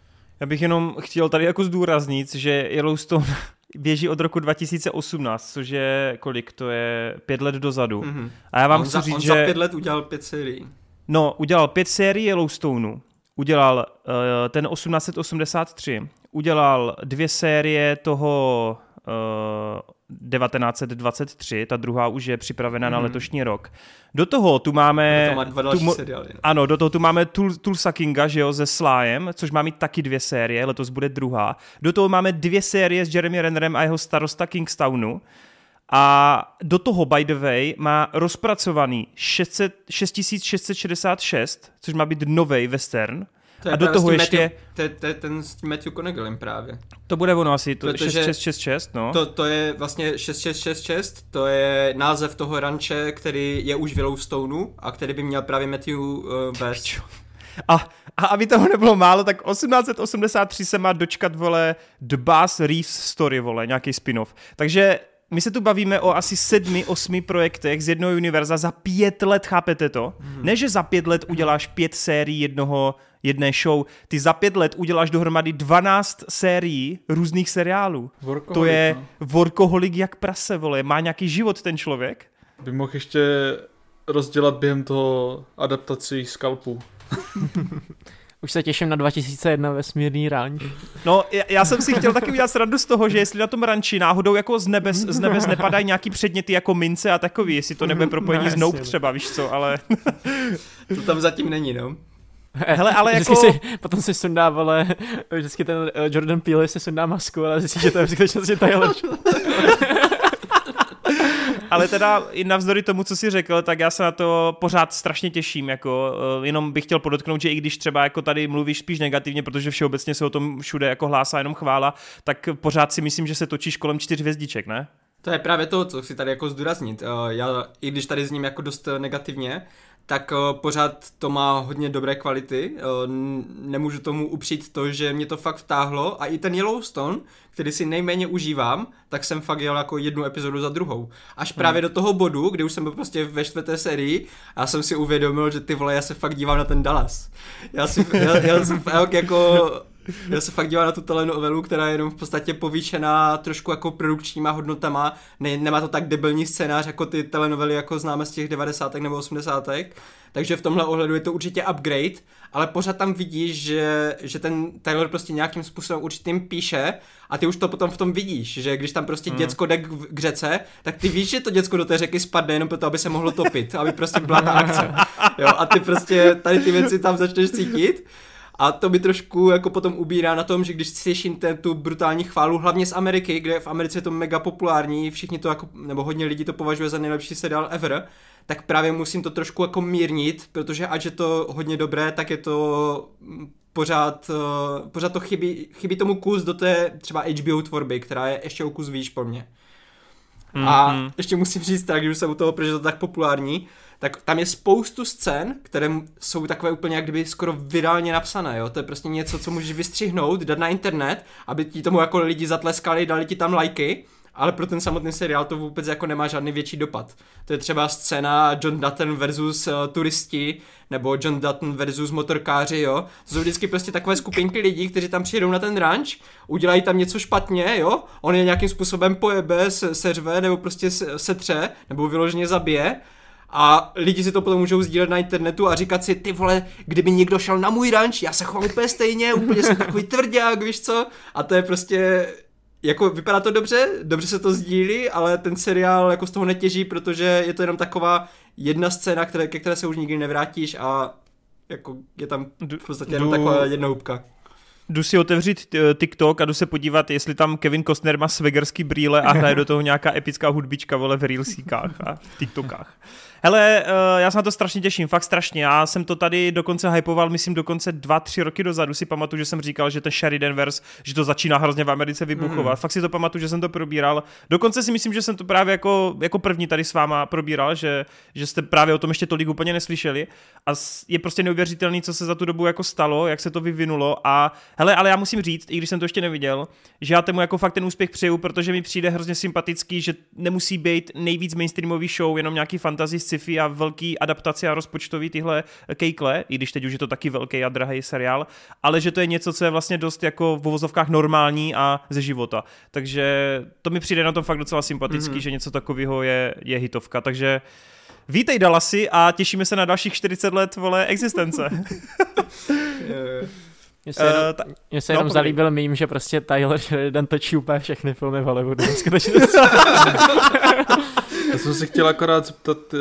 Já bych jenom chtěl tady jako zdůraznit, že Yellowstone běží od roku 2018, což je kolik? To je pět let dozadu. Mm-hmm. A já vám on chci za, říct, on že... za pět let udělal pět sérií. No, udělal pět sérií Yellowstoneu. Udělal uh, ten 1883. Udělal dvě série toho uh, 1923, ta druhá už je připravena mm. na mhm. letošní rok. Do toho tu máme... To dva další tu, seriály. Ano, do toho tu máme Tul, Tulsa Kinga, že jo, se Slyem, což má mít taky dvě série, letos bude druhá. Do toho máme dvě série s Jeremy Rennerem a jeho starosta Kingstownu. A do toho, by the way, má rozpracovaný 600, 6666, což má být nový western, to je a do toho ještě... Matthew, to, to je ten s tím Matthew Conegalem právě. To bude ono asi, to Protože 6666, no. To, to je vlastně 6666, to je název toho ranče, který je už v Yellowstoneu a který by měl právě Matthew uh, vést. A, a aby toho nebylo málo, tak 1883 se má dočkat, vole, The Bass Reeves Story, vole, nějaký spin-off. Takže my se tu bavíme o asi sedmi, osmi projektech z jednoho univerza za pět let, chápete to? Mm-hmm. Ne, že za pět let uděláš pět sérií jednoho, jedné show, ty za pět let uděláš dohromady 12 sérií různých seriálů. Workoholik, to je no. workoholik jak prase, vole. Má nějaký život ten člověk? By mohl ještě rozdělat během toho adaptací skalpů. Už se těším na 2001 vesmírný ranč. No, já, já jsem si chtěl taky udělat srandu z toho, že jestli na tom ranči náhodou jako z nebes, z nebes nepadají nějaký předměty jako mince a takový, jestli to nebude propojení no, s Nope třeba, víš co, ale... to tam zatím není, no. Hele, ale jako... Si, potom si sundá, vole, vždycky ten uh, Jordan Peele si sundá masku, ale zjistí, že to je v skutečnosti Tyler. ale teda i navzdory tomu, co jsi řekl, tak já se na to pořád strašně těším, jako uh, jenom bych chtěl podotknout, že i když třeba jako tady mluvíš spíš negativně, protože všeobecně se o tom všude jako hlásá jenom chvála, tak pořád si myslím, že se točíš kolem čtyř hvězdiček, ne? To je právě to, co chci tady jako zdůraznit. Uh, já, i když tady zním jako dost negativně, tak uh, pořád to má hodně dobré kvality. Uh, nemůžu tomu upřít to, že mě to fakt vtáhlo a i ten Yellowstone, který si nejméně užívám, tak jsem fakt jel jako jednu epizodu za druhou. Až právě hmm. do toho bodu, kdy už jsem byl prostě ve čtvrté sérii a já jsem si uvědomil, že ty vole, já se fakt dívám na ten Dallas. Já si, já, já jsem fakt jako já se fakt dívám na tu telenovelu, která je jenom v podstatě povýšená trošku jako produkčníma hodnotama. Ne, nemá to tak debilní scénář jako ty telenovely, jako známe z těch 90. nebo 80. Takže v tomhle ohledu je to určitě upgrade, ale pořád tam vidíš, že, že ten Taylor prostě nějakým způsobem určitým píše a ty už to potom v tom vidíš, že když tam prostě hmm. děcko jde k řece, tak ty víš, že to děcko do té řeky spadne jenom proto, aby se mohlo topit, aby prostě byla ta akce. Jo, a ty prostě tady ty věci tam začneš cítit a to mi trošku jako potom ubírá na tom, že když slyším ten, tu brutální chválu, hlavně z Ameriky, kde v Americe je to mega populární, všichni to jako, nebo hodně lidí to považuje za nejlepší seriál ever, tak právě musím to trošku jako mírnit, protože ať je to hodně dobré, tak je to pořád, uh, pořád to chybí, chybí tomu kus do té třeba HBO tvorby, která je ještě o kus výš po mně. Mm-hmm. A mhm. ještě musím říct, tak, když jsem u toho, protože to tak populární, tak tam je spoustu scén, které jsou takové úplně jak kdyby skoro virálně napsané, jo? To je prostě něco, co můžeš vystřihnout, dát na internet, aby ti tomu jako lidi zatleskali, dali ti tam lajky, ale pro ten samotný seriál to vůbec jako nemá žádný větší dopad. To je třeba scéna John Dutton versus uh, turisti, nebo John Dutton versus motorkáři, jo. To jsou vždycky prostě takové skupinky lidí, kteří tam přijedou na ten ranč, udělají tam něco špatně, jo. On je nějakým způsobem pojebe, se, seřve, nebo prostě setře, nebo vyloženě zabije a lidi si to potom můžou sdílet na internetu a říkat si, ty vole, kdyby někdo šel na můj ranč, já se chovám úplně stejně, úplně jsem takový tvrdák, víš co? A to je prostě, jako vypadá to dobře, dobře se to sdílí, ale ten seriál jako z toho netěží, protože je to jenom taková jedna scéna, které, ke které se už nikdy nevrátíš a jako je tam v podstatě jenom taková jedna hubka. jdu si otevřít eh, TikTok a jdu se podívat, jestli tam Kevin Costner má svegerský brýle a hraje do toho nějaká epická hudbička, vole, v Reelsíkách a v TikTokách. Hele, uh, já se na to strašně těším, fakt strašně. Já jsem to tady dokonce hypoval, myslím dokonce dva, tři roky dozadu si pamatuju, že jsem říkal, že ten Sheridan Verse, že to začíná hrozně v Americe vybuchovat. Mm. Fakt si to pamatuju, že jsem to probíral. Dokonce si myslím, že jsem to právě jako, jako první tady s váma probíral, že, že jste právě o tom ještě tolik úplně neslyšeli. A je prostě neuvěřitelný, co se za tu dobu jako stalo, jak se to vyvinulo. A hele, ale já musím říct, i když jsem to ještě neviděl, že já tomu jako fakt ten úspěch přeju, protože mi přijde hrozně sympatický, že nemusí být nejvíc mainstreamový show, jenom nějaký fantasy sci-fi a velký adaptace a rozpočtový tyhle kejkle, i když teď už je to taky velký a drahý seriál, ale že to je něco, co je vlastně dost jako v vozovkách normální a ze života. Takže to mi přijde na tom fakt docela sympatický, mm-hmm. že něco takového je, je hitovka. Takže vítej Dallasy a těšíme se na dalších 40 let vole existence. Mně se jenom, uh, ta... Mně se jenom no, zalíbil mým, že prostě Tyler Sheridan točí úplně všechny filmy v Hollywoodu. Já jsem si chtěl akorát zeptat, uh,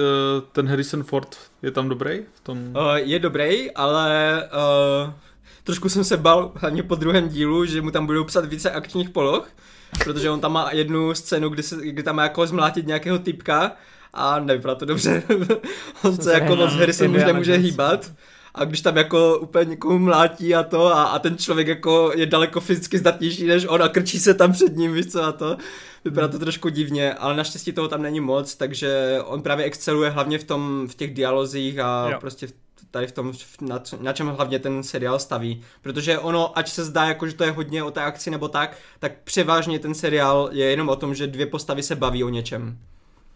ten Harrison Ford je tam dobrý? V tom... Uh, je dobrý, ale uh, trošku jsem se bal, hlavně po druhém dílu, že mu tam budou psat více akčních poloh, protože on tam má jednu scénu, kdy, se, kdy tam má jako zmlátit nějakého typka a nevypadá to dobře. on se jako moc Harrison už nemůže hýbat a když tam jako úplně někoho mlátí a to a, a ten člověk jako je daleko fyzicky zdatnější než on a krčí se tam před ním, víš co a to. Vypadá to trošku divně, ale naštěstí toho tam není moc, takže on právě exceluje hlavně v tom, v těch dialozích a jo. prostě v, tady v tom, na, na čem hlavně ten seriál staví. Protože ono, ať se zdá jako, že to je hodně o té akci nebo tak, tak převážně ten seriál je jenom o tom, že dvě postavy se baví o něčem.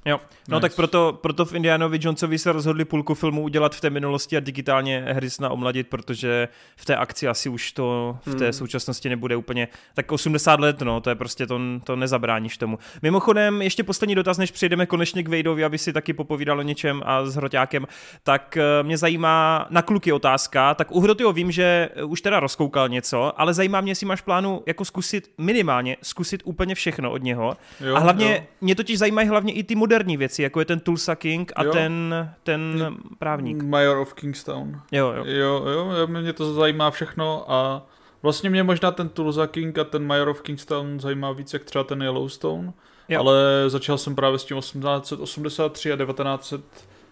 Jo, no nice. tak proto, proto v Indianovi Jonesovi se rozhodli půlku filmu udělat v té minulosti a digitálně Harrisona omladit, protože v té akci asi už to v té hmm. současnosti nebude úplně, tak 80 let, no, to je prostě, to, to nezabráníš tomu. Mimochodem, ještě poslední dotaz, než přejdeme konečně k Vejdovi, aby si taky popovídal o něčem a s Hroťákem, tak eh, mě zajímá na kluky otázka, tak u Hrotyho vím, že už teda rozkoukal něco, ale zajímá mě, jestli máš plánu jako zkusit minimálně, zkusit úplně všechno od něho. Jo, a hlavně, jo. mě totiž zajímají hlavně i ty moderní věci, jako je ten Tulsa King a jo. ten, ten právník. Mayor of Kingstown. Jo, jo. Jo, jo, mě to zajímá všechno a vlastně mě možná ten Tulsa King a ten Mayor of Kingstown zajímá víc, jak třeba ten Yellowstone. Jo. Ale začal jsem právě s tím 1883 a 1900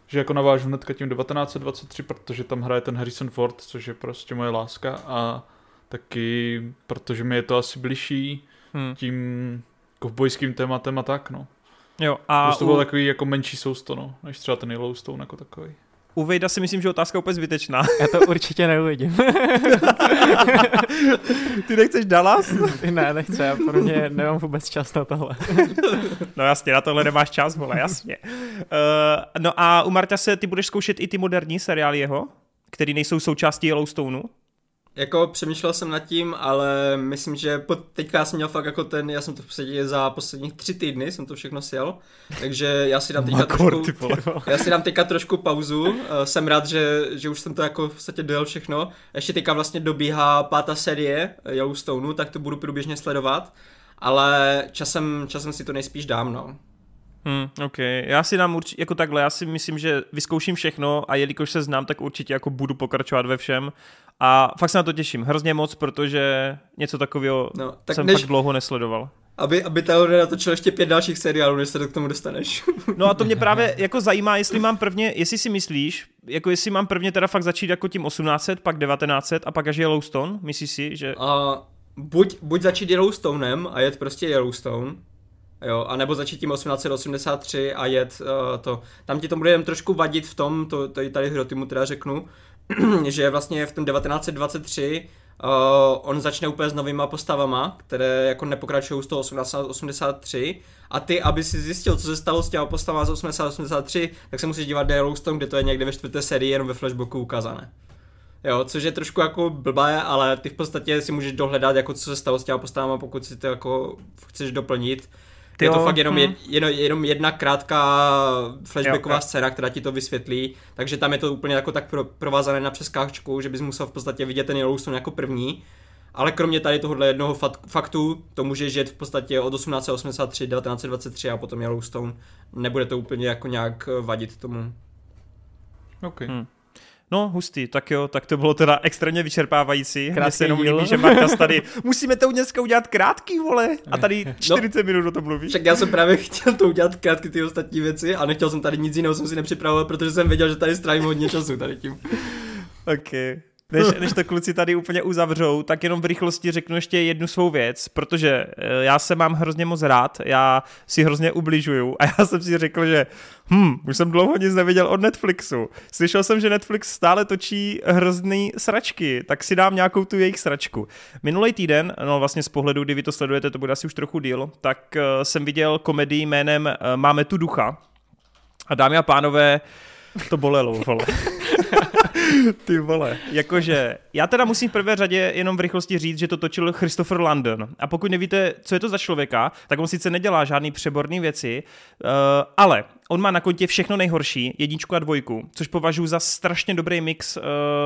že jako navážu hnedka tím 1923, protože tam hraje ten Harrison Ford, což je prostě moje láska a taky, protože mi je to asi bližší hmm. tím kovbojským tématem a tak, no. Jo, a prostě to bylo u... takový jako menší sousto, no, než třeba ten Yellowstone jako takový. U Vejda si myslím, že otázka úplně zbytečná. Já to určitě neuvidím. Ty nechceš Dallas? ne, nechci, já pro mě nemám vůbec čas na tohle. no jasně, na tohle nemáš čas, vole, jasně. Uh, no a u Marta se ty budeš zkoušet i ty moderní seriály jeho, který nejsou součástí Yellowstoneu? Jako přemýšlel jsem nad tím, ale myslím, že po, teďka jsem měl fakt jako ten, já jsem to v podstatě za posledních tři týdny jsem to všechno sjel, takže já si dám teďka Makor, trošku, já si dám teďka trošku pauzu, uh, jsem rád, že, že už jsem to jako v podstatě dojel všechno, ještě teďka vlastně dobíhá pátá série Yellowstoneu, tak to budu průběžně sledovat, ale časem, časem si to nejspíš dám, no. Hmm, ok, já si dám určitě, jako takhle, já si myslím, že vyzkouším všechno a jelikož se znám, tak určitě jako budu pokračovat ve všem a fakt se na to těším, hrozně moc, protože něco takového no, tak jsem než, fakt dlouho nesledoval. Aby, aby Taylor natočil ještě pět dalších seriálů, než se k tomu dostaneš. no a to mě právě jako zajímá, jestli mám prvně, jestli si myslíš, jako jestli mám prvně teda fakt začít jako tím 1800, pak 1900 a pak až Yellowstone, myslíš si, že... Uh, buď, buď začít Yellowstonem a jet prostě Yellowstone, Jo, a nebo začít tím 1883 a jet uh, to. Tam ti to bude jen trošku vadit v tom, to, to tady Hrotimu teda řeknu, že vlastně v tom 1923 uh, on začne úplně s novýma postavama, které jako nepokračují z toho 1883 a ty, aby si zjistil, co se stalo s těma postavama z 1883, tak se musíš dívat do Yellowstone, kde to je někde ve čtvrté sérii jenom ve flashbacku ukázané. Jo, což je trošku jako blbé, ale ty v podstatě si můžeš dohledat, jako co se stalo s těma postavama, pokud si to jako chceš doplnit. Ty je to fakt jenom, hmm. jenom, jenom jedna krátká flashbacková jo, scéna, která ti to vysvětlí, takže tam je to úplně jako tak pro, provázané na přeskáčku, že bys musel v podstatě vidět ten Yellowstone jako první. Ale kromě tady tohohle jednoho faktu, to může žít v podstatě od 1883, 1923 a potom Yellowstone. Nebude to úplně jako nějak vadit tomu. OK. Hmm. No, hustý, tak jo, tak to bylo teda extrémně vyčerpávající. Mně se jenom líbí, že Markas tady, musíme to dneska udělat krátký, vole, a tady 40 no, minut o tom mluví. Však já jsem právě chtěl to udělat krátky ty ostatní věci a nechtěl jsem tady nic jiného, jsem si nepřipravoval, protože jsem věděl, že tady strávím hodně času tady tím. OK. Než, než to kluci tady úplně uzavřou, tak jenom v rychlosti řeknu ještě jednu svou věc, protože eh, já se mám hrozně moc rád, já si hrozně ubližuju a já jsem si řekl, že hm, už jsem dlouho nic neviděl od Netflixu. Slyšel jsem, že Netflix stále točí hrozný sračky, tak si dám nějakou tu jejich sračku. Minulý týden, no vlastně z pohledu, kdy vy to sledujete, to bude asi už trochu díl, tak uh, jsem viděl komedii jménem uh, Máme tu ducha. A dámy a pánové, to bolelo, vole. Ty vole. Jakože, já teda musím v prvé řadě jenom v rychlosti říct, že to točil Christopher London. A pokud nevíte, co je to za člověka, tak on sice nedělá žádný přeborný věci, uh, ale on má na kontě všechno nejhorší, jedničku a dvojku, což považuji za strašně dobrý mix uh,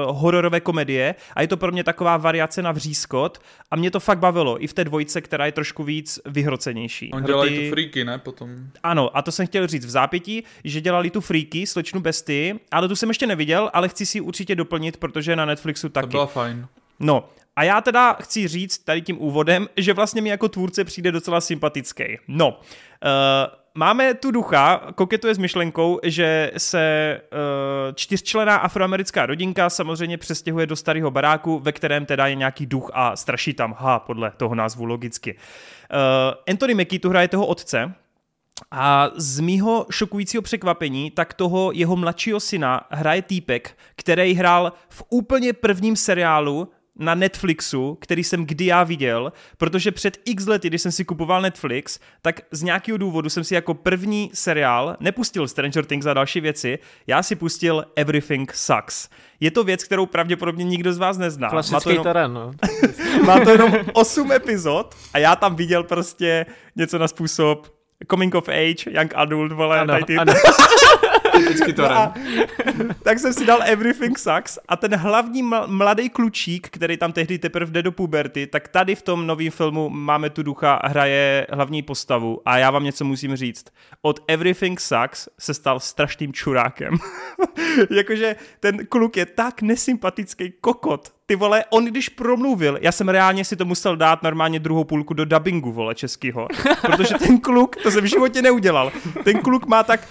hororové komedie a je to pro mě taková variace na vřískot a mě to fakt bavilo i v té dvojce, která je trošku víc vyhrocenější. On dělá Hroty... tu freaky, ne, potom? Ano, a to jsem chtěl říct v zápětí, že dělali tu freaky, slečnu besty, ale tu jsem ještě neviděl, ale chci si určitě doplnit, protože na Netflixu taky. To byla fajn. No, a já teda chci říct tady tím úvodem, že vlastně mi jako tvůrce přijde docela sympatický. No, uh, máme tu ducha, koketuje s myšlenkou, že se uh, čtyřčlená afroamerická rodinka samozřejmě přestěhuje do starého baráku, ve kterém teda je nějaký duch a straší tam, ha, podle toho názvu logicky. Uh, Anthony Mackie tu hraje toho otce, a z mýho šokujícího překvapení, tak toho jeho mladšího syna hraje týpek, který hrál v úplně prvním seriálu na Netflixu, který jsem kdy já viděl, protože před x lety, když jsem si kupoval Netflix, tak z nějakého důvodu jsem si jako první seriál nepustil Stranger Things a další věci, já si pustil Everything Sucks. Je to věc, kterou pravděpodobně nikdo z vás nezná. Klasický má to jenom, terén, no. má to jenom 8 epizod a já tam viděl prostě něco na způsob coming of age, young adult, vole, ano, tady ty... Ano. Vždycky to no a, tak jsem si dal Everything Sucks a ten hlavní mladý klučík, který tam tehdy teprve jde do puberty, tak tady v tom novém filmu máme tu ducha, hraje hlavní postavu a já vám něco musím říct. Od Everything Sucks se stal strašným čurákem. Jakože ten kluk je tak nesympatický kokot, ty vole, on když promluvil, já jsem reálně si to musel dát normálně druhou půlku do dubbingu, vole, českýho, protože ten kluk, to jsem v životě neudělal, ten kluk má tak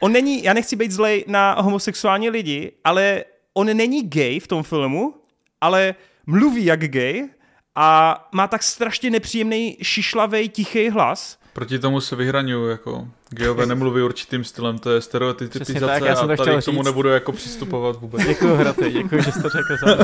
on není, já nechci být zlej na homosexuální lidi, ale on není gay v tom filmu, ale mluví jak gay a má tak strašně nepříjemný, šišlavý, tichý hlas. Proti tomu se vyhraňuju, jako geové nemluví určitým stylem, to je stereotypizace tak, já jsem a tady k tomu říct. nebudu jako přistupovat vůbec. Děkuji, Hraty, děkuji, že jste řekl za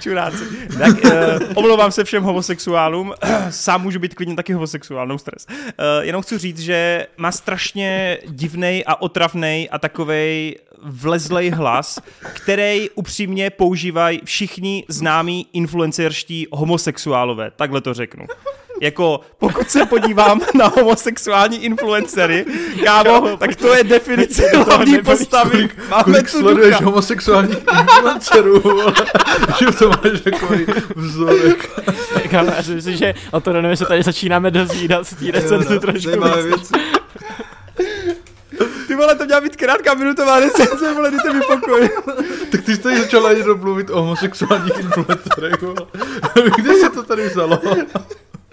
Čuráci. Tak, uh, omlouvám se všem homosexuálům, sám můžu být klidně taky homosexuál, no stres. Uh, jenom chci říct, že má strašně divný a otravný a takovej vlezlej hlas, který upřímně používají všichni známí influencerští homosexuálové, takhle to řeknu. Jako, pokud se podívám na homosexuální influencery, kámo, tak to je definice hlavní postavy. Kolik, Máme kolik tu sleduješ ducha. homosexuálních influencerů, že to máš takový vzorek. Kámo, já si myslím, že o to nevím, se tady začínáme dozvídat z té recenzu trošku. Ty vole, to měla být krátká minutová recenze, vole, ty mi pokoj. tak ty jsi tady začala jenom mluvit o homosexuálních influencerech, Kde se to tady vzalo?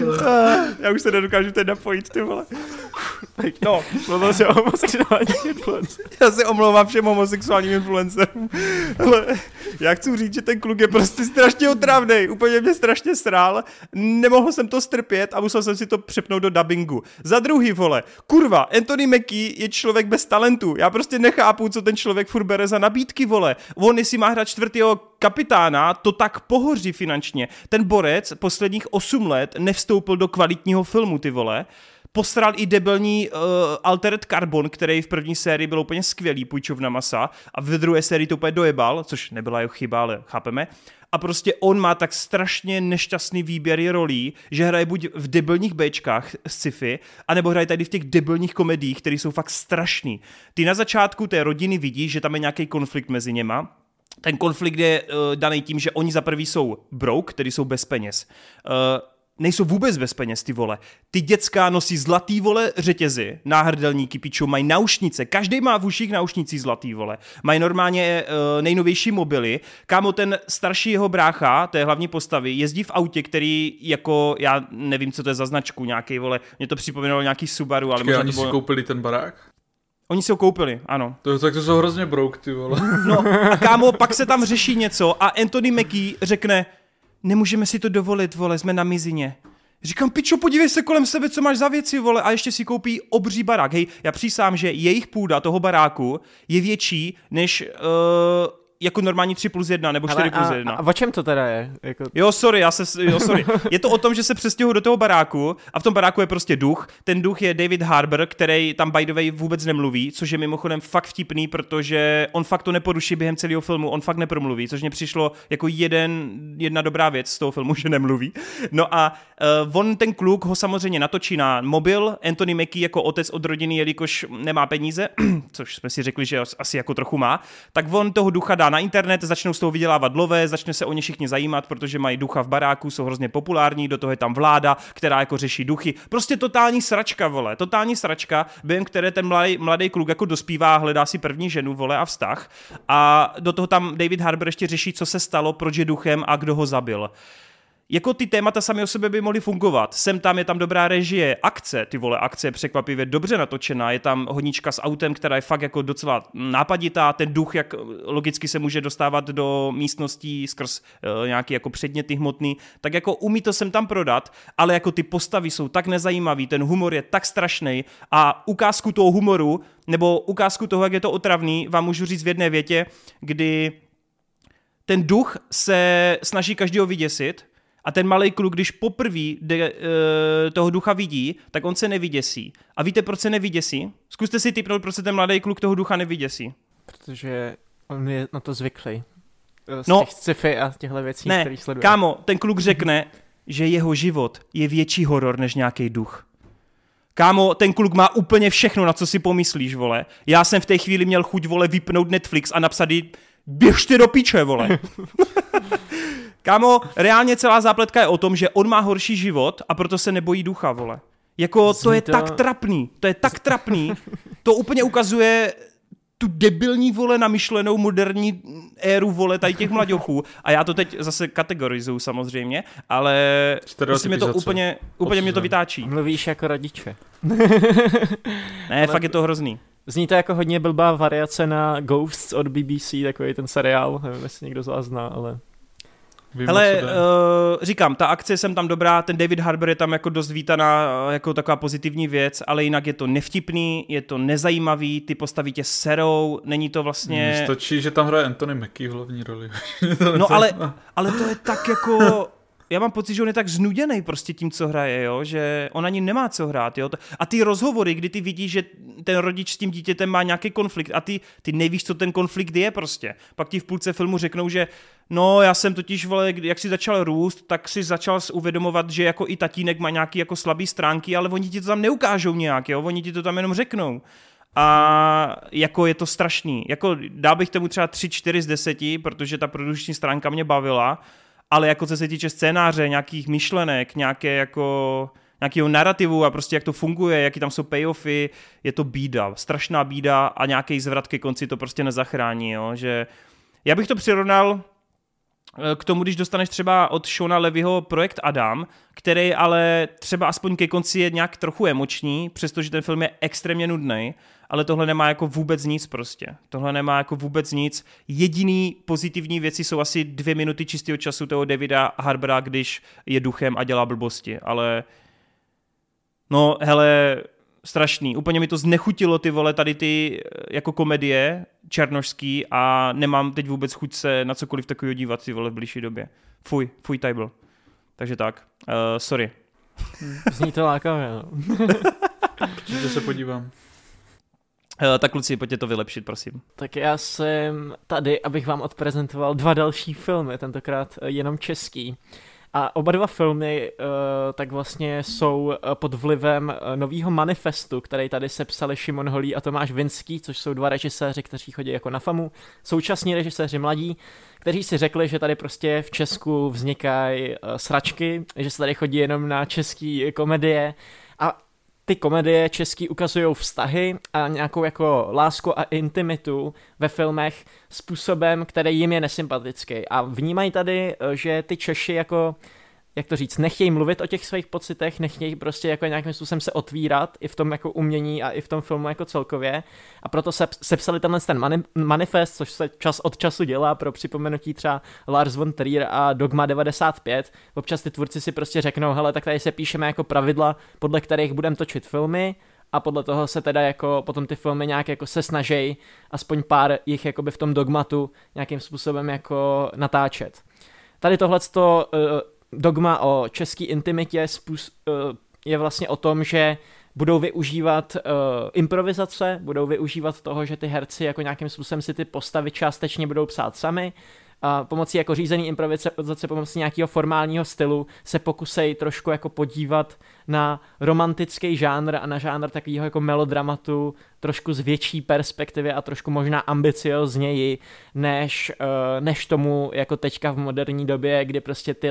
Já už se nedokážu teď napojit, ty vole. No, mluvil jsi o homosexuálních influencerů. Já se omlouvám všem homosexuálním influencerům, ale já chci říct, že ten kluk je prostě strašně otravný, úplně mě strašně srál, nemohl jsem to strpět a musel jsem si to přepnout do dubbingu. Za druhý, vole, kurva, Anthony Mackie je člověk bez talentu, já prostě nechápu, co ten člověk furt bere za nabídky, vole. On, jestli má hrát čtvrtého kapitána, to tak pohoří finančně. Ten borec posledních 8 let nevstoupil do kvalitního filmu, ty vole posral i debilní uh, Altered Carbon, který v první sérii byl úplně skvělý, půjčovna masa, a v druhé sérii to úplně dojebal, což nebyla jeho chyba, ale chápeme. A prostě on má tak strašně nešťastný výběry rolí, že hraje buď v debilních Bčkách sci-fi, anebo hraje tady v těch debilních komediích, které jsou fakt strašný. Ty na začátku té rodiny vidíš, že tam je nějaký konflikt mezi něma, ten konflikt je uh, daný tím, že oni za prvý jsou broke, tedy jsou bez peněz. Uh, nejsou vůbec bez peněz, ty vole. Ty děcka nosí zlatý, vole, řetězy, náhrdelníky, piču, mají naušnice, každý má v uších naušnicí zlatý, vole. Mají normálně uh, nejnovější mobily. Kámo, ten starší jeho brácha, té hlavní postavy, jezdí v autě, který jako, já nevím, co to je za značku, nějaký, vole, mě to připomínalo nějaký Subaru, ale Počkej, možná to bylo... si koupili ten barák? Oni si ho koupili, ano. To, tak to jsou hrozně brouk, ty vole. No a kámo, pak se tam řeší něco a Anthony Mackie řekne, nemůžeme si to dovolit, vole, jsme na mizině. Říkám, pičo, podívej se kolem sebe, co máš za věci, vole, a ještě si koupí obří barák. Hej, já přísám, že jejich půda toho baráku je větší než uh, jako normální 3 plus 1 nebo 4 Ale plus 1. A, a o čem to teda je? Jako... Jo, sorry, já se, jo, sorry. Je to o tom, že se přestěhují do toho baráku a v tom baráku je prostě duch. Ten duch je David Harbour, který tam by the way vůbec nemluví, což je mimochodem fakt vtipný, protože on fakt to neporuší během celého filmu, on fakt nepromluví, což mě přišlo jako jeden, jedna dobrá věc z toho filmu, že nemluví. No a uh, on, ten kluk, ho samozřejmě natočí na mobil, Anthony Mackie jako otec od rodiny, jelikož nemá peníze, což jsme si řekli, že asi jako trochu má, tak on toho ducha dá na internet, začnou z toho vydělávat lové, začne se o ně všichni zajímat, protože mají ducha v baráku, jsou hrozně populární, do toho je tam vláda, která jako řeší duchy. Prostě totální sračka, vole, totální sračka, během které ten mladý, mladý kluk jako dospívá, hledá si první ženu, vole, a vztah. A do toho tam David Harbour ještě řeší, co se stalo, proč je duchem a kdo ho zabil jako ty témata sami o sobě by mohly fungovat. Sem tam je tam dobrá režie, akce, ty vole, akce je překvapivě dobře natočená, je tam hodnička s autem, která je fakt jako docela nápaditá, ten duch, jak logicky se může dostávat do místností skrz uh, nějaký jako předměty hmotný, tak jako umí to sem tam prodat, ale jako ty postavy jsou tak nezajímavý, ten humor je tak strašný a ukázku toho humoru, nebo ukázku toho, jak je to otravný, vám můžu říct v jedné větě, kdy ten duch se snaží každého vyděsit, a ten malý kluk, když poprvé de, uh, toho ducha vidí, tak on se nevyděsí. A víte, proč se nevyděsí? Zkuste si typnout, proč se ten mladý kluk toho ducha nevyděsí. Protože on je na to zvyklý. Z no, těch sci-fi a těchto věcí, ne, který sleduje. kámo, ten kluk řekne, že jeho život je větší horor než nějaký duch. Kámo, ten kluk má úplně všechno, na co si pomyslíš, vole. Já jsem v té chvíli měl chuť, vole, vypnout Netflix a napsat jí, běžte do piče, vole. Kámo, reálně celá zápletka je o tom, že on má horší život a proto se nebojí ducha, vole. Jako Zní to je to... tak trapný, to je tak trapný, to úplně ukazuje tu debilní vole namyšlenou moderní éru vole tady těch mladěchů a já to teď zase kategorizuju samozřejmě, ale prostě mě to úplně, úplně mě to vytáčí. Mluvíš jako rodiče. ne, ale... fakt je to hrozný. Zní to jako hodně blbá variace na Ghosts od BBC, takový ten seriál, nevím, jestli někdo z vás zná, ale... Vím, Hele, uh, říkám, ta akce jsem tam dobrá, ten David Harbour je tam jako dost vítaná eh, jako taková pozitivní věc, ale jinak je to nevtipný, je to nezajímavý, ty postaví tě serou, není to vlastně... Stačí, že tam hraje Anthony Mackie hlavní roli. no ale, ale to je tak jako já mám pocit, že on je tak znuděný prostě tím, co hraje, jo? že on ani nemá co hrát. Jo? A ty rozhovory, kdy ty vidíš, že ten rodič s tím dítětem má nějaký konflikt a ty, ty nevíš, co ten konflikt je prostě. Pak ti v půlce filmu řeknou, že no já jsem totiž, vole, jak si začal růst, tak si začal uvědomovat, že jako i tatínek má nějaký jako slabý stránky, ale oni ti to tam neukážou nějak, jo? oni ti to tam jenom řeknou. A jako je to strašný. Jako dál bych tomu třeba 3-4 z 10, protože ta produkční stránka mě bavila, ale jako co se týče scénáře, nějakých myšlenek, nějaké jako nějakého narrativu a prostě jak to funguje, jaký tam jsou payoffy, je to bída, strašná bída a nějaký zvrat ke konci to prostě nezachrání, jo? že já bych to přirovnal eh, k tomu, když dostaneš třeba od Shona Levyho projekt Adam, který ale třeba aspoň ke konci je nějak trochu emoční, přestože ten film je extrémně nudný, ale tohle nemá jako vůbec nic prostě. Tohle nemá jako vůbec nic. Jediný pozitivní věci jsou asi dvě minuty čistého času toho Davida Harbera, když je duchem a dělá blbosti, ale no hele, strašný. Úplně mi to znechutilo ty vole tady ty eh, jako komedie černožský a nemám teď vůbec chuť se na cokoliv takového dívat ty vole v blížší době. Fuj, fuj table. Takže tak, uh, sorry. Zní to lákavě, no. Určitě se podívám. Uh, tak kluci, pojďte to vylepšit, prosím. Tak já jsem tady, abych vám odprezentoval dva další filmy, tentokrát jenom český. A oba dva filmy uh, tak vlastně jsou pod vlivem nového manifestu, který tady sepsali Šimon Holý a Tomáš Vinský, což jsou dva režiséři, kteří chodí jako na famu, současní režiséři mladí, kteří si řekli, že tady prostě v Česku vznikají uh, sračky, že se tady chodí jenom na český komedie a ty komedie český ukazují vztahy a nějakou jako lásku a intimitu ve filmech způsobem, který jim je nesympatický. A vnímají tady, eh, že ty Češi jako jak to říct, nechtějí mluvit o těch svých pocitech, nechtějí prostě jako nějakým způsobem se otvírat i v tom jako umění a i v tom filmu jako celkově. A proto se sepsali tenhle ten mani- manifest, což se čas od času dělá pro připomenutí třeba Lars von Trier a Dogma 95. Občas ty tvůrci si prostě řeknou, hele, tak tady se píšeme jako pravidla, podle kterých budeme točit filmy, a podle toho se teda jako potom ty filmy nějak jako se snaží aspoň pár jich jakoby v tom dogmatu nějakým způsobem jako natáčet. Tady tohle dogma o české intimitě eh, je vlastně o tom, že budou využívat uh, improvizace, budou využívat toho, že ty herci jako nějakým způsobem si ty postavy částečně budou psát sami, a pomocí jako řízený improvizace, pomocí nějakého formálního stylu se pokusej trošku jako podívat na romantický žánr a na žánr takového jako melodramatu trošku z větší perspektivy a trošku možná ambiciozněji, než, uh, než tomu jako teďka v moderní době, kdy prostě ty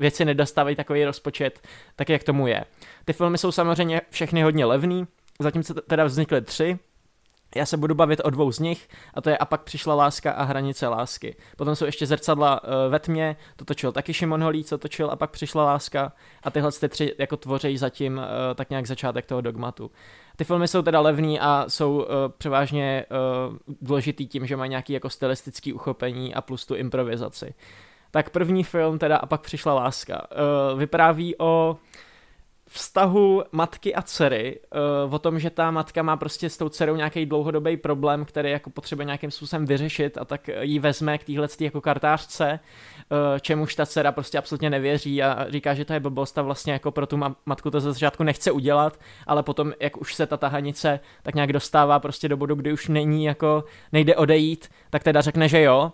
věci nedostávají takový rozpočet, tak jak tomu je. Ty filmy jsou samozřejmě všechny hodně levný, zatím se teda vznikly tři, já se budu bavit o dvou z nich, a to je A pak přišla láska a hranice lásky. Potom jsou ještě zrcadla uh, ve tmě, to točil taky Šimon Holí, co točil A pak přišla láska. A tyhle ty tři jako tvoří zatím uh, tak nějak začátek toho dogmatu. Ty filmy jsou teda levný a jsou uh, převážně důležitý tím, že mají nějaký jako stylistický uchopení a plus tu improvizaci. Tak první film teda A pak přišla láska. Vypráví o vztahu matky a dcery, uh, o tom, že ta matka má prostě s tou dcerou nějaký dlouhodobý problém, který jako potřebuje nějakým způsobem vyřešit a tak jí vezme k téhle jako kartářce, uh, čemuž ta dcera prostě absolutně nevěří a říká, že to je blbost a vlastně jako pro tu matku to ze začátku nechce udělat, ale potom, jak už se ta tahanice tak nějak dostává prostě do bodu, kdy už není jako, nejde odejít, tak teda řekne, že jo.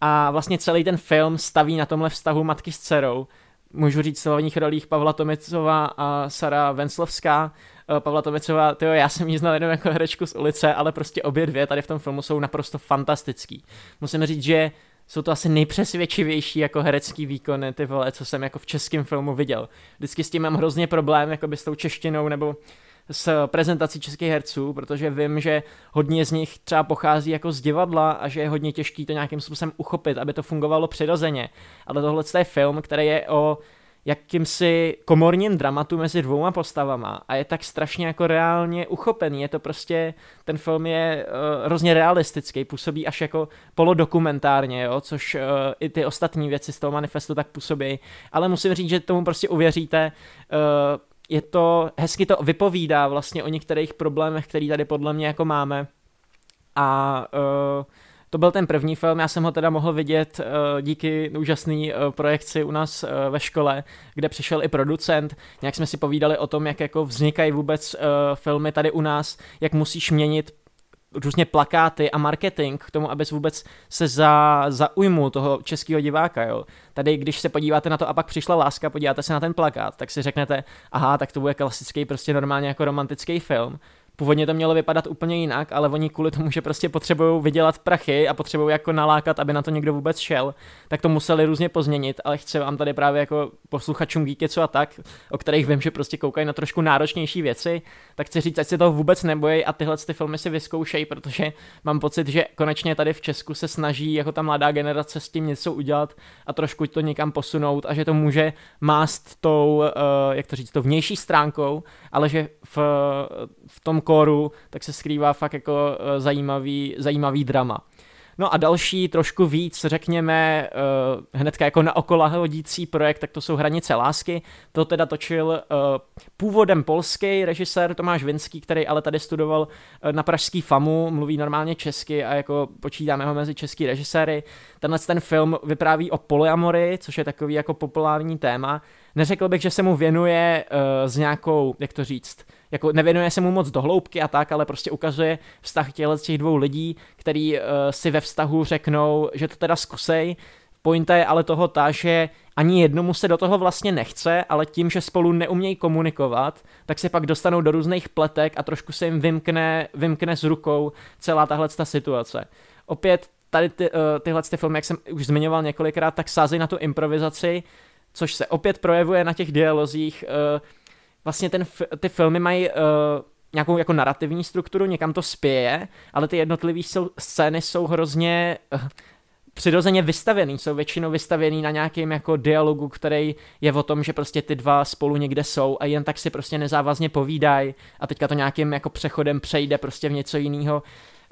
A vlastně celý ten film staví na tomhle vztahu matky s dcerou, můžu říct v hlavních rolích Pavla Tomicová a Sara Venslovská. Eh, Pavla Tomicová, tyjo, já jsem ji znal jenom jako herečku z ulice, ale prostě obě dvě tady v tom filmu jsou naprosto fantastický. Musím říct, že jsou to asi nejpřesvědčivější jako herecký výkony, ty vole, co jsem jako v českém filmu viděl. Vždycky s tím mám hrozně problém, jako by s tou češtinou, nebo s prezentací českých herců, protože vím, že hodně z nich třeba pochází jako z divadla a že je hodně těžký to nějakým způsobem uchopit, aby to fungovalo přirozeně. Ale tohle je film, který je o jakýmsi komorním dramatu mezi dvouma postavama a je tak strašně jako reálně uchopený. Je to prostě, ten film je uh, hrozně realistický, působí až jako polodokumentárně, jo, což uh, i ty ostatní věci z toho manifestu tak působí, ale musím říct, že tomu prostě uvěříte. Uh, je to, hezky to vypovídá vlastně o některých problémech, který tady podle mě jako máme. A uh, to byl ten první film, já jsem ho teda mohl vidět uh, díky úžasné uh, projekci u nás uh, ve škole, kde přišel i producent, nějak jsme si povídali o tom, jak jako vznikají vůbec uh, filmy tady u nás, jak musíš měnit různě plakáty a marketing k tomu, abys vůbec se za, zaujmul toho českého diváka. Jo. Tady, když se podíváte na to a pak přišla láska, podíváte se na ten plakát, tak si řeknete, aha, tak to bude klasický, prostě normálně jako romantický film. Původně to mělo vypadat úplně jinak, ale oni kvůli tomu, že prostě potřebují vydělat prachy a potřebují jako nalákat, aby na to někdo vůbec šel, tak to museli různě pozměnit, ale chci vám tady právě jako posluchačům Geeketsu a tak, o kterých vím, že prostě koukají na trošku náročnější věci, tak chci říct, ať si toho vůbec nebojí a tyhle ty filmy si vyzkoušejí, protože mám pocit, že konečně tady v Česku se snaží jako ta mladá generace s tím něco udělat a trošku to někam posunout a že to může mást tou, uh, jak to říct, tou vnější stránkou, ale že v, v tom kóru, tak se skrývá fakt jako eh, zajímavý, zajímavý drama. No a další, trošku víc, řekněme, uh, hnedka jako na okola hodící projekt, tak to jsou Hranice lásky. To teda točil uh, původem polský režisér Tomáš Vinský, který ale tady studoval na pražský FAMu, mluví normálně česky a jako počítáme ho mezi český režiséry. Tenhle ten film vypráví o polyamory, což je takový jako populární téma. Neřekl bych, že se mu věnuje s nějakou, jak to říct, jako nevěnuje se mu moc do hloubky a tak, ale prostě ukazuje vztah těchto těch dvou lidí, který uh, si ve vztahu řeknou, že to teda zkusej, Pointa je ale toho ta, že ani jednomu se do toho vlastně nechce, ale tím, že spolu neumějí komunikovat, tak se pak dostanou do různých pletek a trošku se jim vymkne, vymkne z rukou celá tahle ta situace. Opět tady ty, uh, tyhle ty filmy, jak jsem už zmiňoval několikrát, tak sázejí na tu improvizaci, což se opět projevuje na těch dialozích. Vlastně ten, ty filmy mají uh, nějakou jako narrativní strukturu, někam to spěje, ale ty jednotlivé scény jsou hrozně uh, přirozeně vystavený, jsou většinou vystavený na nějakým jako dialogu, který je o tom, že prostě ty dva spolu někde jsou a jen tak si prostě nezávazně povídají a teďka to nějakým jako přechodem přejde prostě v něco jiného.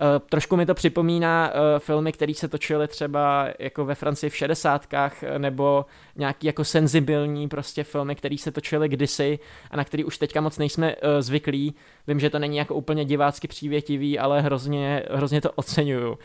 Uh, trošku mi to připomíná uh, filmy, které se točily třeba jako ve Francii v šedesátkách, nebo nějaký jako senzibilní prostě filmy, které se točily kdysi a na který už teďka moc nejsme zvyklí. Vím, že to není jako úplně divácky přívětivý, ale hrozně, hrozně to oceňuju.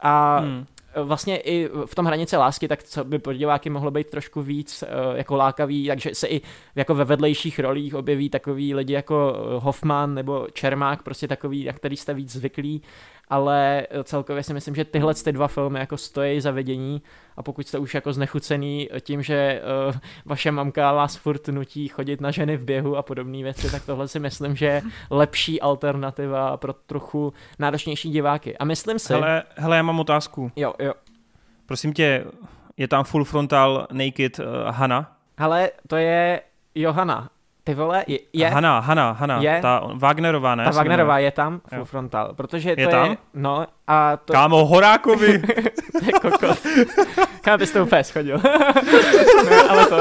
A hmm vlastně i v tom hranice lásky, tak co by pro diváky mohlo být trošku víc uh, jako lákavý, takže se i jako ve vedlejších rolích objeví takový lidi jako Hoffman nebo Čermák, prostě takový, jak který jste víc zvyklí ale celkově si myslím, že tyhle ty dva filmy jako stojí za vidění a pokud jste už jako znechucený tím, že uh, vaše mamka vás furt nutí chodit na ženy v běhu a podobné věci, tak tohle si myslím, že je lepší alternativa pro trochu náročnější diváky. A myslím si... Hele, hele já mám otázku. Jo, jo. Prosím tě, je tam full frontal naked uh, Hana? Hele, to je Johana. Ty vole, je... je Hana, Hana, Hana, je, ta Wagnerová, ne? Ta Wagnerová je tam, full frontal, protože to je, tam? je no a to... Kámo, Horákovi! to kokos. Kámo, ty jsi to úplně schodil. no, ale to...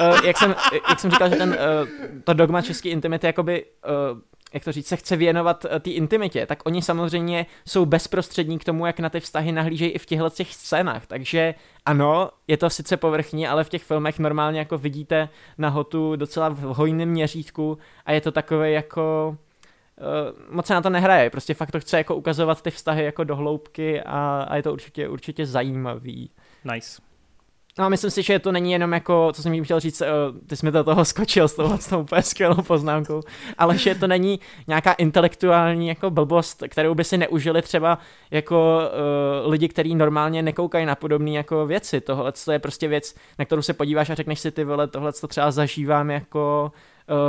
Uh, jak, jsem, jak jsem říkal, že ten, uh, to dogma český intimity jakoby uh, jak to říct, se chce věnovat eh, té intimitě, tak oni samozřejmě jsou bezprostřední k tomu, jak na ty vztahy nahlížejí i v těchto těch scénách. Takže ano, je to sice povrchní, ale v těch filmech normálně jako vidíte nahotu docela v hojném měřítku a je to takové jako uh, moc se na to nehraje, prostě fakt to chce jako ukazovat ty vztahy jako do hloubky a, a je to určitě, určitě zajímavý. Nice. No a myslím si, že to není jenom jako, co jsem jim chtěl říct, uh, ty jsi mi do toho skočil s touhle s tou úplně skvělou poznámkou, ale že to není nějaká intelektuální jako blbost, kterou by si neužili třeba jako uh, lidi, kteří normálně nekoukají na podobné jako věci. Tohle je prostě věc, na kterou se podíváš a řekneš si ty vole, tohle to třeba zažívám jako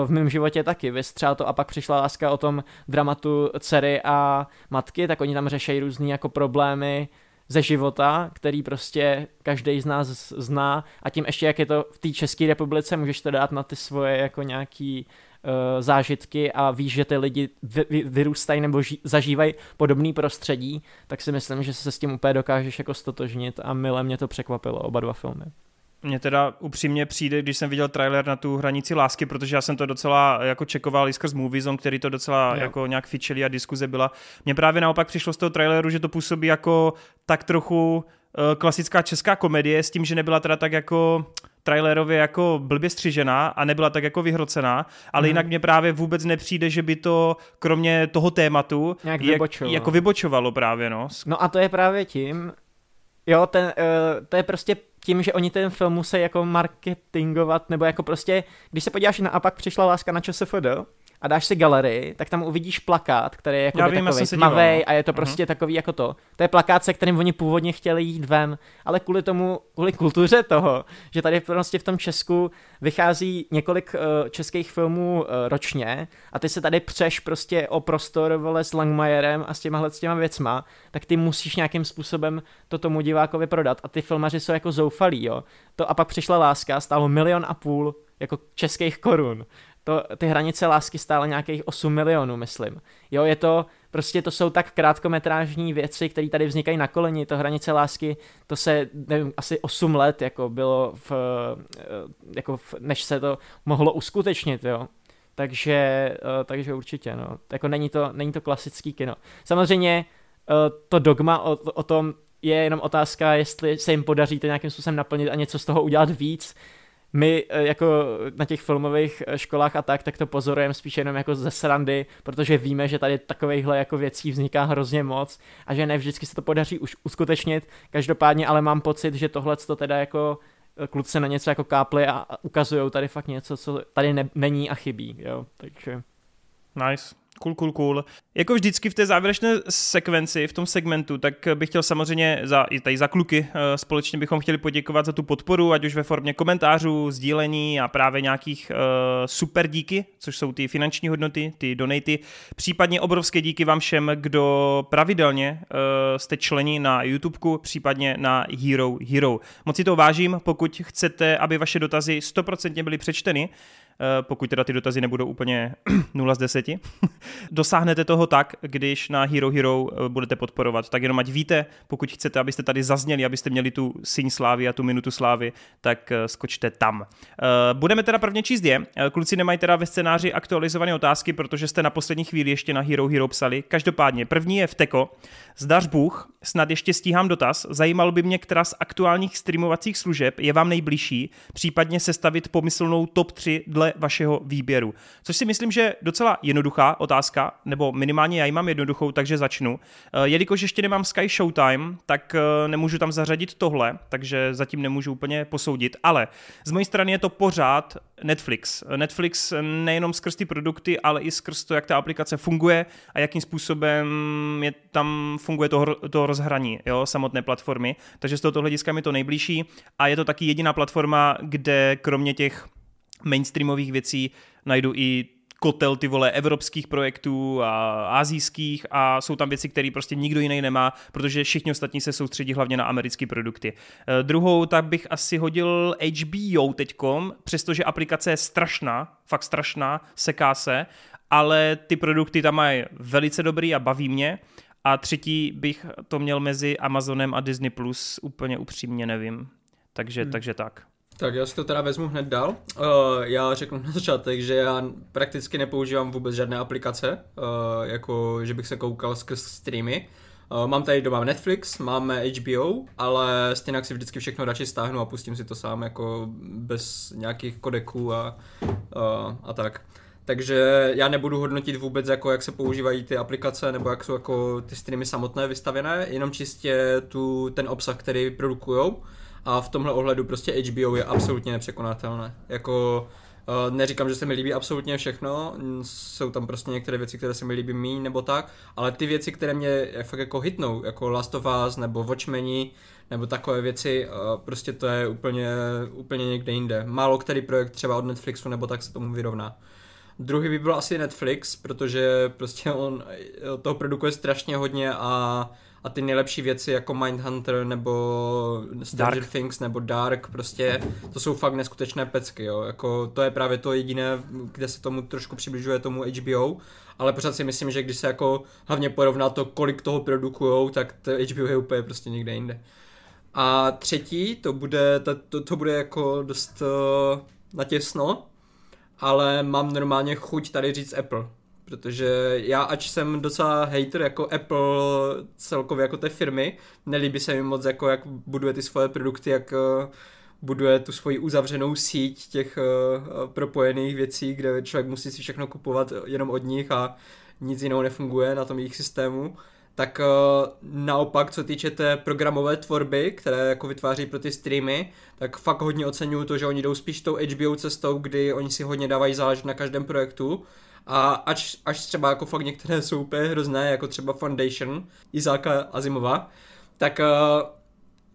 uh, v mém životě taky. Vy třeba to a pak přišla láska o tom dramatu dcery a matky, tak oni tam řeší různé jako problémy, ze života, který prostě každý z nás zná a tím ještě, jak je to v té České republice, můžeš to dát na ty svoje jako nějaký uh, zážitky a víš, že ty lidi vy, vyrůstají nebo ži, zažívají podobný prostředí, tak si myslím, že se s tím úplně dokážeš jako stotožnit a mile mě to překvapilo, oba dva filmy. Mně teda upřímně přijde, když jsem viděl trailer na tu hranici lásky, protože já jsem to docela jako čekoval i skrz Moviezone, který to docela jo. jako nějak fičeli a diskuze byla. Mně právě naopak přišlo z toho traileru, že to působí jako tak trochu uh, klasická česká komedie s tím, že nebyla teda tak jako trailerově jako blbě střižená a nebyla tak jako vyhrocená, ale hmm. jinak mě právě vůbec nepřijde, že by to kromě toho tématu Nějak jak, jako vybočovalo právě, no. No a to je právě tím, jo, ten, uh, to je prostě tím, že oni ten film musí jako marketingovat, nebo jako prostě, když se podíváš na a pak přišla láska na ČSFD, a dáš si galerii, tak tam uvidíš plakát, který je jako takový tmavý a je to mhm. prostě uh-huh. takový jako to. To je plakát, se kterým oni původně chtěli jít ven, ale kvůli tomu, kvůli kultuře toho, že tady prostě v tom Česku vychází několik uh, českých filmů uh, ročně a ty se tady přeš prostě o prostor vole s Langmajerem a s těma s těma věcma, tak ty musíš nějakým způsobem to tomu divákovi prodat a ty filmaři jsou jako zoufalí, jo. To a pak přišla láska, stálo milion a půl jako českých korun to, ty hranice lásky stále nějakých 8 milionů, myslím. Jo, je to, prostě to jsou tak krátkometrážní věci, které tady vznikají na koleni, to hranice lásky, to se, nevím, asi 8 let jako bylo, v, eh, jako v, než se to mohlo uskutečnit, jo. Takže, eh, takže určitě, no. Jako není to, není to klasický kino. Samozřejmě eh, to dogma o, o tom je jenom otázka, jestli se jim podaří to nějakým způsobem naplnit a něco z toho udělat víc, my eh, jako na těch filmových eh, školách a tak, tak to pozorujeme spíš jenom jako ze srandy, protože víme, že tady takovýchhle jako věcí vzniká hrozně moc a že ne vždycky se to podaří už uskutečnit. Každopádně ale mám pocit, že tohle to teda jako eh, kluci na něco jako kápli a ukazují tady fakt něco, co tady ne- není a chybí, jo, takže... Nice. Cool, cool, cool. Jako vždycky v té závěrečné sekvenci, v tom segmentu, tak bych chtěl samozřejmě za, i tady za kluky eh, společně bychom chtěli poděkovat za tu podporu, ať už ve formě komentářů, sdílení a právě nějakých uh, super díky, což jsou ty finanční hodnoty, ty donaty. Případně obrovské díky vám všem, kdo pravidelně uh, jste členi na YouTubeku, případně na Hero Hero. Moc si to vážím, pokud chcete, aby vaše dotazy 100% byly přečteny, pokud teda ty dotazy nebudou úplně 0 z 10. Dosáhnete toho tak, když na Hero Hero eh, budete podporovat. Tak jenom ať víte, pokud chcete, abyste tady zazněli, abyste měli tu síň slávy a tu minutu slávy, tak eh, skočte tam. Budeme teda prvně číst je. Kluci nemají teda ve scénáři aktualizované otázky, protože jste na poslední chvíli ještě na Hero Hero psali. Každopádně, první je v Teko. Zdař Bůh, snad ještě stíhám dotaz. Zajímalo by mě, která z aktuálních streamovacích služeb je vám nejbližší, případně sestavit pomyslnou top 3 dle vašeho výběru. Což si myslím, že docela jednoduchá otázka, nebo minimálně já ji mám jednoduchou, takže začnu. Eh, jelikož ještě nemám Sky Showtime, tak eh, nemůžu tam zařadit tohle, takže zatím nemůžu úplně posoudit, ale z mojí strany je to pořád Netflix. Netflix nejenom skrz ty produkty, ale i skrz to, jak ta aplikace funguje a jakým způsobem je tam funguje to, to rozhraní jo, samotné platformy. Takže z tohoto hlediska mi to nejbližší a je to taky jediná platforma, kde kromě těch mainstreamových věcí najdu i kotel ty vole evropských projektů a azijských a jsou tam věci, které prostě nikdo jiný nemá, protože všichni ostatní se soustředí hlavně na americké produkty. E, druhou tak bych asi hodil HBO teďkom, přestože aplikace je strašná, fakt strašná, seká se, ale ty produkty tam mají velice dobrý a baví mě. A třetí bych to měl mezi Amazonem a Disney+, Plus, úplně upřímně nevím. Takže, hmm. takže tak. Tak já si to teda vezmu hned dál. Uh, já řeknu na začátek, že já prakticky nepoužívám vůbec žádné aplikace, uh, jako že bych se koukal skrz streamy. Uh, mám tady doma Netflix, máme HBO, ale stejně si vždycky všechno radši stáhnu a pustím si to sám jako bez nějakých kodeků a, uh, a tak. Takže já nebudu hodnotit vůbec, jako jak se používají ty aplikace nebo jak jsou jako ty streamy samotné vystavené, jenom čistě tu, ten obsah, který produkujou a v tomhle ohledu prostě HBO je absolutně nepřekonatelné. Jako Uh, neříkám, že se mi líbí absolutně všechno, jsou tam prostě některé věci, které se mi líbí méně nebo tak, ale ty věci, které mě fakt jako hitnou, jako Last of Us nebo Watchmeni, nebo takové věci, uh, prostě to je úplně, úplně někde jinde. Málo který projekt třeba od Netflixu nebo tak se tomu vyrovná. Druhý by byl asi Netflix, protože prostě on toho produkuje strašně hodně a a ty nejlepší věci jako Mindhunter nebo Stranger Dark. Things nebo Dark, prostě to jsou fakt neskutečné pecky, jo. Jako, to je právě to jediné, kde se tomu trošku přibližuje tomu HBO, ale pořád si myslím, že když se jako hlavně porovná to, kolik toho produkujou, tak to HBO je úplně prostě někde jinde. A třetí, to bude, to, to, to bude jako dost uh, natěsno, ale mám normálně chuť tady říct Apple protože já, ač jsem docela hater jako Apple celkově jako té firmy, nelíbí se mi moc jako jak buduje ty svoje produkty, jak uh, buduje tu svoji uzavřenou síť těch uh, propojených věcí, kde člověk musí si všechno kupovat jenom od nich a nic jiného nefunguje na tom jejich systému. Tak uh, naopak, co týče té programové tvorby, které jako vytváří pro ty streamy, tak fakt hodně oceňuju to, že oni jdou spíš tou HBO cestou, kdy oni si hodně dávají záležet na každém projektu a až, až třeba jako fakt některé jsou úplně hrozné, jako třeba Foundation Izáka Azimova, tak uh,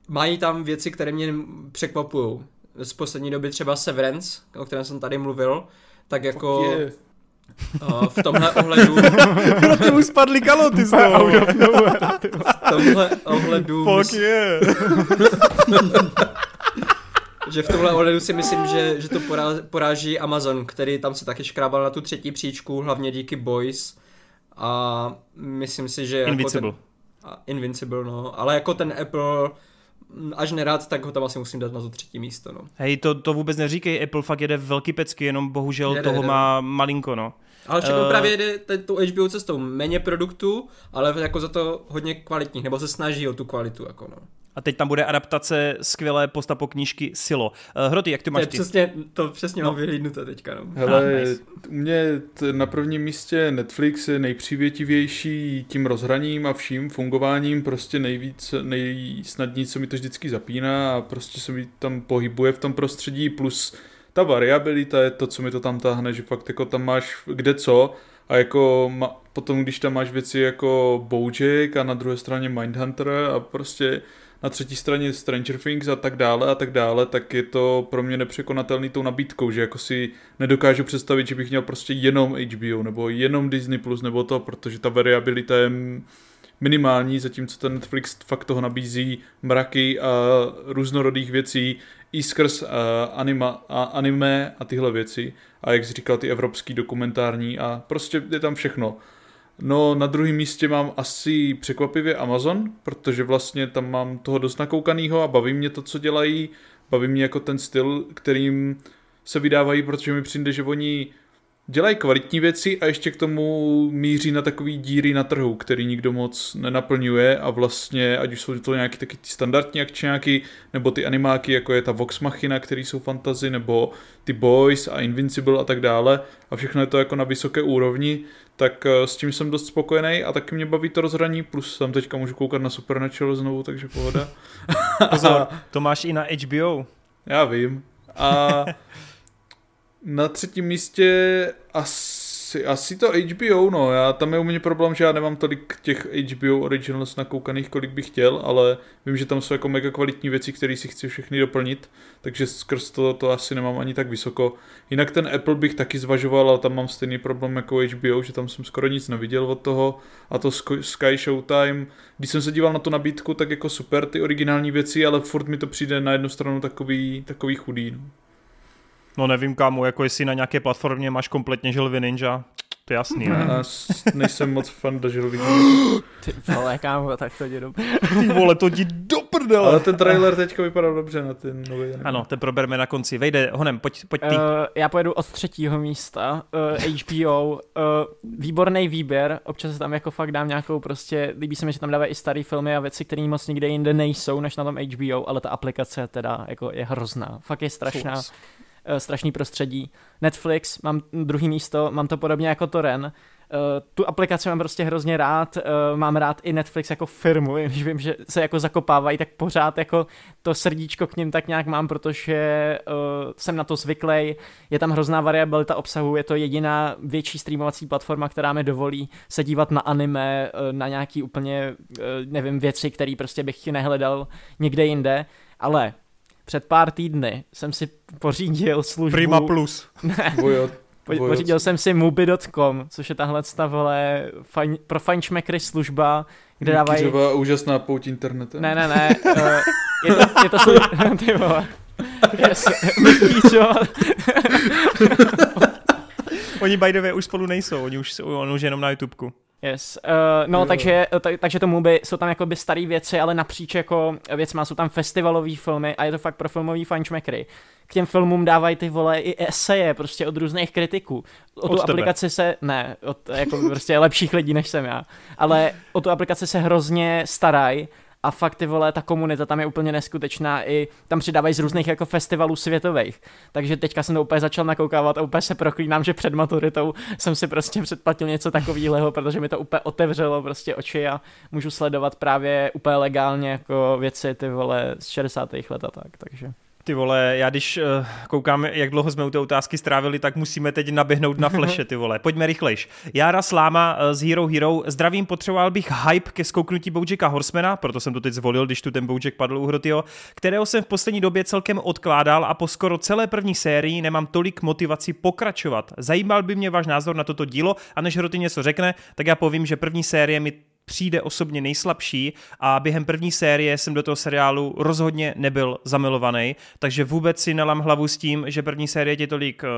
mají tam věci, které mě překvapují. Z poslední doby třeba Severance, o kterém jsem tady mluvil, tak jako... Uh, v tomhle ohledu... ty už spadly kaloty z toho. v tomhle ohledu... Fuck yeah že v tomhle ohledu si myslím, že, že to poráží Amazon, který tam se taky škrábal na tu třetí příčku, hlavně díky Boys. A myslím si, že... Invincible. Jako ten, Invincible, no. Ale jako ten Apple až nerad, tak ho tam asi musím dát na to třetí místo, no. Hej, to, to vůbec neříkej, Apple fakt jede velký pecky, jenom bohužel jede, toho jede. má malinko, no. Ale všechno uh, právě jede tou HBO cestou, méně produktů, ale jako za to hodně kvalitních, nebo se snaží o tu kvalitu, jako no. A teď tam bude adaptace skvělé postapo knížky Silo. Uh, Hroty, jak ty máš to ty? Přesně, to přesně no. mám vyhlídnuté teďka. No. Hele, ah, nice. u mě t- na prvním místě Netflix je nejpřívětivější tím rozhraním a vším fungováním, prostě nejvíc, nejsnadněji se mi to vždycky zapíná a prostě se mi tam pohybuje v tom prostředí, plus ta variabilita je to, co mi to tam táhne, že fakt jako tam máš kde co A jako ma, potom, když tam máš věci jako Bojack a na druhé straně Mindhunter a prostě na třetí straně Stranger Things a tak dále a tak dále, tak je to pro mě nepřekonatelný tou nabídkou, že jako si nedokážu představit, že bych měl prostě jenom HBO nebo jenom Disney Plus nebo to, protože ta variabilita je minimální, zatímco ten Netflix fakt toho nabízí mraky a různorodých věcí i skrz uh, anima, a anime a tyhle věci. A jak jsi říkal, ty evropský dokumentární a prostě je tam všechno. No na druhém místě mám asi překvapivě Amazon, protože vlastně tam mám toho dost nakoukanýho a baví mě to, co dělají, baví mě jako ten styl, kterým se vydávají, protože mi přijde, že oni dělají kvalitní věci a ještě k tomu míří na takový díry na trhu, který nikdo moc nenaplňuje a vlastně, ať už jsou to nějaký taky ty standardní akčňáky, nebo ty animáky, jako je ta Vox Machina, který jsou fantazy, nebo ty Boys a Invincible a tak dále. A všechno je to jako na vysoké úrovni, tak eh, s tím jsem dost spokojený a taky mě baví to rozhraní, plus tam teďka můžu koukat na Supernatural znovu, takže pohoda. Pozor, to máš i na HBO. Já vím. A na třetím místě asi, asi to HBO, no, já, tam je u mě problém, že já nemám tolik těch HBO Originals nakoukaných, kolik bych chtěl, ale vím, že tam jsou jako mega kvalitní věci, které si chci všechny doplnit, takže skrz to, to asi nemám ani tak vysoko. Jinak ten Apple bych taky zvažoval, ale tam mám stejný problém jako HBO, že tam jsem skoro nic neviděl od toho a to Sky Showtime, když jsem se díval na tu nabídku, tak jako super ty originální věci, ale furt mi to přijde na jednu stranu takový, takový chudý. No. No nevím kámo, jako jestli na nějaké platformě máš kompletně želvy ninja, to je jasný, ne? Já nejsem moc fan do želvy Ty vole, kámo, tak to jde dobře. Ty vole, to jdi do prdele. Ale ten trailer teďka vypadá dobře na ten nový. Ano, ten probereme na konci. Vejde, honem, pojď, pojď ty. Uh, já pojedu od třetího místa. Uh, eh, HBO, uh, eh, výborný výběr, občas tam jako fakt dám nějakou prostě, líbí se mi, že tam dávají i staré filmy a věci, které moc nikde jinde nejsou, než na tom HBO, ale ta aplikace teda jako je hrozná. Fakt je strašná. Uh, strašný prostředí. Netflix, mám druhý místo, mám to podobně jako Toren. Uh, tu aplikaci mám prostě hrozně rád, uh, mám rád i Netflix jako firmu, když vím, že se jako zakopávají, tak pořád jako to srdíčko k ním tak nějak mám, protože jsem na to zvyklý. Je tam hrozná variabilita obsahu, je to jediná větší streamovací platforma, která mi dovolí se dívat na anime, na nějaký úplně, nevím, věci, které prostě bych nehledal někde jinde, ale před pár týdny jsem si pořídil službu... Prima Plus. ne, po, pořídil jsem si Mubi.com, což je tahle vole fajn, pro fajnšmekry služba, kde dávají... Kýřová úžasná pouť internetu. Ne, ne, ne, uh, je to, je to služba... Ty vole. Yes, Oni by the way už spolu nejsou, oni už, on už jenom na YouTubeku. Yes. Uh, no, jo. takže, eh, t- takže tomu by, jsou tam jakoby staré věci, ale napříč jako věcma jsou tam festivalové filmy a je to fakt pro filmový fančmekry. K těm filmům dávají ty vole i eseje prostě od různých kritiků. O tu tebe. aplikaci se, ne, od jako prostě lepších lidí než jsem já, ale o tu aplikaci se hrozně starají a fakt ty vole, ta komunita tam je úplně neskutečná, i tam přidávají z různých jako festivalů světových. Takže teďka jsem to úplně začal nakoukávat a úplně se proklínám, že před maturitou jsem si prostě předplatil něco takového, protože mi to úplně otevřelo prostě oči a můžu sledovat právě úplně legálně jako věci ty vole z 60. let a tak, takže. Ty vole, já když uh, koukám, jak dlouho jsme u té otázky strávili, tak musíme teď naběhnout na fleše, ty vole. Pojďme rychlejš. Jára Sláma uh, z Hero Hero. Zdravím, potřeboval bych hype ke skouknutí Bojacka Horsemana, proto jsem to teď zvolil, když tu ten Bojack padl u Hrotyho, kterého jsem v poslední době celkem odkládal a po skoro celé první sérii nemám tolik motivaci pokračovat. Zajímal by mě váš názor na toto dílo a než Hroty něco řekne, tak já povím, že první série mi přijde osobně nejslabší a během první série jsem do toho seriálu rozhodně nebyl zamilovaný, takže vůbec si nelám hlavu s tím, že první série tě tolik eh,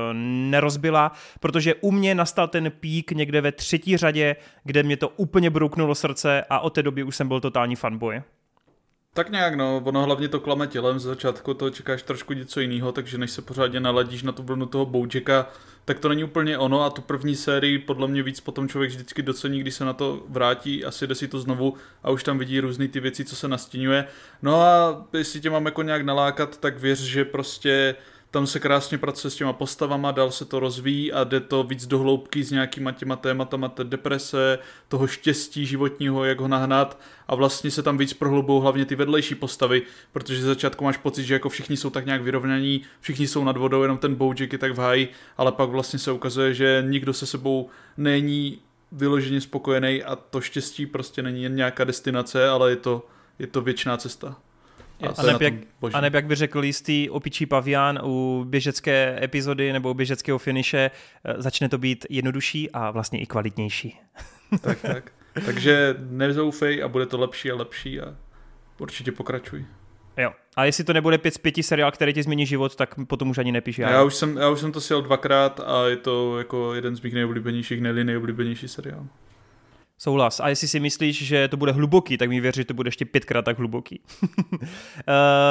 nerozbila, protože u mě nastal ten pík někde ve třetí řadě, kde mě to úplně brouknulo srdce a od té doby už jsem byl totální fanboy. Tak nějak no, ono hlavně to klame tělem, z začátku to čekáš trošku něco jiného, takže než se pořádně naladíš na tu vlnu toho Bojacka, tak to není úplně ono a tu první sérii podle mě víc potom člověk vždycky docení, když se na to vrátí a sjede si to znovu a už tam vidí různé ty věci, co se nastínuje. No a jestli tě mám jako nějak nalákat, tak věř, že prostě tam se krásně pracuje s těma postavama, dál se to rozvíjí a jde to víc do hloubky s nějakýma těma tématama té deprese, toho štěstí životního, jak ho nahnat a vlastně se tam víc prohlubou hlavně ty vedlejší postavy, protože z začátku máš pocit, že jako všichni jsou tak nějak vyrovnaní, všichni jsou nad vodou, jenom ten Bojack je tak v háji, ale pak vlastně se ukazuje, že nikdo se sebou není vyloženě spokojený a to štěstí prostě není jen nějaká destinace, ale je to, je to věčná cesta. A, a, neb jak, a neb jak by řekl jistý opičí pavián u běžecké epizody nebo u běžeckého finiše, eh, začne to být jednodušší a vlastně i kvalitnější. Tak, tak. Takže nezoufej a bude to lepší a lepší a určitě pokračuj. Jo. A jestli to nebude 5 z 5 seriál, který ti změní život, tak potom už ani nepíš. Já, já, už jsem, já už jsem to sjel dvakrát a je to jako jeden z mých nejoblíbenějších, ne nejoblíbenější seriál. Souhlas. A jestli si myslíš, že to bude hluboký, tak mi věř, že to bude ještě pětkrát tak hluboký. uh,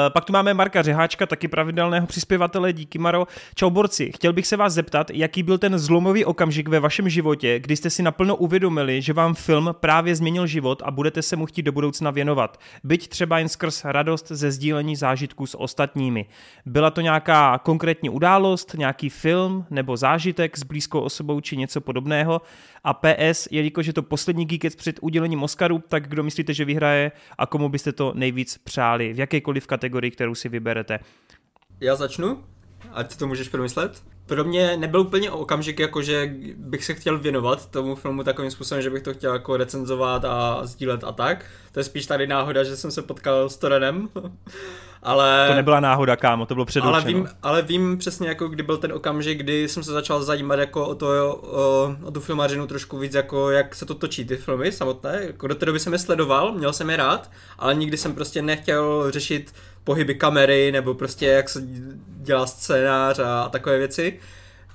pak tu máme Marka Řeháčka, taky pravidelného přispěvatele. Díky, Maro. Čau, borci. Chtěl bych se vás zeptat, jaký byl ten zlomový okamžik ve vašem životě, kdy jste si naplno uvědomili, že vám film právě změnil život a budete se mu chtít do budoucna věnovat. Byť třeba jen skrz radost ze sdílení zážitků s ostatními. Byla to nějaká konkrétní událost, nějaký film nebo zážitek s blízkou osobou či něco podobného? A PS, jelikož je to poslední Geekets před udělením Oscaru, tak kdo myslíte, že vyhraje a komu byste to nejvíc přáli? V jakékoliv kategorii, kterou si vyberete? Já začnu, ať to můžeš promyslet. Pro mě nebyl úplně okamžik, jako že bych se chtěl věnovat tomu filmu takovým způsobem, že bych to chtěl jako recenzovat a sdílet a tak. To je spíš tady náhoda, že jsem se potkal s Torenem. ale... To nebyla náhoda, kámo, to bylo předurčeno. Ale vím, ale vím přesně, jako kdy byl ten okamžik, kdy jsem se začal zajímat jako o, to, o, o tu filmařinu trošku víc, jako jak se to točí, ty filmy samotné. Jako do té doby jsem je sledoval, měl jsem je rád, ale nikdy jsem prostě nechtěl řešit pohyby kamery, nebo prostě jak se dělá scénář a, a takové věci.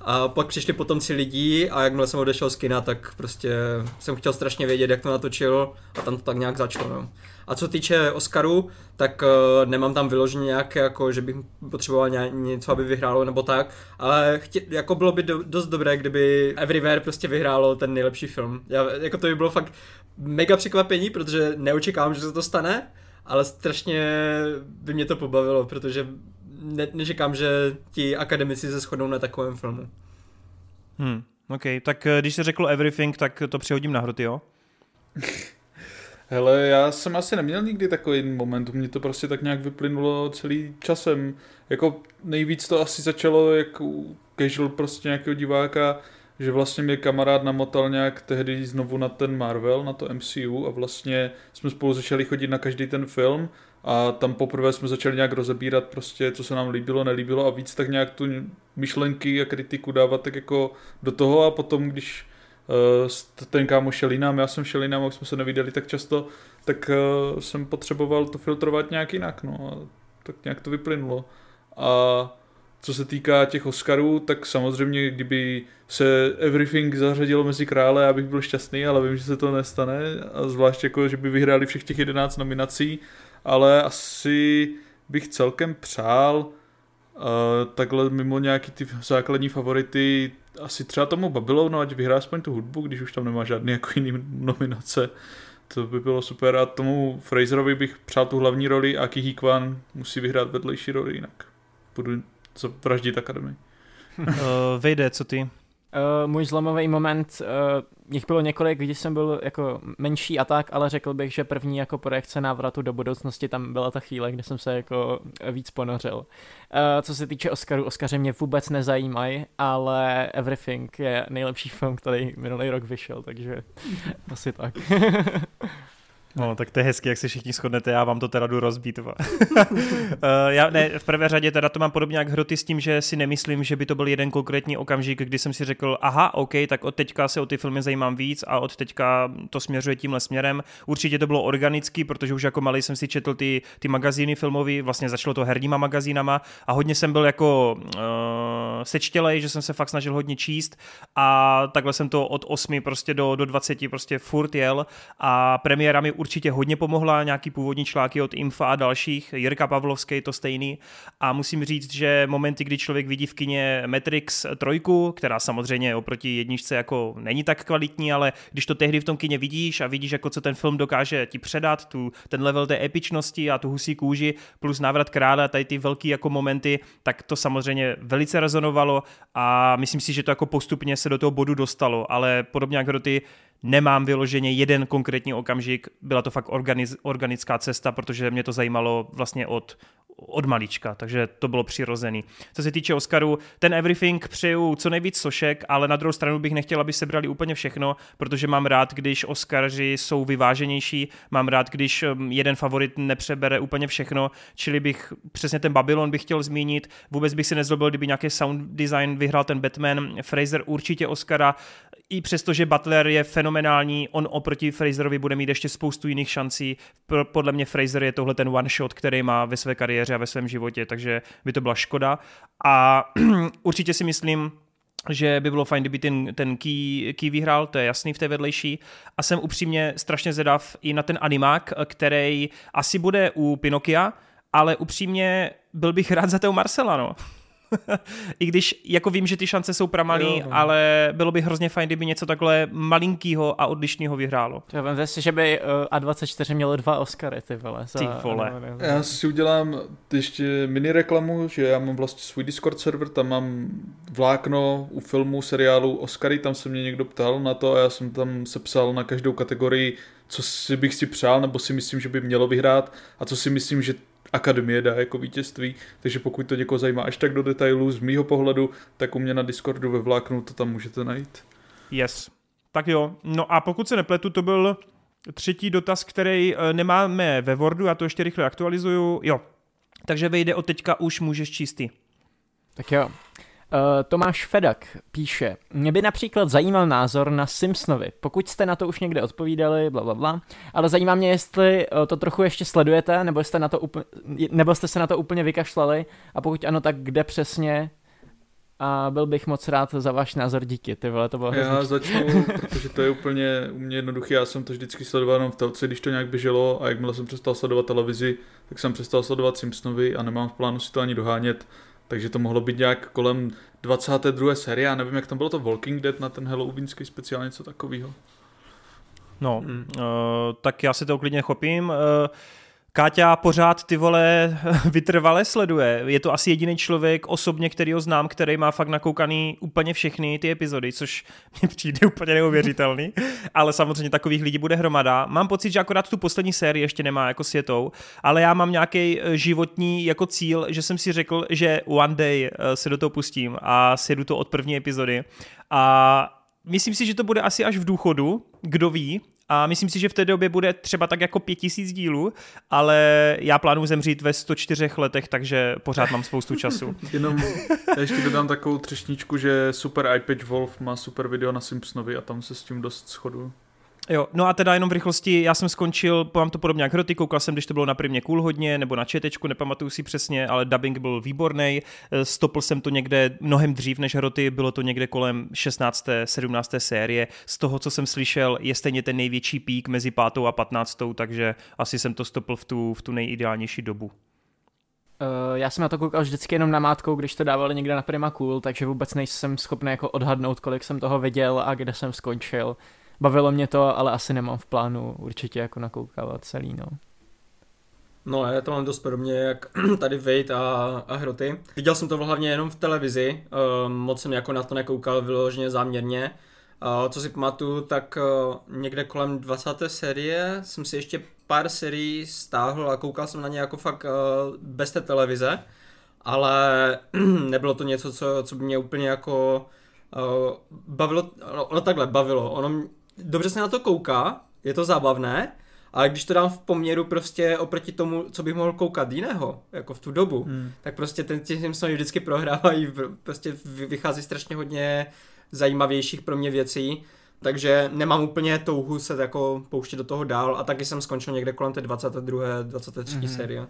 A pak přišli potomci lidí a jakmile jsem odešel z kina, tak prostě jsem chtěl strašně vědět, jak to natočil a tam to tak nějak začalo. No. A co týče Oscaru, tak uh, nemám tam vyloženě nějaké, jako, že bych potřeboval ně, něco, aby vyhrálo nebo tak, ale chtě, jako bylo by do, dost dobré, kdyby Everywhere prostě vyhrálo ten nejlepší film. Já, jako to by bylo fakt mega překvapení, protože neočekávám, že se to stane, ale strašně by mě to pobavilo, protože ne, neříkám, že ti akademici se shodnou na takovém filmu. Hmm, ok, tak eh, když jsi řekl Everything, tak to přihodím na hroty, jo? Hele, já jsem asi neměl nikdy takový moment, mě to prostě tak nějak vyplynulo celý časem. Jako nejvíc to asi začalo jako casual prostě nějakého diváka, že vlastně mě kamarád namotal nějak tehdy znovu na ten Marvel, na to MCU a vlastně jsme spolu začali chodit na každý ten film a tam poprvé jsme začali nějak rozebírat prostě, co se nám líbilo, nelíbilo a víc tak nějak tu myšlenky a kritiku dávat tak jako do toho a potom, když uh, ten kámo šel jinam, já jsem šel jinam, jak jsme se neviděli tak často, tak uh, jsem potřeboval to filtrovat nějak jinak, no a tak nějak to vyplynulo. A co se týká těch Oscarů, tak samozřejmě, kdyby se Everything zařadilo mezi krále, já bych byl šťastný, ale vím, že se to nestane a zvlášť jako, že by vyhráli všech těch 11 nominací, ale asi bych celkem přál uh, takhle mimo nějaký ty základní favority asi třeba tomu Babylonu, ať vyhrá aspoň tu hudbu, když už tam nemá žádný jako jiný nominace. To by bylo super a tomu Fraserovi bych přál tu hlavní roli a Kihi Kwan musí vyhrát vedlejší roli, jinak budu vraždit akademii. uh, Vejde, co ty? Uh, můj zlomový moment, uh, jich bylo několik, když jsem byl jako menší a tak, ale řekl bych, že první jako projekce návratu do budoucnosti tam byla ta chvíle, kdy jsem se jako víc ponořil. Uh, co se týče Oscaru, Oscaře mě vůbec nezajímají, ale Everything je nejlepší film, který minulý rok vyšel, takže asi tak. No, tak to je hezky, jak se všichni shodnete, já vám to teda jdu rozbít. uh, já ne, v prvé řadě teda to mám podobně jak hroty s tím, že si nemyslím, že by to byl jeden konkrétní okamžik, kdy jsem si řekl, aha, OK, tak od teďka se o ty filmy zajímám víc a od teďka to směřuje tímhle směrem. Určitě to bylo organický, protože už jako malý jsem si četl ty, ty magazíny filmový, vlastně začalo to herníma magazínama a hodně jsem byl jako uh, sečtělej, že jsem se fakt snažil hodně číst a takhle jsem to od 8 prostě do, do 20 prostě furt jel a premiéra mi určitě hodně pomohla, nějaký původní články od Infa a dalších, Jirka Pavlovský to stejný. A musím říct, že momenty, kdy člověk vidí v kině Matrix trojku, která samozřejmě oproti jedničce jako není tak kvalitní, ale když to tehdy v tom kině vidíš a vidíš, jako co ten film dokáže ti předat, tu, ten level té epičnosti a tu husí kůži, plus návrat krále a tady ty velký jako momenty, tak to samozřejmě velice rezonovalo a myslím si, že to jako postupně se do toho bodu dostalo, ale podobně jako do ty nemám vyloženě jeden konkrétní okamžik, byla to fakt organiz, organická cesta, protože mě to zajímalo vlastně od, od malička, takže to bylo přirozený. Co se týče Oscaru, ten Everything přeju co nejvíc sošek, ale na druhou stranu bych nechtěl, aby sebrali úplně všechno, protože mám rád, když Oscaři jsou vyváženější, mám rád, když um, jeden favorit nepřebere úplně všechno, čili bych přesně ten Babylon bych chtěl zmínit, vůbec bych si nezlobil, kdyby nějaký sound design vyhrál ten Batman, Fraser určitě Oscara, i přesto, že Butler je fenomenální, on oproti Fraserovi bude mít ještě spoustu jiných šancí. Podle mě Fraser je tohle ten one shot, který má ve své kariéře a ve svém životě, takže by to byla škoda. A určitě si myslím, že by bylo fajn, kdyby ten, ten key, key vyhrál, to je jasný v té vedlejší. A jsem upřímně strašně zvědav i na ten animák, který asi bude u Pinokia, ale upřímně byl bych rád za toho Marcela, no. I když jako vím, že ty šance jsou pramalý, jo, no. ale bylo by hrozně fajn, kdyby něco takhle malinkýho a odlišného vyhrálo. Já vím si, že by uh, A24 mělo dva Oscary, ty vole. Za ty vole. Já si udělám ještě mini reklamu, že já mám vlastně svůj Discord server, tam mám vlákno u filmu, seriálu Oscary, tam se mě někdo ptal na to a já jsem tam sepsal na každou kategorii, co si bych si přál, nebo si myslím, že by mělo vyhrát a co si myslím, že akademie dá jako vítězství, takže pokud to někoho zajímá až tak do detailů z mýho pohledu, tak u mě na Discordu ve vláknu to tam můžete najít. Yes. Tak jo, no a pokud se nepletu, to byl třetí dotaz, který eh, nemáme ve Wordu, já to ještě rychle aktualizuju. Jo, takže vejde od teďka už můžeš čistý. Tak jo. Uh, Tomáš Fedak píše, mě by například zajímal názor na Simpsonovi, pokud jste na to už někde odpovídali, bla, bla, bla, ale zajímá mě, jestli uh, to trochu ještě sledujete, nebo jste, na to úplně, nebo jste se na to úplně vykašlali. A pokud ano, tak kde přesně? A byl bych moc rád za váš názor, díky, ty vole, to bylo Já hrozně... začnu, protože to je úplně u mě jednoduché, já jsem to vždycky sledoval v telce, když to nějak běželo. A jakmile jsem přestal sledovat televizi, tak jsem přestal sledovat Simpsonovi a nemám v plánu si to ani dohánět, takže to mohlo být nějak kolem 22. série, já nevím, jak tam bylo to Walking Dead na ten Halloweenský speciál, něco takového. No, hmm. uh, tak já si to klidně chopím. Uh, Káťa pořád ty vole vytrvale sleduje. Je to asi jediný člověk osobně, který ho znám, který má fakt nakoukaný úplně všechny ty epizody, což mi přijde úplně neuvěřitelný. Ale samozřejmě takových lidí bude hromada. Mám pocit, že akorát tu poslední sérii ještě nemá jako světou, ale já mám nějaký eh, životní jako cíl, že jsem si řekl, že one day eh, se do toho pustím a sjedu to od první epizody. A myslím si, že to bude asi až v důchodu, kdo ví, a myslím si, že v té době bude třeba tak jako pět tisíc dílů, ale já plánuji zemřít ve 104 letech, takže pořád mám spoustu času. Jenom ještě dodám takovou třešničku, že Super iPad Wolf má super video na Simpsonovi a tam se s tím dost shodu. Jo, no a teda jenom v rychlosti, já jsem skončil, mám to podobně jak Hroty, koukal jsem, když to bylo na primě cool hodně, nebo na četečku, nepamatuju si přesně, ale dubbing byl výborný. Eh, stopl jsem to někde mnohem dřív než Hroty, bylo to někde kolem 16. 17. série. Z toho, co jsem slyšel, je stejně ten největší pík mezi 5. a 15. takže asi jsem to stopl v tu, v tu nejideálnější dobu. Uh, já jsem na to koukal vždycky jenom na mátkou, když to dávali někde na Prima Cool, takže vůbec nejsem schopný jako odhadnout, kolik jsem toho viděl a kde jsem skončil. Bavilo mě to, ale asi nemám v plánu určitě jako nakoukávat celý, no. No, já to mám dost podobně jak tady Wade a, a Hroty. Viděl jsem to hlavně jenom v televizi, uh, moc jsem jako na to nekoukal vyloženě záměrně. Uh, co si pamatuju, tak uh, někde kolem 20. série jsem si ještě pár sérií stáhl a koukal jsem na ně jako fakt uh, bez té televize, ale nebylo to něco, co, co by mě úplně jako uh, bavilo, no, ono takhle bavilo, ono dobře se na to kouká, je to zábavné, ale když to dám v poměru prostě oproti tomu, co bych mohl koukat jiného, jako v tu dobu, hmm. tak prostě ten tím Simpsony vždycky prohrávají, prostě vychází strašně hodně zajímavějších pro mě věcí, takže nemám úplně touhu se jako pouštět do toho dál a taky jsem skončil někde kolem té 22. 23. Mm-hmm. série.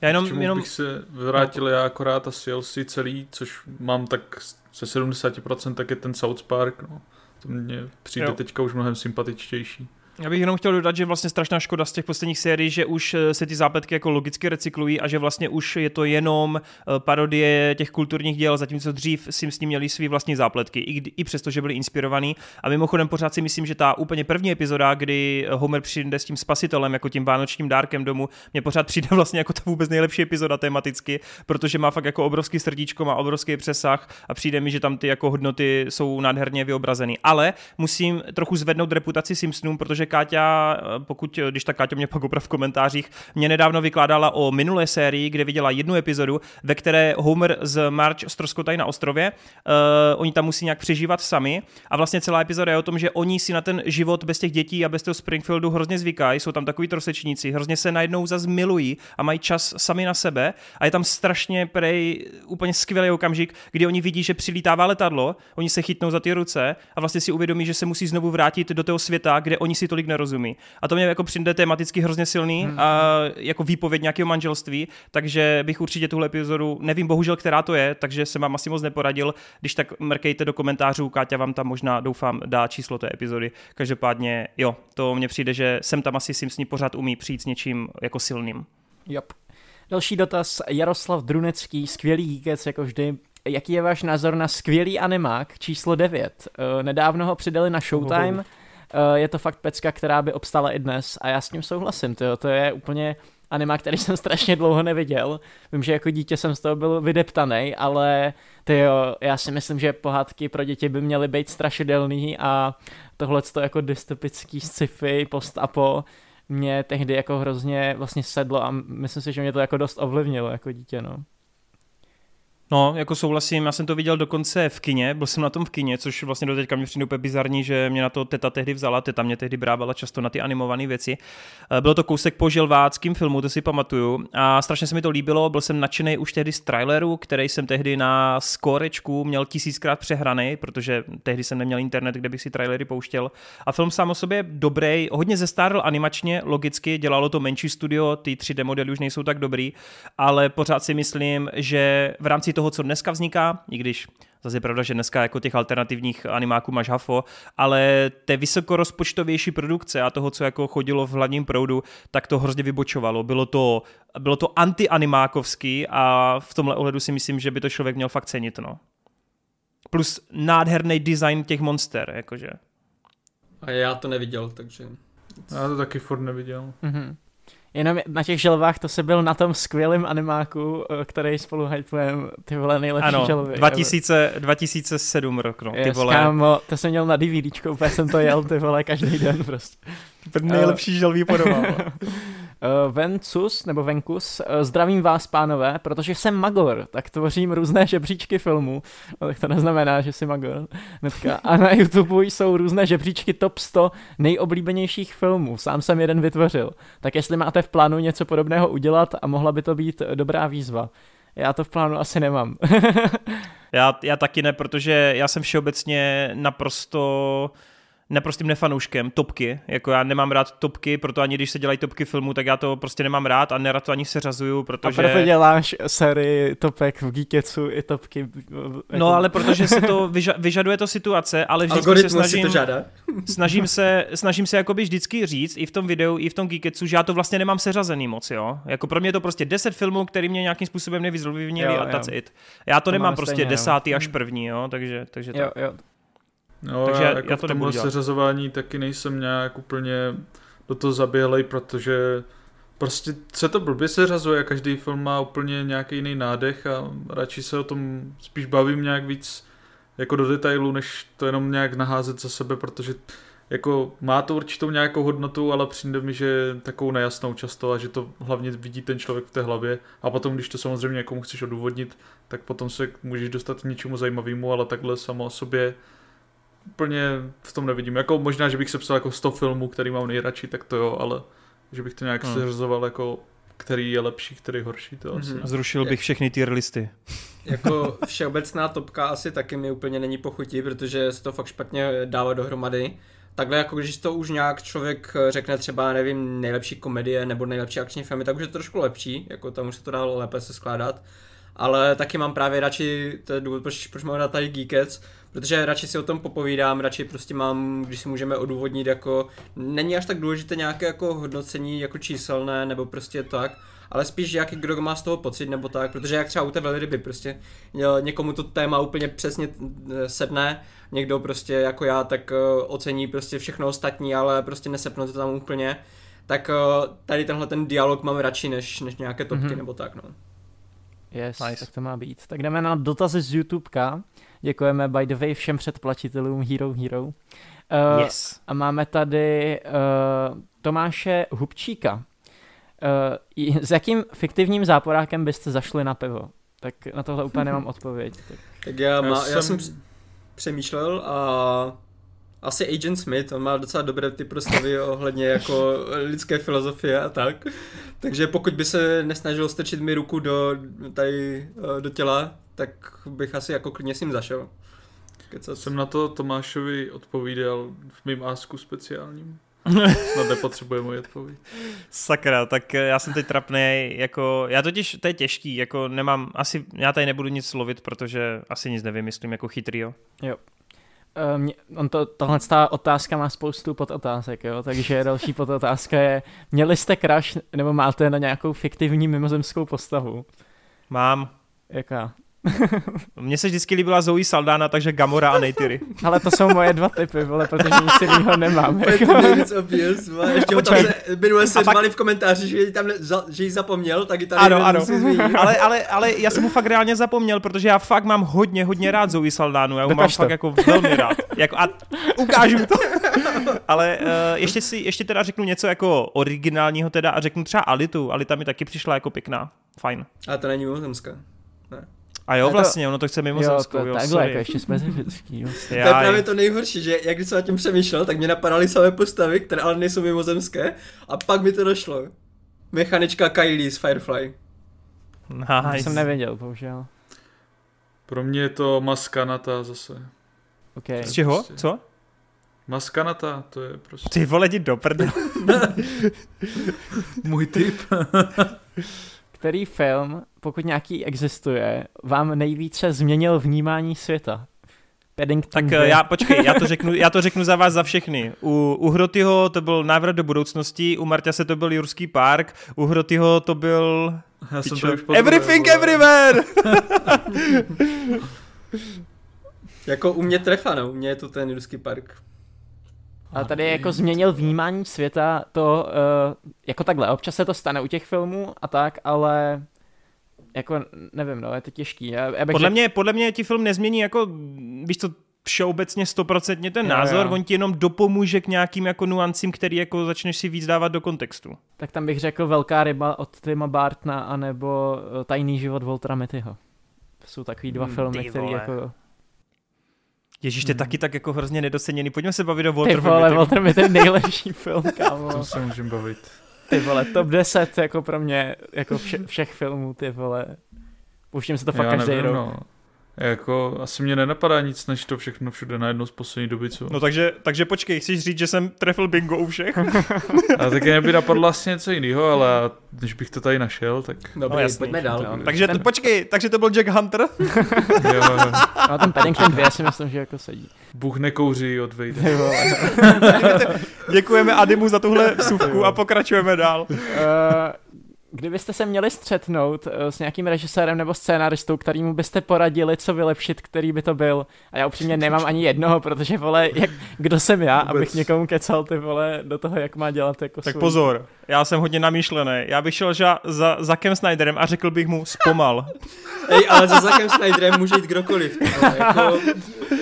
Já jenom, jenom... bych se vrátil no. já akorát asi si celý, což mám tak se 70%, tak je ten South Park, no. To mně přijde jo. teďka už mnohem sympatičtější. Já bych jenom chtěl dodat, že vlastně strašná škoda z těch posledních sérií, že už eh, se ty zápletky jako logicky recyklují a že vlastně už je to jenom eh, parodie těch kulturních děl, zatímco dřív si s ním měli svý vlastní zápletky, i, i přesto, že byli inspirovaný. A mimochodem pořád si myslím, že ta úplně první epizoda, kdy Homer přijde s tím spasitelem, jako tím vánočním dárkem domů, mě pořád přijde vlastně jako ta vůbec nejlepší epizoda tematicky, protože má fakt jako obrovský srdíčko, má obrovský přesah a přijde mi, že tam ty jako hodnoty jsou nádherně vyobrazeny. Ale musím trochu zvednout reputaci Simpsonům, protože Káťa, pokud, když ta Káťa mě pak oprav v komentářích, mě nedávno vykládala o minulé sérii, kde viděla jednu epizodu, ve které Homer z March stroskotají na ostrově. Uh, oni tam musí nějak přežívat sami. A vlastně celá epizoda je o tom, že oni si na ten život bez těch dětí a bez toho Springfieldu hrozně zvykají, jsou tam takový trosečníci, hrozně se najednou zase milují a mají čas sami na sebe. A je tam strašně prej úplně skvělý okamžik, kdy oni vidí, že přilítává letadlo, oni se chytnou za ty ruce a vlastně si uvědomí, že se musí znovu vrátit do toho světa, kde oni si tolik nerozumí. A to mě jako přijde tematicky hrozně silný hmm. a jako výpověď nějakého manželství, takže bych určitě tuhle epizodu, nevím bohužel, která to je, takže jsem vám asi moc neporadil, když tak mrkejte do komentářů, Káťa vám tam možná doufám dá číslo té epizody. Každopádně jo, to mně přijde, že jsem tam asi Simpsoni pořád umí přijít s něčím jako silným. Yep. Další dotaz, Jaroslav Drunecký, skvělý geekec, jako vždy. Jaký je váš názor na skvělý animák číslo 9? Eh, nedávno ho přidali na Showtime, eh, je to fakt pecka, která by obstala i dnes a já s tím souhlasím, tyjo. to je úplně anima, který jsem strašně dlouho neviděl. Vím, že jako dítě jsem z toho byl vydeptaný, ale tyjo, já si myslím, že pohádky pro děti by měly být strašidelný a tohle to jako dystopický sci-fi, post-apo mě tehdy jako hrozně vlastně sedlo a myslím si, že mě to jako dost ovlivnilo jako dítě, no. No, jako souhlasím, já jsem to viděl dokonce v kině, byl jsem na tom v kině, což vlastně do teďka mě přijde úplně bizarní, že mě na to teta tehdy vzala, teta mě tehdy brávala často na ty animované věci. Eh, bylo to kousek po želváckým filmu, to si pamatuju, a strašně se mi to líbilo, byl jsem nadšený už tehdy z traileru, který jsem tehdy na skorečku měl tisíckrát přehraný, protože tehdy jsem neměl internet, kde bych si trailery pouštěl. A film sám o sobě dobrý, hodně zestárl animačně, logicky, dělalo to menší studio, ty 3D modely už nejsou tak dobrý, ale pořád si myslím, že v rámci toho, co dneska vzniká, i když zase je pravda, že dneska jako těch alternativních animáků máš hafo, ale té vysokorozpočtovější produkce a toho, co jako chodilo v hladním proudu, tak to hrozně vybočovalo. Bylo to, bylo to anti-animákovský a v tomhle ohledu si myslím, že by to člověk měl fakt cenit, no. Plus nádherný design těch monster, jakože. A já to neviděl, takže... Já to taky furt neviděl. Mm-hmm. Jenom na těch želvách to se byl na tom skvělém animáku, eh, který spolu hypujeme, ty vole nejlepší ano, želvy. 2000, 2007 rok, no, ty yes, vole. Kámo, to jsem měl na DVDčko, úplně jsem to jel, ty vole, každý den prostě. Nejlepší uh, želví podobal. Uh, Vencus, nebo Venkus, uh, zdravím vás, pánové, protože jsem Magor, tak tvořím různé žebříčky filmů, no, tak to neznamená, že jsi Magor. Netka. A na YouTube jsou různé žebříčky top 100 nejoblíbenějších filmů, sám jsem jeden vytvořil. Tak jestli máte v plánu něco podobného udělat a mohla by to být dobrá výzva. Já to v plánu asi nemám. já, já taky ne, protože já jsem všeobecně naprosto naprostým nefanouškem topky, jako já nemám rád topky, proto ani když se dělají topky filmů, tak já to prostě nemám rád a nerad to ani seřazuju, protože... A proto děláš sérii topek v Geeketsu i topky... Jako... No ale protože se to vyža- vyžaduje to situace, ale vždycky se snažím... to žádá. snažím se, snažím se jakoby vždycky říct i v tom videu, i v tom Geeketsu, že já to vlastně nemám seřazený moc, jo. Jako pro mě je to prostě 10 filmů, který mě nějakým způsobem nevyzvlivnili a that's it. Já to, to nemám prostě stejně, desátý jo. až první, jo, takže, takže jo, tak. Jo, No, Takže já, jako já to v tomhle seřazování taky nejsem nějak úplně do toho zaběhlej, protože prostě se to blbě seřazuje a každý film má úplně nějaký jiný nádech a radši se o tom spíš bavím nějak víc jako do detailu, než to jenom nějak naházet za sebe, protože jako má to určitou nějakou hodnotu, ale přijde mi, že takovou nejasnou často a že to hlavně vidí ten člověk v té hlavě. A potom, když to samozřejmě někomu chceš odůvodnit, tak potom se můžeš dostat k něčemu zajímavému, ale takhle samo o sobě úplně v tom nevidím. Jako možná, že bych se psal jako 100 filmů, který mám nejradši, tak to jo, ale že bych to nějak hmm. seřazoval jako který je lepší, který je horší, to mm-hmm. asi. Mhm. Zrušil bych všechny tier listy. Jako všeobecná topka asi taky mi úplně není pochutí, protože se to fakt špatně dává dohromady. Takhle jako když to už nějak člověk řekne třeba, nevím, nejlepší komedie nebo nejlepší akční filmy, tak už je to trošku lepší, jako tam už se to dalo lépe se skládat ale taky mám právě radši, to je důvod, proč, proč mám na tady Geekets, protože radši si o tom popovídám, radši prostě mám, když si můžeme odůvodnit jako, není až tak důležité nějaké jako hodnocení jako číselné nebo prostě tak, ale spíš jaký kdo má z toho pocit nebo tak, protože jak třeba u té velryby, prostě někomu to téma úplně přesně eh, sedne, někdo prostě jako já tak eh, ocení prostě všechno ostatní, ale prostě nesepnu to tam úplně, tak tady tenhle ten dialog mám radši než, než nějaké topky mm-hmm. nebo tak no. Yes, nice. tak to má být. Tak jdeme na dotazy z YouTubeka. Děkujeme by the way všem předplatitelům Hero Hero. Uh, yes. A máme tady uh, Tomáše Hubčíka. Uh, s jakým fiktivním záporákem byste zašli na pivo? Tak na tohle úplně nemám odpověď. Tak, tak já, má, já, jsem... já jsem přemýšlel a asi Agent Smith, on má docela dobré ty prostavy ohledně jako lidské filozofie a tak. Takže pokud by se nesnažil strčit mi ruku do, tady, do těla, tak bych asi jako klidně s ním zašel. Kecat. Jsem na to Tomášovi odpovídal v mým ásku speciálním. Snad nepotřebuje moji odpověď. Sakra, tak já jsem teď trapný, jako, já totiž, to je těžký, jako nemám, asi, já tady nebudu nic slovit, protože asi nic nevymyslím jako chytrýho. Jo. Um, on to, tohle ta otázka má spoustu podotázek, jo? takže další podotázka je, měli jste crush nebo máte na nějakou fiktivní mimozemskou postavu? Mám. Jaká? Mně se vždycky líbila Zoe Saldana, takže Gamora a Neytiri. Ale to jsou moje dva typy, vole, protože nic jiného nemám. Jako. obvious, Ještě ho tam se, minule se pak... v komentáři, že, tam, že ji zapomněl, tak i tady Ano, ano. ale, ale, ale já jsem mu fakt reálně zapomněl, protože já fakt mám hodně, hodně rád Zoe Saldanu. Já ho mám to. fakt jako velmi rád. Jako, a ukážu to. ale uh, ještě si, ještě teda řeknu něco jako originálního teda a řeknu třeba Alitu. Alita mi taky přišla jako pěkná. Fajn. A to není mimozemská. A jo, vlastně, to, ono to chce mimo jo, to, jo, takhle, jako ještě specifický. Jo. to je právě to nejhorší, že jak jsem o tím přemýšlel, tak mě napadaly samé postavy, které ale nejsou mimozemské a pak mi to došlo. Mechanička Kylie z Firefly. Nice. To jsem nevěděl, bohužel. Pro mě je to maskanata zase. Okay. Z čeho? Prostě. Co? Maskanata, to je prostě... Ty vole, jdi do prdele. Můj typ. který film, pokud nějaký existuje, vám nejvíce změnil vnímání světa? Paddington tak 2. Eh, já, počkej, já to, řeknu, já to řeknu za vás za všechny. U, u Hrotyho to byl návrat do budoucnosti, u Marťa se to byl Jurský park, u Hrotyho to byl... Já jsem to už Everything Everywhere! jako u mě trefa, no, u mě je to ten Jurský park. Ale tady jako změnil vnímání světa to, uh, jako takhle, občas se to stane u těch filmů a tak, ale jako nevím, no, je to těžký. Já, já podle, řek... mě, podle mě ti film nezmění jako, víš co, všeobecně stoprocentně ten jo, názor, jo. on ti jenom dopomůže k nějakým jako nuancím, který jako začneš si víc dávat do kontextu. Tak tam bych řekl Velká ryba od Tima Bartna anebo eh, Tajný život Voltra Mittyho. To jsou takový dva hmm, filmy, které jako Ježíš, to je hmm. taky tak jako hrozně nedoceněný. Pojďme se bavit o Walter Ty vole, Walter je ten nejlepší film, kámo. To se můžeme bavit. Ty vole, top 10 jako pro mě, jako vše, všech filmů, ty vole. Pouštím se to fakt Já každý nevím, rok. No. Jako, asi mě nenapadá nic, než to všechno všude najednou z poslední doby, co? No takže, takže počkej, chceš říct, že jsem trefil bingo u všech? a taky mě by napadlo asi něco jiného, ale když bych to tady našel, tak... Dobrý, no, jasný, pojďme dál. No, takže ten... počkej, takže to byl Jack Hunter? jo, jo. No ten Paddington 2 si myslím, že jako sedí. Bůh nekouří od Vejde. Děkujeme Adimu za tuhle vsuvku a pokračujeme dál. Uh, Kdybyste se měli střetnout uh, s nějakým režisérem nebo scénaristou, kterýmu byste poradili, co vylepšit, který by to byl. A já upřímně nemám ani jednoho, protože vole, jak, kdo jsem já, Vůbec. abych někomu kecal ty vole do toho, jak má dělat jako Tak svůj. pozor, já jsem hodně namýšlený. Já bych šel za, za Zakem Snyderem a řekl bych mu zpomal. Ej, ale za Zakem Snyderem může jít kdokoliv. jako,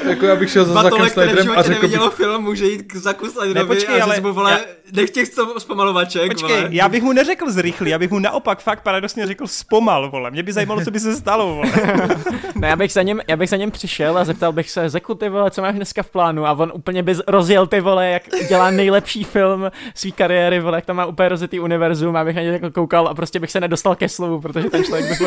jako já bych šel za Zakem Snyderem a řekl bych... film, může jít k Zaku Snyderovi ne, počkej, a ale... mu, vole, já... nech těch zpomalovaček, Počkej, vole. já bych mu neřekl zrychlý, já bych mu naopak fakt paradoxně řekl zpomal, vole. Mě by zajímalo, co by se stalo, vole. no, já bych, za něm, já bych za něm přišel a zeptal bych se, Zeku, ty vole, co máš dneska v plánu? A on úplně by rozjel ty vole, jak dělá nejlepší film své kariéry, vole, jak tam má úplně rozjetý univerzum, abych na něj jako koukal a prostě bych se nedostal ke slovu, protože ten člověk by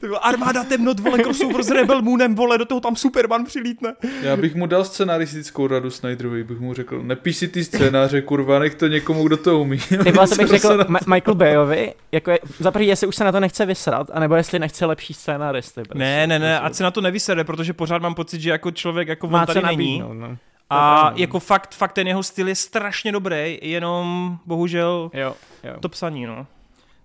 To byla armáda temnot, vole, crossover s Rebel Moonem, vole, do toho tam Superman přilítne. Já bych mu dal scenaristickou radu Snyderovi, bych mu řekl, nepíš si ty scénáře, kurva, nech to někomu, kdo to umí. Ty to bych řekl Ma- Michael Bayovi, jako je, za prvý, jestli už se na to nechce vysrat, anebo jestli nechce lepší scénaristy. Prostě, ne, ne, ne, ať se na to nevysere, protože pořád mám pocit, že jako člověk jako Má on tady není. No. A jako fakt, fakt ten jeho styl je strašně dobrý, jenom bohužel jo, jo. to psaní, no.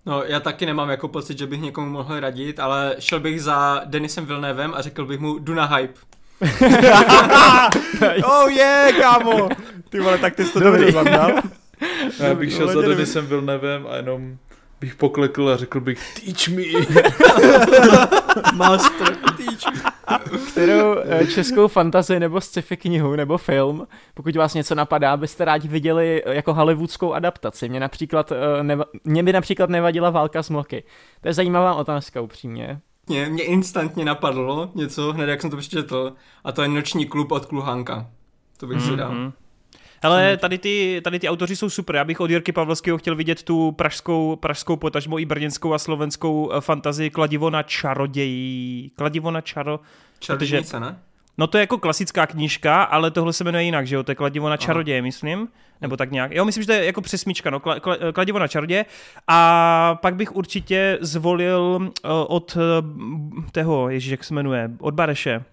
No, já taky nemám jako pocit, že bych někomu mohl radit, ale šel bych za Denisem Vilnevem a řekl bych mu, jdu na hype. oh yeah, kámo! Ty vole, tak ty jsi to dobře zamnal. Já bych šel za Denisem Vilnevem a jenom bych poklekl a řekl bych teach me. Master, teach me. Kterou eh, českou fantazii nebo sci-fi knihu nebo film, pokud vás něco napadá, byste rádi viděli eh, jako hollywoodskou adaptaci. Mě, například, eh, neva- mě by například nevadila válka s mloky. To je zajímavá otázka upřímně. Mě, mě instantně napadlo něco, hned jak jsem to přečetl, a to je Noční klub od Kluhanka. To bych mm-hmm. si dal. Ale tady ty, tady ty autoři jsou super. Já bych od Jirky Pavlovského chtěl vidět tu pražskou, pražskou potažmo i brněnskou a slovenskou eh, fantazii Kladivo na čarodějí. Kladivo na čaro... Čarodějnice, ne? No to je jako klasická knížka, ale tohle se jmenuje jinak, že jo? To je Kladivo na čaroděje, myslím. Nebo tak nějak. Jo, myslím, že to je jako přesmička, no, kladivo na čaroděje. A pak bych určitě zvolil uh, od uh, tého, ježíš, jak se jmenuje, od Bareše,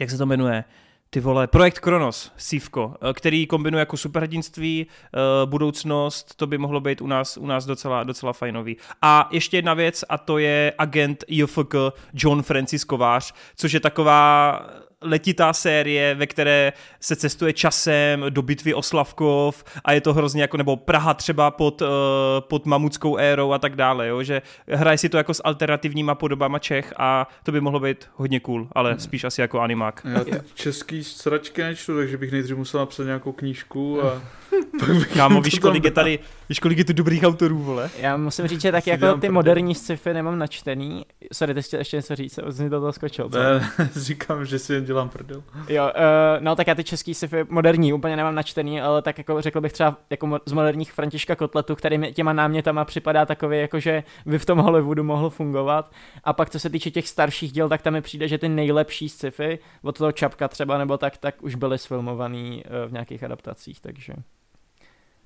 jak se to jmenuje, ty vole, projekt Kronos, Sívko, eh, který kombinuje jako superhrdinství, eh, budoucnost, to by mohlo být u nás, u nás docela, docela fajnový. A ještě jedna věc, a to je agent IFK John Francis Kovář, což je taková letitá série, ve které se cestuje časem do bitvy o Slavkov a je to hrozně jako, nebo Praha třeba pod, uh, pod mamutskou érou a tak dále, jo? že hraje si to jako s alternativníma podobama Čech a to by mohlo být hodně cool, ale hmm. spíš asi jako animák. Já ty český sračky nečtu, takže bych nejdřív musel napsat nějakou knížku a Kámo, víš, kolik je tady, víš, kolik je tu dobrých autorů, vole? Já musím říct, že tak jako ty moderní sci-fi nemám načtený. Sorry, ty jsi ještě něco říct, z do toho skočil, co? Ne, říkám, že si jen dělám prdel. Jo, uh, no tak já ty český sci-fi moderní úplně nemám načtený, ale tak jako řekl bych třeba jako z moderních Františka Kotletu, který těma námětama připadá takový, jako že by v tom Hollywoodu mohl fungovat. A pak co se týče těch starších děl, tak tam mi přijde, že ty nejlepší sci-fi, od toho Čapka třeba nebo tak, tak už byly sfilmovaný uh, v nějakých adaptacích, takže...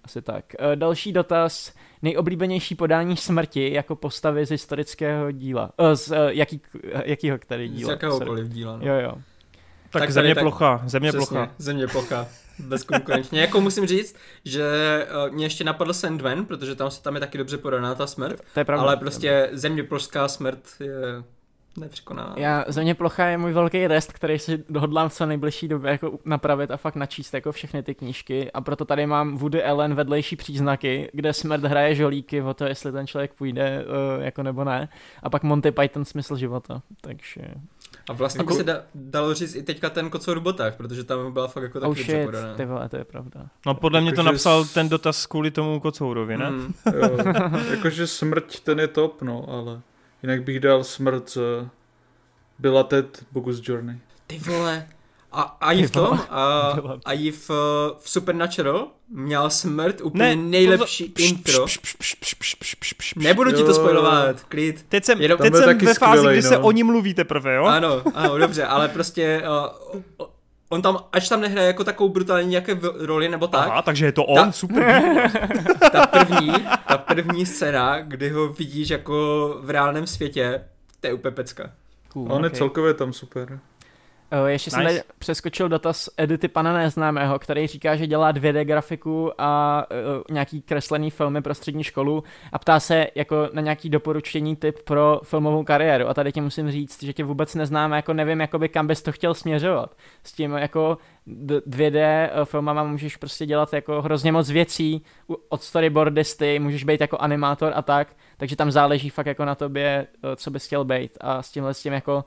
Asi tak. E, další dotaz. Nejoblíbenější podání smrti jako postavy z historického díla. E, z e, jaký, jakýho který díla? Z jakéhokoliv díla. No. Jo, jo. Tak, tak země tak, plocha, země přesně, plocha. Země plocha, bezkonkurenčně. jako musím říct, že uh, mě ještě napadl Sandman, protože tam, tam je taky dobře podaná ta smrt. To je pravda. Ale prostě země plošská smrt je nepřekonaná. Já, země plocha je můj velký rest, který si dohodlám v co nejbližší době jako napravit a fakt načíst jako všechny ty knížky a proto tady mám Woody Allen vedlejší příznaky, kde smrt hraje žolíky o to, jestli ten člověk půjde uh, jako nebo ne a pak Monty Python smysl života, takže... A vlastně jako... by se da, dalo říct i teďka ten kocour botách, protože tam byla fakt jako taky oh shit, ty vole, to je pravda. No podle mě to jako, napsal ten dotaz kvůli tomu kocourovi, ne? Mm. jo, jakože smrť ten je top, no, ale... Jinak bych dal smrt byla Ted Bogus Journey. Ty vole. A, a i v tom, a, a i v, v Supernatural měl smrt úplně ne, nejlepší pozo... intro. Nebudu ti to spojovat, klid. Teď jsem, Jenom, teď jsem ve fázi, kdy no. se o ní mluví teprve, jo? Ano, ano, dobře, ale prostě uh, on tam, až tam nehraje jako takovou brutální nějaké roli nebo tak. Aha, takže je to on, ta, super. ta první, ta první scéna, kdy ho vidíš jako v reálném světě, to je úplně pecka. Cool, on okay. je celkově tam super. Uh, ještě nice. jsem tady přeskočil dotaz Edity pana neznámého, který říká, že dělá 2D grafiku a uh, nějaký kreslený filmy pro střední školu a ptá se jako na nějaký doporučení typ pro filmovou kariéru. A tady ti musím říct, že tě vůbec neznáme, jako nevím, jakoby kam bys to chtěl směřovat. S tím jako 2D eh, filmama můžeš prostě dělat jako hrozně moc věcí, od storyboardisty, můžeš být jako animátor a tak, takže tam záleží fakt jako na tobě, co bys chtěl být a s tímhle s tím jako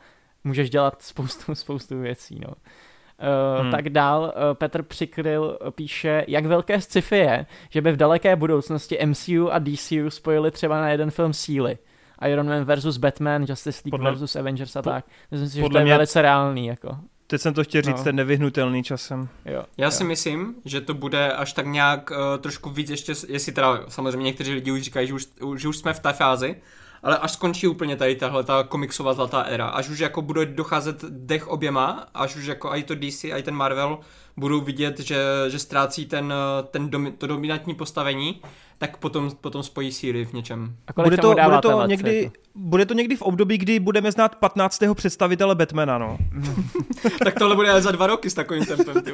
můžeš dělat spoustu, spoustu věcí, no. Uh, hmm. Tak dál, uh, Petr Přikryl píše, jak velké sci-fi je, že by v daleké budoucnosti MCU a DCU spojili třeba na jeden film síly. Iron Man versus Batman, Justice League podle, versus Avengers a po, tak. Myslím si, že to je mě, velice reálný. Jako. Teď jsem to chtěl říct, no. ten nevyhnutelný časem. Jo, Já jo. si myslím, že to bude až tak nějak uh, trošku víc ještě, jestli teda samozřejmě někteří lidi už říkají, že už, že už jsme v té fázi, ale až skončí úplně tady tahle ta komiksová zlatá éra, až už jako bude docházet dech oběma, až už jako i to DC, i ten Marvel budou vidět, že, že ztrácí ten, ten domi, to dominantní postavení, tak potom, potom spojí síly v něčem. A bude to, bude, to někdy, jako? bude to někdy v období, kdy budeme znát 15. představitele Batmana, no. tak tohle bude za dva roky s takovým tempem, ty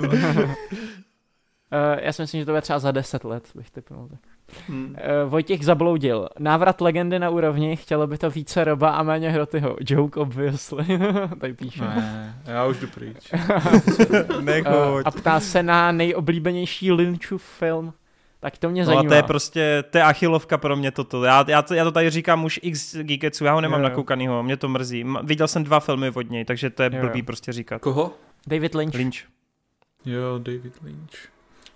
Uh, já si myslím, že to bude třeba za 10 let, bych typnul. Tak. Hmm. Uh, Vojtěch zabloudil. Návrat legendy na úrovni, chtělo by to více Roba a méně Hrotyho. Joke obviously. Tady píše. Ne, já už jdu pryč. uh, a ptá se na nejoblíbenější Lynchův film. Tak to mě no zajímá. a to je prostě, to je achilovka pro mě toto. Já, já, to, já to tady říkám už x Geeketsu, já ho nemám jo, jo. nakoukanýho, mě to mrzí. Viděl jsem dva filmy od něj, takže to je jo, blbý jo. prostě říkat. Koho? David Lynch. Lynch. Jo, David Lynch.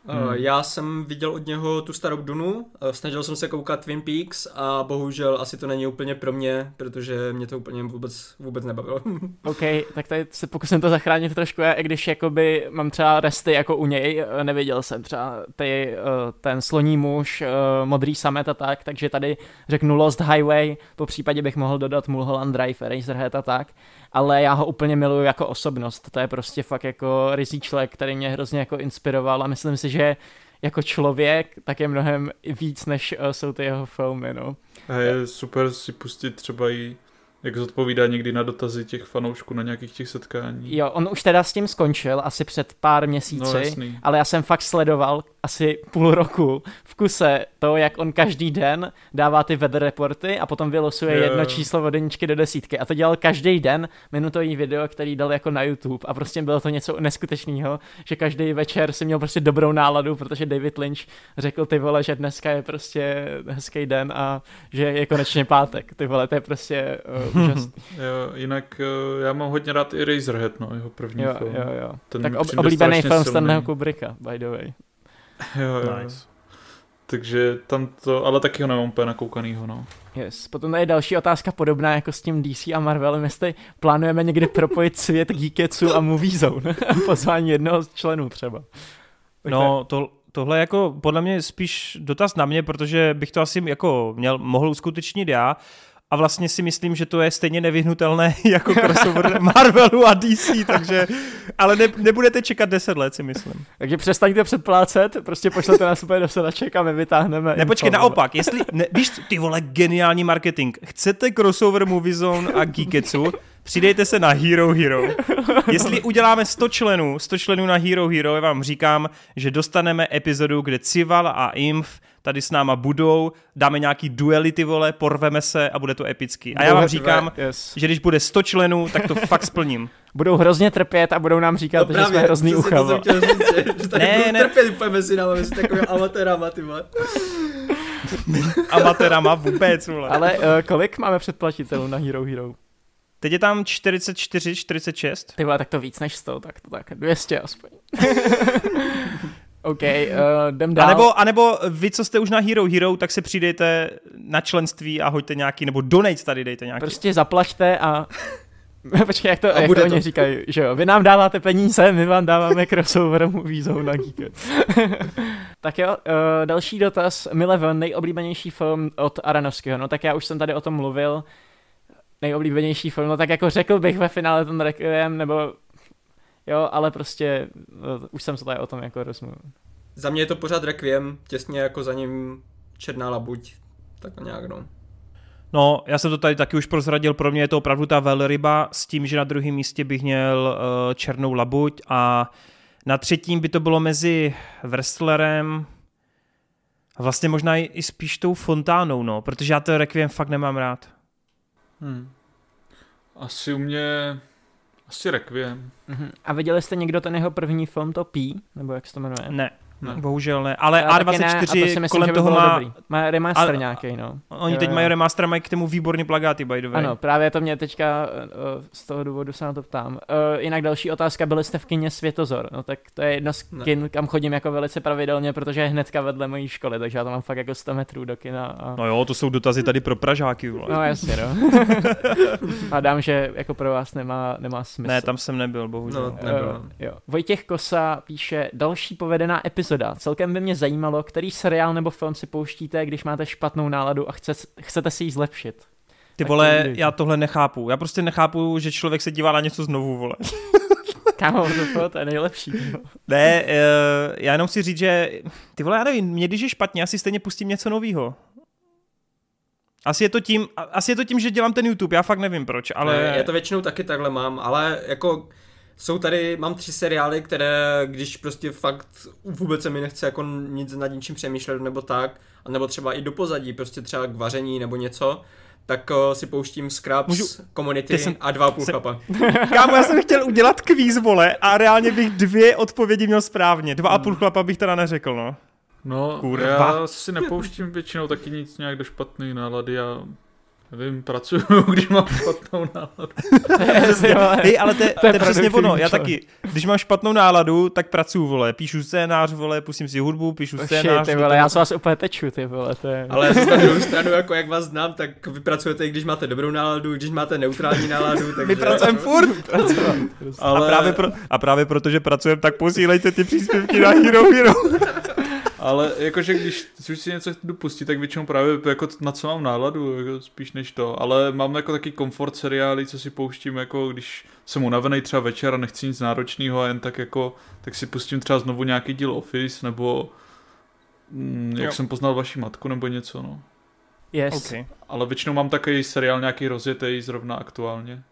Hmm. Já jsem viděl od něho tu starou Dunu, eh, snažil jsem se koukat Twin Peaks a bohužel asi to není úplně pro mě, protože mě to úplně vůbec, vůbec nebavilo. OK, tak tady se pokusím to zachránit trošku, já, i když jakoby mám třeba resty jako u něj, eh, neviděl jsem třeba ty, ten sloní muž, modrý samet a tak, takže tady řeknu Lost Highway, po případě bych mohl dodat Mulholland Drive, Razorhead a tak, ale já ho úplně miluju jako osobnost, to je prostě fakt jako rizí člověk, který mě hrozně jako inspiroval a myslím si, že jako člověk, tak je mnohem víc, než uh, jsou ty jeho filmy, no. A je super si pustit třeba i jak zodpovídá někdy na dotazy těch fanoušků na nějakých těch setkání. Jo, on už teda s tím skončil asi před pár měsíci, no, ale já jsem fakt sledoval asi půl roku v kuse to, jak on každý den dává ty weather reporty a potom vylosuje yeah. jedno číslo od jedničky do desítky. A to dělal každý den minutový video, který dal jako na YouTube a prostě bylo to něco neskutečného, že každý večer si měl prostě dobrou náladu, protože David Lynch řekl ty vole, že dneska je prostě hezký den a že je konečně pátek. Ty vole, to je prostě uh, úžasný. jo, jinak uh, já mám hodně rád i Razorhead, no, jeho první jo, film. Jo, jo. Ten tak ob, oblíbený film Stanleyho Kubricka, by the way. Jo, jo. Nice. Takže tam to, ale taky ho nemám úplně nakoukanýho, no. Yes. Potom je další otázka podobná jako s tím DC a Marvelem, jestli plánujeme někdy propojit svět Geeketsu a Movie Zone. Pozvání jednoho z členů třeba. Tak no, to, tohle je jako podle mě spíš dotaz na mě, protože bych to asi jako měl, mohl uskutečnit já, a vlastně si myslím, že to je stejně nevyhnutelné jako crossover Marvelu a DC, takže, ale ne, nebudete čekat 10 let, si myslím. Takže přestaňte předplácet, prostě pošlete nás úplně do sedaček a my vytáhneme. Nepočkej, naopak, jestli, ne, víš, ty vole, geniální marketing, chcete crossover Movie Zone a Geeketsu, přidejte se na Hero Hero. Jestli uděláme 100 členů, 100 členů na Hero Hero, já vám říkám, že dostaneme epizodu, kde Cival a Imf tady s náma budou, dáme nějaký duelity, vole, porveme se a bude to epický. A já vám říkám, yes. že když bude 100 členů, tak to fakt splním. Budou hrozně trpět a budou nám říkat, no právě, že jsme hrozný ucha. To říct, že, že tady ne, ne. trpět úplně mezi námi, mezi takovými amatérama, ty Amatérama vůbec, vole. Ale uh, kolik máme předplatitelů na Hero Hero? Teď je tam 44, 46. Ty vole, tak to víc než 100, tak to tak 200 aspoň. OK, uh, jdem dál. A nebo, a nebo vy, co jste už na Hero Hero, tak si přijdejte na členství a hoďte nějaký, nebo donate tady dejte nějaký. Prostě zaplaťte a Počkej, jak to, jak to, to oni říkají, že jo, vy nám dáváte peníze, my vám dáváme crossover vízou na Geek. tak jo, uh, další dotaz, Mileven, nejoblíbenější film od Aranovského, no tak já už jsem tady o tom mluvil, nejoblíbenější film, no tak jako řekl bych ve finále ten Requiem, nebo jo, ale prostě uh, už jsem se tady o tom jako rozmluvil. Za mě je to pořád Requiem, těsně jako za ním Černá labuť, tak nějak no. No, já jsem to tady taky už prozradil, pro mě je to opravdu ta velryba s tím, že na druhém místě bych měl uh, Černou labuť a na třetím by to bylo mezi Wrestlerem a vlastně možná i, spíš tou fontánou, no, protože já to Requiem fakt nemám rád. Hmm. Asi u mě asi Requiem. Uh-huh. A viděli jste někdo ten jeho první film, to P, nebo jak se to jmenuje? Ne. Ne. Bohužel ne, ale Já A24 ne, a to myslím, kolem toho má... Dobrý. Má remaster a, nějaký, no. Oni jo, teď jo. mají remaster, mají k tomu výborný plagáty, by the way. Ano, právě to mě teďka uh, z toho důvodu se na to ptám. Uh, jinak další otázka, byli jste v kině Světozor? No tak to je jedna z kin, ne. kam chodím jako velice pravidelně, protože je hnedka vedle mojí školy, takže já to mám fakt jako 100 metrů do kina. A... No jo, to jsou dotazy tady pro Pražáky. Vole. No jasně, no. a dám, že jako pro vás nemá, nemá smysl. Ne, tam jsem nebyl, bohužel. No, nebyl. Uh, jo. Vojtěch Kosa píše, další povedená epizoda. Celkem by mě zajímalo, který seriál nebo film si pouštíte, když máte špatnou náladu a chce, chcete si ji zlepšit. Ty vole, já tohle nechápu. Já prostě nechápu, že člověk se dívá na něco znovu, vole. Kámo, to, to je nejlepší. Ne, uh, já jenom si říct, že ty vole, já nevím, mě když je špatně, asi stejně pustím něco nového. Asi je, to tím, asi je to tím, že dělám ten YouTube, já fakt nevím proč, ale... Ne, já to většinou taky takhle mám, ale jako jsou tady, mám tři seriály, které, když prostě fakt vůbec se mi nechce jako nic nad ničím přemýšlet nebo tak, nebo třeba i do pozadí, prostě třeba k vaření nebo něco, tak uh, si pouštím Scraps, Můžu... Community jsem... a dva půl jsem... chlapa. Kámo, já jsem chtěl udělat kvíz, vole, a reálně bych dvě odpovědi měl správně. Dva a půl hmm. chlapa bych teda neřekl, no. No, Kurva. já si nepouštím většinou taky nic nějak do špatné nálady a Nevím, pracuju, když mám špatnou náladu. Hej, ale to, to je přesně ono, já taky, když mám špatnou náladu, tak pracuju, vole, píšu scénář, vole, pustím si hudbu, píšu scénář. ty vole, já se vás úplně teču, ty vole, to je... Ale na druhou stranu, jako jak vás znám, tak vy pracujete, když máte dobrou náladu, když máte neutrální náladu, takže... My pracujeme furt. ale... a, právě pro, a právě protože pracujeme, tak posílejte ty příspěvky na Hero Hero. Ale jakože když si něco jdu pustit, tak většinou právě jako na co mám náladu, jako spíš než to. Ale mám jako taky komfort seriály, co si pouštím, jako když jsem unavený třeba večer a nechci nic náročného a jen tak jako, tak si pustím třeba znovu nějaký díl Office, nebo mm, jak jo. jsem poznal vaši matku, nebo něco, no. Yes. Okay. Ale většinou mám takový seriál nějaký rozjetý zrovna aktuálně.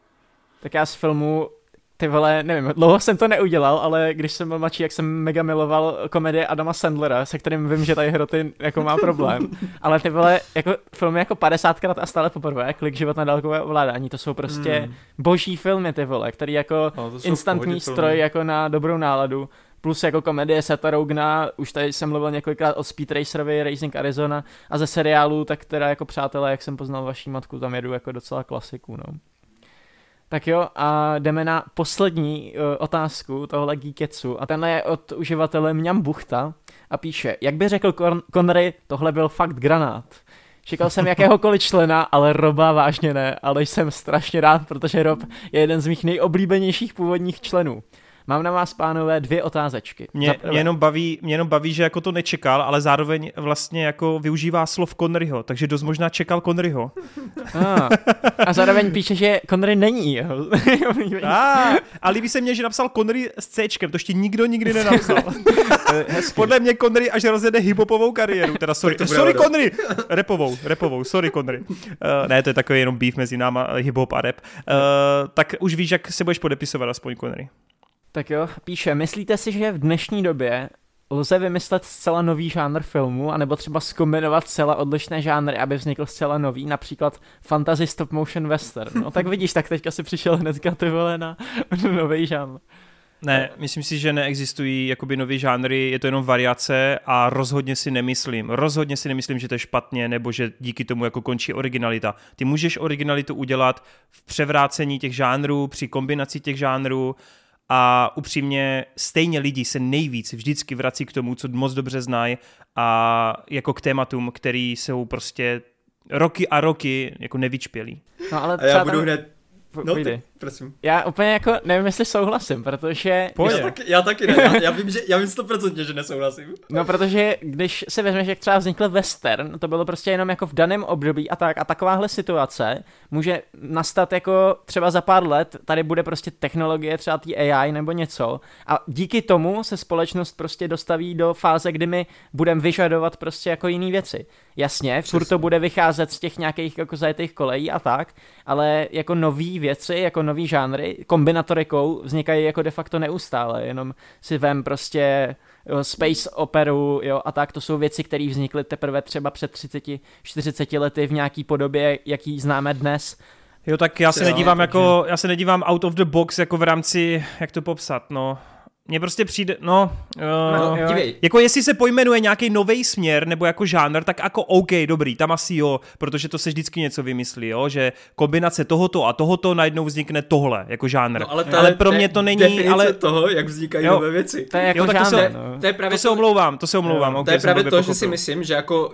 Tak já z filmu ty vole, nevím, dlouho jsem to neudělal, ale když jsem byl mladší, jak jsem mega miloval komedie Adama Sandlera, se kterým vím, že tady hroty jako má problém. ale ty vole, jako filmy jako 50krát a stále poprvé, klik život na dálkové ovládání, to jsou prostě hmm. boží filmy, ty vole, který jako no, instantní stroj filmy. jako na dobrou náladu. Plus jako komedie Seta Rogna, už tady jsem mluvil několikrát o Speed Racerovi, Racing Arizona a ze seriálu, tak teda jako přátelé, jak jsem poznal vaší matku, tam jedu jako docela klasiku, no. Tak jo, a jdeme na poslední uh, otázku tohle Geeketsu. A tenhle je od uživatele Mňam Buchta a píše, jak by řekl Con- tohle byl fakt granát. Čekal jsem jakéhokoliv člena, ale Roba vážně ne, ale jsem strašně rád, protože Rob je jeden z mých nejoblíbenějších původních členů. Mám na vás, pánové, dvě otázečky. Mě, mě, jenom baví, mě jenom baví, že jako to nečekal, ale zároveň vlastně jako využívá slov Conneryho, takže dost možná čekal Conneryho. A, a zároveň píše, že Connery není jeho. a, a líbí se mně, že napsal Connery s C, to ještě nikdo nikdy nenapsal. Podle mě Connery až rozjede hiphopovou kariéru, teda sorry, sorry Connery, repovou, repovou, sorry Connery. Uh, ne, to je takový jenom beef mezi náma, hiphop a rap. Uh, tak už víš, jak se budeš podepisovat aspoň Connery. Tak jo, píše, myslíte si, že v dnešní době lze vymyslet zcela nový žánr filmu, anebo třeba zkombinovat zcela odlišné žánry, aby vznikl zcela nový, například fantasy stop motion western. No tak vidíš, tak teďka si přišel hnedka ty vole na nový žánr. Ne, myslím si, že neexistují jakoby nový žánry, je to jenom variace a rozhodně si nemyslím, rozhodně si nemyslím, že to je špatně nebo že díky tomu jako končí originalita. Ty můžeš originalitu udělat v převrácení těch žánrů, při kombinaci těch žánrů, a upřímně stejně lidi se nejvíc vždycky vrací k tomu, co moc dobře znají a jako k tématům, který jsou prostě roky a roky jako nevyčpělí. No, ale a já budu tam... hned No, ty, prosím. Já úplně jako nevím, jestli souhlasím, protože... Já taky, já taky ne, já, já vím, že, já vím 100% že nesouhlasím. No, protože když si vezmeš, jak třeba vznikl western, to bylo prostě jenom jako v daném období a tak, a takováhle situace může nastat jako třeba za pár let, tady bude prostě technologie, třeba tý AI nebo něco a díky tomu se společnost prostě dostaví do fáze, kdy my budeme vyžadovat prostě jako jiné věci. Jasně, furt to bude vycházet z těch nějakých jako zajetých kolejí a tak, ale jako nový věci, jako nový žánry, kombinatorikou vznikají jako de facto neustále, jenom si vem prostě jo, space operu, jo, a tak, to jsou věci, které vznikly teprve třeba před 30-40 lety v nějaký podobě, jaký známe dnes. Jo, tak já se nedívám jako, já se nedívám out of the box jako v rámci, jak to popsat, no, mně prostě přijde, no, uh, no jako jestli se pojmenuje nějaký nový směr nebo jako žánr, tak jako OK, dobrý, tam asi jo, protože to se vždycky něco vymyslí, jo, že kombinace tohoto a tohoto najednou vznikne tohle, jako žánr. No, ale, to, ale pro mě to není, ale toho, jak vznikají jo, nové věci. To je jako jo, tak žánr, to, se, no. to, je právě to, to se omlouvám, to se omlouvám. Jo, okay, to je právě to, pochopil. že si myslím, že jako uh,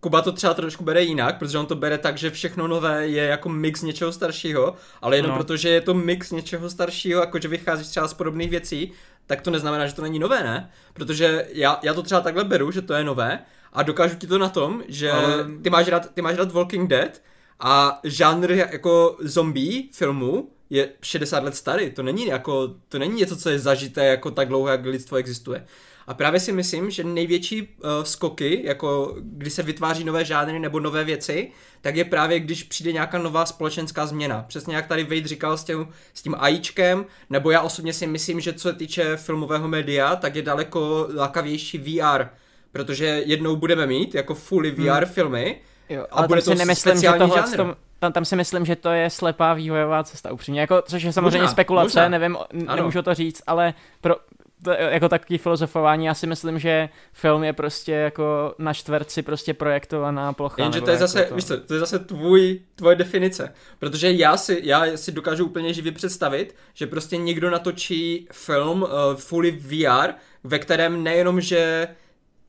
Kuba to třeba trošku bere jinak, protože on to bere tak, že všechno nové je jako mix něčeho staršího, ale jenom no. protože je to mix něčeho staršího, jakože vychází třeba z podobných věcí, tak to neznamená, že to není nové, ne? Protože já, já to třeba takhle beru, že to je nové a dokážu ti to na tom, že Ale... ty, máš rád, ty máš rád Walking Dead A žánr jako zombie filmu je 60 let starý, to není jako, to není něco, co je zažité jako tak dlouho, jak lidstvo existuje. A právě si myslím, že největší uh, skoky, jako když se vytváří nové žánry nebo nové věci, tak je právě, když přijde nějaká nová společenská změna. Přesně jak tady Wade říkal s tím, s tím AIčkem, nebo já osobně si myslím, že co se týče filmového média, tak je daleko lákavější VR, protože jednou budeme mít jako fully VR hmm. filmy, Jo, ale a bude to nemyslím, že tohle tom, tam, tam si myslím, že to je slepá vývojová cesta, upřímně. Jako, což je samozřejmě možná, spekulace, možná. nevím, ano. nemůžu to říct, ale pro, to, jako takový filozofování, já si myslím, že film je prostě jako na čtverci prostě projektovaná plocha. Jenže to je zase, to... víš co, to je zase tvůj, tvoje definice, protože já si, já si dokážu úplně živě představit, že prostě někdo natočí film uh, fully VR, ve kterém nejenom, že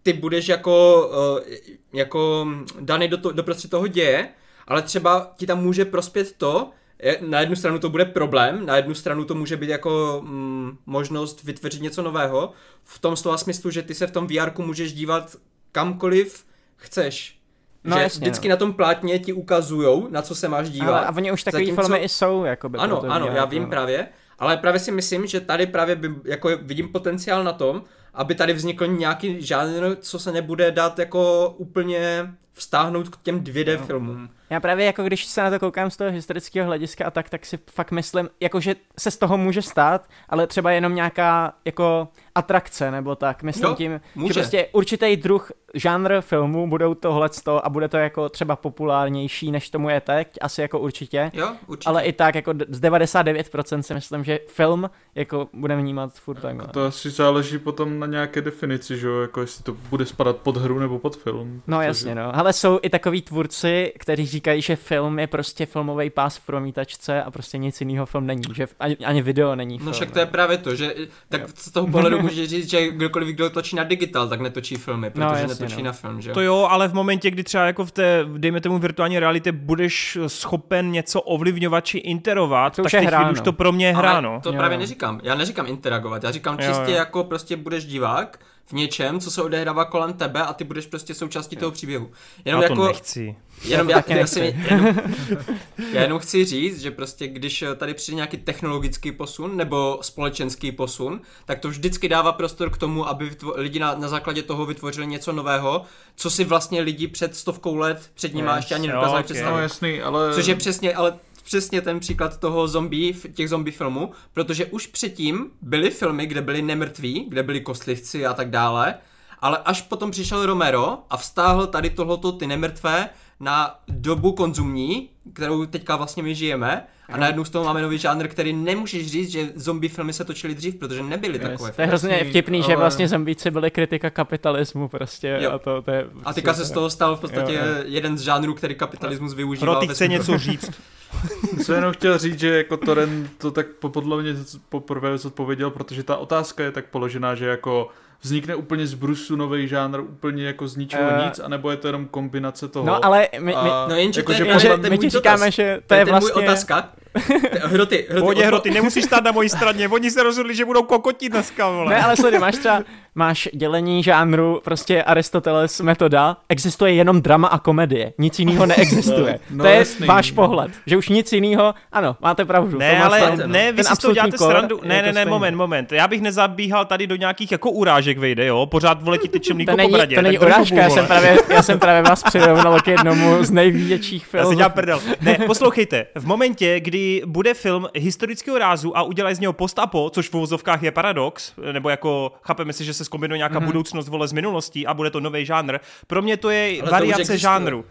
ty budeš jako, uh, jako daný do, to, do prostě toho děje, ale třeba ti tam může prospět to, na jednu stranu to bude problém, na jednu stranu to může být jako mm, možnost vytvořit něco nového, v tom slova smyslu, že ty se v tom VR můžeš dívat kamkoliv chceš. No, že jasně, vždycky no. na tom plátně ti ukazujou, na co se máš dívat. Ale, a oni už takový Zatímco... filmy i jsou, jakoby. Ano, ano, já vím no. právě, ale právě si myslím, že tady právě by, jako vidím potenciál na tom, aby tady vznikl nějaký žánr, co se nebude dát jako úplně vztáhnout k těm 2D no. filmům. Já právě jako když se na to koukám z toho historického hlediska a tak, tak si fakt myslím, jako že se z toho může stát, ale třeba jenom nějaká jako atrakce nebo tak. Myslím jo, tím, může. že prostě určitý druh žánr filmu budou tohle a bude to jako třeba populárnější, než tomu je teď, asi jako určitě. Jo, určitě. Ale i tak jako z 99% si myslím, že film jako bude vnímat furt takhle. To asi záleží potom na nějaké definici, že jo, jako jestli to bude spadat pod hru nebo pod film. No jasně, no. Ale jsou i takový tvůrci, kteří říkají, že film je prostě filmový pás v promítačce a prostě nic jiného film není, že ani, ani video není No však to je právě to, že tak z toho pohledu může říct, že kdokoliv, kdo točí na digital, tak netočí filmy, no, protože no, jasně, netočí no. na film, že To jo, ale v momentě, kdy třeba jako v té, dejme tomu virtuální realitě, budeš schopen něco ovlivňovat či interovat, to tak teď hra, už to pro mě je hra, no. to jo. právě neříkám. Já neříkám interagovat, já říkám čistě jo, jo. jako prostě budeš divák, v něčem, co se odehrává kolem tebe a ty budeš prostě součástí toho příběhu. Jenom já to jako, nechci. Jenom já, já, si, jenom, já jenom chci říct, že prostě když tady přijde nějaký technologický posun nebo společenský posun, tak to vždycky dává prostor k tomu, aby vytvo- lidi na, na základě toho vytvořili něco nového, co si vlastně lidi před stovkou let před nimi yes, ještě ani nedokázali okay. představit. No jasný, ale... Což je přesně, ale přesně ten příklad toho zombie, těch zombie filmů, protože už předtím byly filmy, kde byli nemrtví, kde byli kostlivci a tak dále, ale až potom přišel Romero a vstáhl tady tohleto ty nemrtvé na dobu konzumní, kterou teďka vlastně my žijeme, a najednou z toho máme nový žánr, který nemůžeš říct, že zombie filmy se točily dřív, protože nebyly yes, takové. To je hrozně vtipný, ale... že vlastně zombíci byly kritika kapitalismu prostě. Jo. A, to, to je a teďka se z toho stal v podstatě jo, jo. jeden z žánrů, který kapitalismus využívá. Roti chce něco říct. jsem jenom chtěl říct, že jako Toren to tak podle mě poprvé zodpověděl, protože ta otázka je tak položená, že jako vznikne úplně z brusu nový žánr, úplně jako z ničeho uh, nic, anebo je to jenom kombinace toho. No ale my, my, a, no jenže jako, to je, že, že my ti říkáme, že to, to je, vlastně... Můj otázka. Hroty, hroty. Pohodě, hroty, nemusíš stát na mojí straně, oni se rozhodli, že budou kokotit dneska, vole. Ne, ale sleduj, máš třeba, máš dělení žánru, prostě Aristoteles metoda, existuje jenom drama a komedie, nic jiného neexistuje. No, no, to je jasný. váš pohled, že už nic jiného, ano, máte pravdu. Ne, ale stát, ne, vy si to děláte srandu, ne, ne, ne, moment, moment, já bych nezabíhal tady do nějakých jako urážek vejde, jo, pořád vole ti tyčem mlíko po bradě. To není urážka, já jsem, právě, já jsem právě vás přirovnal k jednomu z největších filmů. Já si dělám prdel. Ne, poslouchejte, v momentě, kdy bude film historického rázu a udělají z něho postapo, což v uvozovkách je paradox, nebo jako chápeme si, že se zkombinuje nějaká mm-hmm. budoucnost vole z minulostí a bude to nový žánr. Pro mě to je Ale variace to žánru.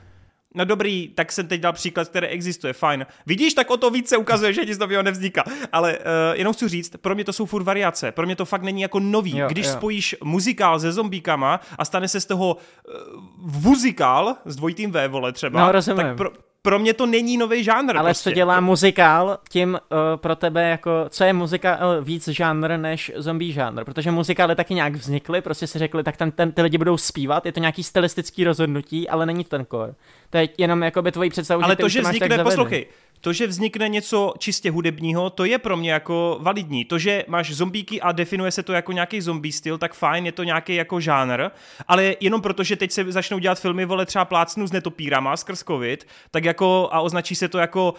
No dobrý, tak jsem teď dal příklad, který existuje, fajn. Vidíš, tak o to více ukazuje, že nic nového nevzniká. Ale uh, jenom chci říct, pro mě to jsou furt variace. Pro mě to fakt není jako nový. Jo, Když jo. spojíš muzikál se zombíkama a stane se z toho uh, vuzikál s dvojitým V, vole třeba, no, tak pro, pro mě to není nový žánr. Ale prostě. co dělá muzikál tím uh, pro tebe jako, co je muzikál víc žánr než zombie žánr? Protože muzikály taky nějak vznikly, prostě si řekli, tak ten, ten, ty lidi budou zpívat, je to nějaký stylistický rozhodnutí, ale není ten core. To je jenom jako by tvojí představu, Ale že to, že vznikne, poslouchej, to, že vznikne něco čistě hudebního, to je pro mě jako validní. To, že máš zombíky a definuje se to jako nějaký zombie styl, tak fajn, je to nějaký jako žánr, ale jenom proto, že teď se začnou dělat filmy, vole třeba plácnu s netopírama skrz covid, tak jako a označí se to jako,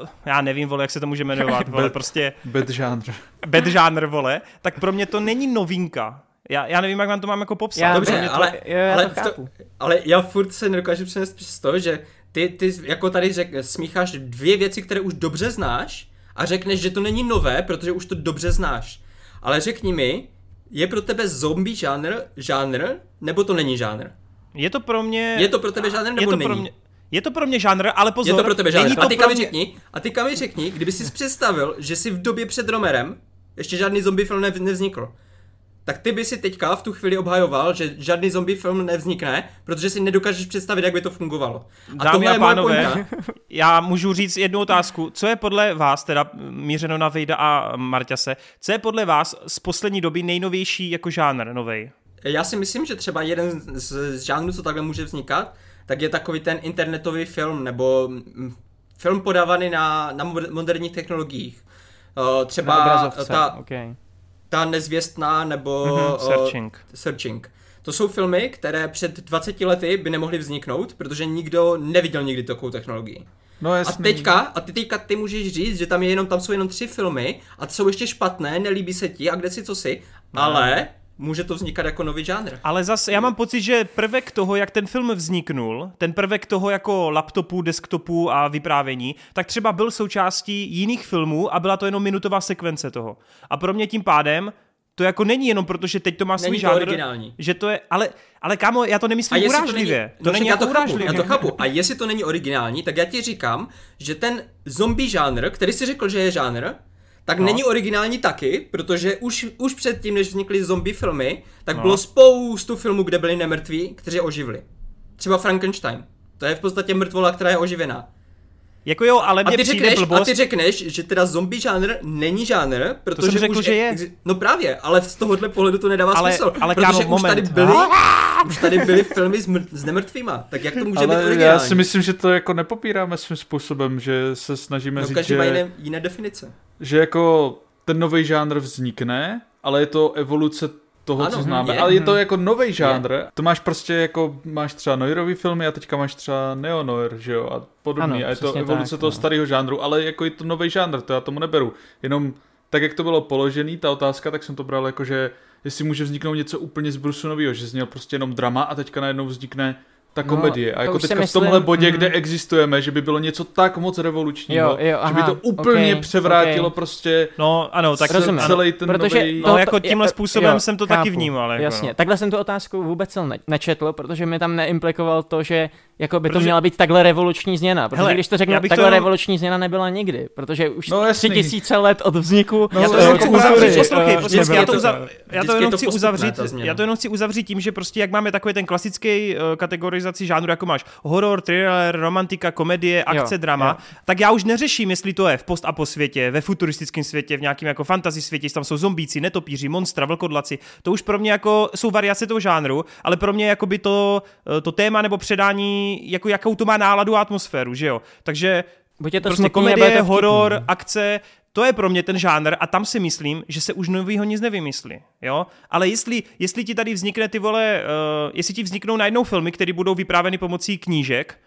uh, já nevím, vole, jak se to může jmenovat, vole, prostě... Bad žánr. Bad žánr, vole, tak pro mě to není novinka. Já, já nevím, jak vám to mám jako popsat. Já, Dobře, to, ale, jo, já ale, to, to ale já furt se nedokážu přenést přes to, že ty, ty jako tady řek, smícháš dvě věci, které už dobře znáš a řekneš, že to není nové, protože už to dobře znáš. Ale řekni mi, je pro tebe zombie žánr žánr, nebo to není žánr? Je to pro mě... Je to pro tebe žánr, nebo je to není? Pro mě... Je to pro mě žánr, ale pozor, Je to pro tebe žánr. To a teďka pro mě... řekni, a teďka mi řekni, kdyby si představil, že si v době před Romerem ještě žádný zombie film nevznikl tak ty by si teďka v tu chvíli obhajoval, že žádný zombie film nevznikne, protože si nedokážeš představit, jak by to fungovalo. A Dámy a pánové, já můžu říct jednu otázku. Co je podle vás, teda mířeno na Vejda a Marťase, co je podle vás z poslední doby nejnovější jako žánr novej? Já si myslím, že třeba jeden z žánrů, co takhle může vznikat, tak je takový ten internetový film, nebo mm, film podávaný na, na moderních technologiích. třeba ta, okay ta nezvěstná nebo mm-hmm, searching. Uh, searching. To jsou filmy, které před 20 lety by nemohly vzniknout, protože nikdo neviděl nikdy takovou technologii. No A teďka, a ty teďka ty můžeš říct, že tam je jenom, tam jsou jenom tři filmy a jsou ještě špatné, nelíbí se ti a kde si co si, no. ale může to vznikat jako nový žánr. Ale zase já mám pocit, že prvek toho, jak ten film vzniknul, ten prvek toho jako laptopu, desktopu a vyprávění, tak třeba byl součástí jiných filmů a byla to jenom minutová sekvence toho. A pro mě tím pádem to jako není jenom proto, že teď to má svůj žánr, originální. že to je, ale, ale kámo, já to nemyslím urážlivě. To, není, to není já jako to chápu, já to chápu. A jestli to není originální, tak já ti říkám, že ten zombie žánr, který si řekl, že je žánr, tak no. není originální taky, protože už, už předtím, než vznikly zombie filmy, tak no. bylo spoustu filmů, kde byli nemrtví, kteří oživili. Třeba Frankenstein. To je v podstatě mrtvola, která je oživená. Jako jo, ale mě a ty řekneš, blbost... A ty řekneš, že teda zombie žánr není žánr, protože to jsem řekl, už že je. No právě, ale z tohohle pohledu to nedává ale, smysl. Ale protože kámo, už moment. tady byly, už tady byly filmy s, mrt, s nemrtvýma, tak jak to může ale být originální? já si myslím, že to jako nepopíráme svým způsobem, že se snažíme no, říct, každý že... má jiné, jiné definice. Že jako ten nový žánr vznikne, ale je to evoluce toho, ano, co známe. Je, ale je to mhm. jako nový žánr. Je. To máš prostě jako, máš třeba noirový filmy a teďka máš třeba neonoir, že jo, a podobný. Ano, a je to evoluce tak, toho no. starého žánru, ale jako je to nový žánr, to já tomu neberu. Jenom tak, jak to bylo položený, ta otázka, tak jsem to bral jako, že jestli může vzniknout něco úplně z brusu nového, že zněl prostě jenom drama a teďka najednou vznikne ta no, komedie. No, a jako teďka myslím, v tomhle bodě, mm. kde existujeme, že by bylo něco tak moc revolučního, jo, jo, aha, že by to úplně okay, převrátilo okay. prostě no, ano, tak celý, celý ten protože nový... No, jako tímhle způsobem jo, jsem to chápu, taky vnímal. Jako, jasně, no. takhle jsem tu otázku vůbec nečetl, protože mi tam neimplikoval to, že jako by protože... to měla být takhle revoluční změna, protože Hele, když to řeknu, takhle to... revoluční změna nebyla nikdy, protože už no, tři tisíce let od vzniku... No, já to jenom chci uzavřít, poslouchej, já to jenom chci uzavřít, tím, že prostě jak máme takový ten klasický uh, kategorizaci žánru, jako máš horor, thriller, romantika, komedie, akce, jo, drama, jo. tak já už neřeším, jestli to je v post a po světě, ve futuristickém světě, v nějakém jako fantasy světě, tam jsou zombíci, netopíři, monstra, vlkodlaci. To už pro mě jako jsou variace toho žánru, ale pro mě jako by to, eh, to téma nebo předání, jako jakou to má náladu a atmosféru, že jo. Takže Buď je to prostě komedie, horor, akce, to je pro mě ten žánr a tam si myslím, že se už novýho nic nevymyslí, jo? Ale jestli, jestli ti tady vznikne ty vole, uh, jestli ti vzniknou najednou filmy, které budou vyprávěny pomocí knížek,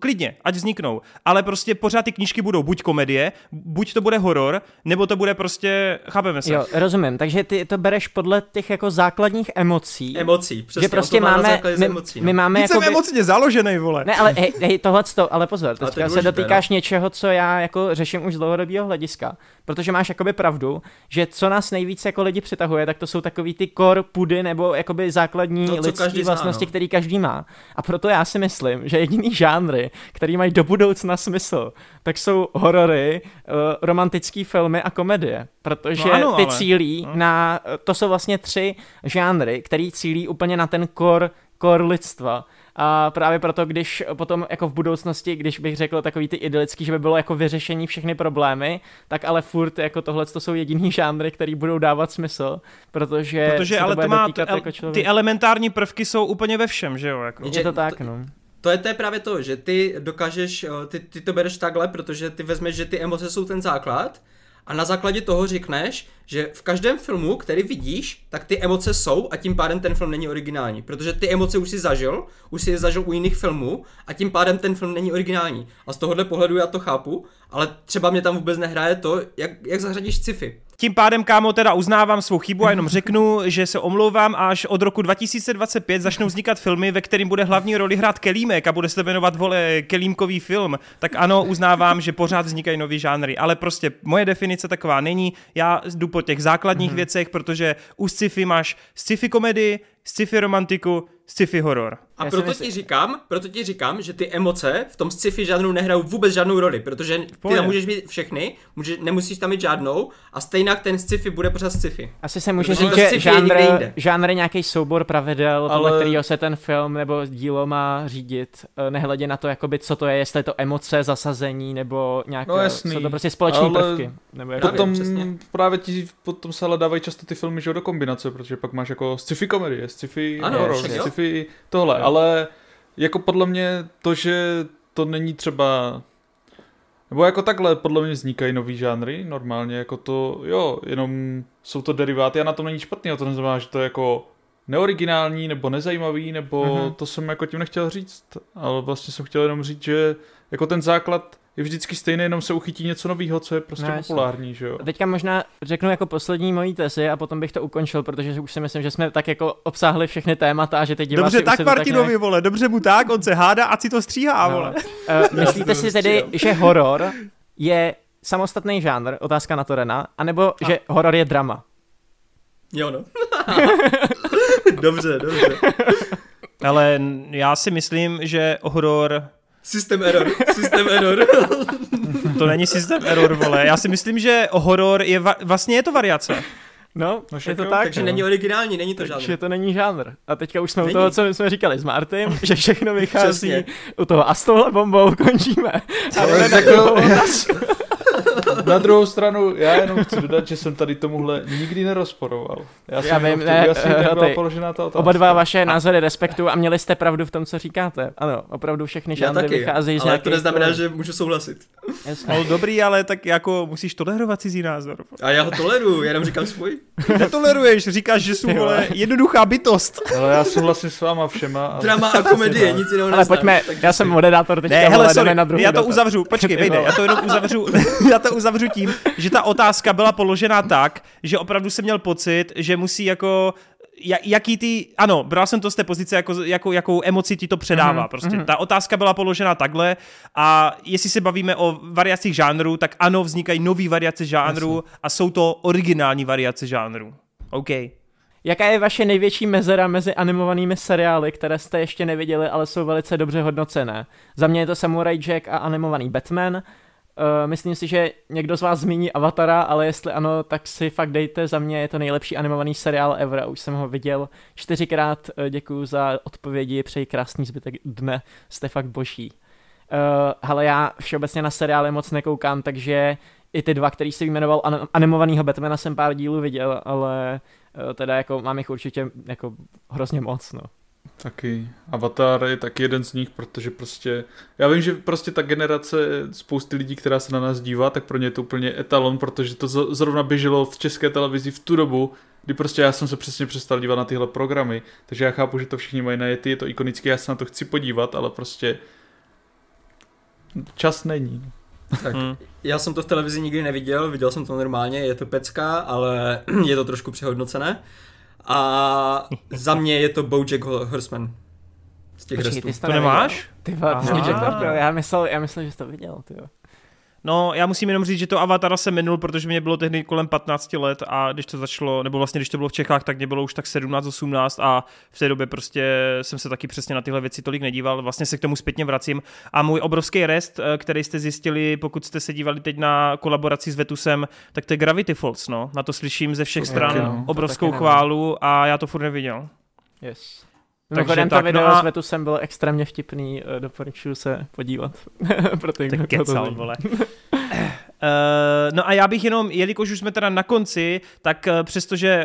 klidně, ať vzniknou, ale prostě pořád ty knížky budou buď komedie, buď to bude horor, nebo to bude prostě, chápeme se. Jo, rozumím, takže ty to bereš podle těch jako základních emocí. Emocí, přesně. Že prostě máme, my, emocí, no. my máme jako. jsem emocně založený, vole. Ne, ale hej, hej tohle ale pozor, teďka se dotýkáš no. něčeho, co já jako řeším už z dlouhodobého hlediska, protože máš jakoby pravdu, že co nás nejvíce jako lidi přitahuje, tak to jsou takový ty core pudy nebo jakoby základní to, lidské vlastnosti, no. který každý má. A proto já si myslím, že jediný žánry, který mají do budoucna smysl, tak jsou horory, uh, romantické filmy a komedie, protože no ano, ty ale... cílí no. na, to jsou vlastně tři žánry, který cílí úplně na ten core, core lidstva. A právě proto, když potom jako v budoucnosti, když bych řekl takový ty idylický, že by bylo jako vyřešení všechny problémy, tak ale furt jako tohle to jsou jediný žánry, který budou dávat smysl, protože Protože ale to, to má t- jako ty elementární prvky jsou úplně ve všem, že jo? Jako. Je to tak, no. To je, to je právě to, že ty dokážeš, ty, ty to bereš takhle, protože ty vezmeš, že ty emoce jsou ten základ a na základě toho řekneš, že v každém filmu, který vidíš, tak ty emoce jsou a tím pádem ten film není originální. Protože ty emoce už si zažil, už si je zažil u jiných filmů a tím pádem ten film není originální. A z tohohle pohledu já to chápu, ale třeba mě tam vůbec nehraje to, jak, jak zařadíš sci-fi. Tím pádem, kámo, teda uznávám svou chybu a jenom řeknu, že se omlouvám, až od roku 2025 začnou vznikat filmy, ve kterým bude hlavní roli hrát Kelímek a bude se jmenovat, vole, Kelímkový film. Tak ano, uznávám, že pořád vznikají nový žánry, ale prostě moje definice taková není. Já jdu po těch základních mm-hmm. věcech, protože u sci-fi máš sci-fi komedii, sci-fi romantiku, sci-fi horor. A Já proto mysl... ti říkám, proto ti říkám, že ty emoce v tom sci-fi žádnou nehrajou vůbec žádnou roli, protože ty tam můžeš mít všechny, může, nemusíš tam mít žádnou a stejně ten sci-fi bude pořád sci-fi. Asi se může říct, že žánr, žánr je nějaký soubor pravidel, Ale... podle kterého se ten film nebo dílo má řídit, eh, nehledě na to, jakoby, co to je, jestli je to emoce, zasazení nebo nějaké, no, jasný. jsou to prostě společní Ale... prvky. Nebo jako potom přesně. právě ti potom se ale dávají často ty filmy že do kombinace, protože pak máš jako sci-fi komedie, sci-fi ano, horror, sci-fi tohle, jo. Ale jako podle mě to, že to není třeba nebo jako takhle podle mě vznikají nový žánry normálně, jako to, jo, jenom jsou to deriváty a na tom není špatný, a to neznamená, že to je jako neoriginální nebo nezajímavý, nebo mm-hmm. to jsem jako tím nechtěl říct, ale vlastně jsem chtěl jenom říct, že jako ten základ je vždycky stejné, jenom se uchytí něco nového, co je prostě no, populární, že jo. Teďka možná řeknu jako poslední mojí tezi a potom bych to ukončil, protože už si myslím, že jsme tak jako obsáhli všechny témata a že teď diváci Dobře, tak Martinovi, nějak... vole, dobře mu tak, on se hádá a si to stříhá, no. vole. Uh, myslíte si tedy, že horor je samostatný žánr, otázka na to Rena, anebo a. že horor je drama? Jo no. dobře, dobře. Ale já si myslím, že horor System error, system error. to není systém error, vole. Já si myslím, že horor je, va- vlastně je to variace. No, no je to tak. Takže no. není originální, není to žánr. Takže to není žánr. A teďka už jsme není. u toho, co jsme říkali s Martym, že všechno vychází u toho a s touhle bombou končíme. Ale jako, na druhou stranu, já jenom chci dodat, že jsem tady tomuhle nikdy nerozporoval. Já, já vím, ne, jasně, uh, byla položená ta otázka. Oba dva vaše názory respektu a měli jste pravdu v tom, co říkáte. Ano, opravdu všechny žánry vycházejí z Ale to neznamená, že můžu souhlasit. No, dobrý, ale tak jako musíš tolerovat cizí názor. A já ho toleruju, jenom říkám svůj. Netoleruješ, říkáš, že jsou vole, jednoduchá bytost. Ale já souhlasím s váma všema. Ale... Drama a komedie, nic jiného Ale pojďme, já jsem moderátor teďka, ne, hele, sorry, na druhý já to uzavřu, počkej, vejde, já to jenom uzavřu, já to uzavřu tím, že ta otázka byla položena tak, že opravdu jsem měl pocit, že musí jako jaký ty, ano, bral jsem to z té pozice, jako, jako, jakou emoci ti to předává. Mm-hmm. Prostě mm-hmm. ta otázka byla položena takhle a jestli se bavíme o variacích žánrů, tak ano, vznikají nové variace žánrů Jasně. a jsou to originální variace žánrů. OK. Jaká je vaše největší mezera mezi animovanými seriály, které jste ještě neviděli, ale jsou velice dobře hodnocené? Za mě je to Samurai Jack a animovaný Batman. Uh, myslím si, že někdo z vás zmíní Avatara, ale jestli ano, tak si fakt dejte, za mě je to nejlepší animovaný seriál ever, už jsem ho viděl čtyřikrát, uh, děkuji za odpovědi, přeji krásný zbytek dne, jste fakt boží. Uh, ale já všeobecně na seriály moc nekoukám, takže i ty dva, který si jmenoval animovanýho Batmana jsem pár dílů viděl, ale uh, teda jako mám jich určitě jako hrozně moc, no. Taky. Avatar je taky jeden z nich, protože prostě, já vím, že prostě ta generace, spousty lidí, která se na nás dívá, tak pro ně je to úplně etalon, protože to zrovna běželo v české televizi v tu dobu, kdy prostě já jsem se přesně přestal dívat na tyhle programy, takže já chápu, že to všichni mají jety, je to ikonické, já se na to chci podívat, ale prostě čas není. Tak, hmm. já jsem to v televizi nikdy neviděl, viděl jsem to normálně, je to pecka, ale je to trošku přehodnocené. A za mě je to Bojack Horseman. Z těch Počkej, ty to, to nemáš? Ty já myslel, já myslel, že jsi to viděl, ty No, já musím jenom říct, že to Avatara se minul, protože mě bylo tehdy kolem 15 let a když to začalo, nebo vlastně když to bylo v Čechách, tak mě bylo už tak 17, 18 a v té době prostě jsem se taky přesně na tyhle věci tolik nedíval. Vlastně se k tomu zpětně vracím. A můj obrovský rest, eh, který jste zjistili, pokud jste se dívali teď na kolaboraci s Vetusem, tak to je Gravity Falls, no. Na to slyším ze všech stran no, obrovskou chválu a já to furt neviděl. Yes. Mimochodem to video no a... s Vetusem bylo extrémně vtipný, eh, doporučuji se podívat. Pro ty, tak kecal, vole. Uh, no a já bych jenom, jelikož už jsme teda na konci, tak uh, přestože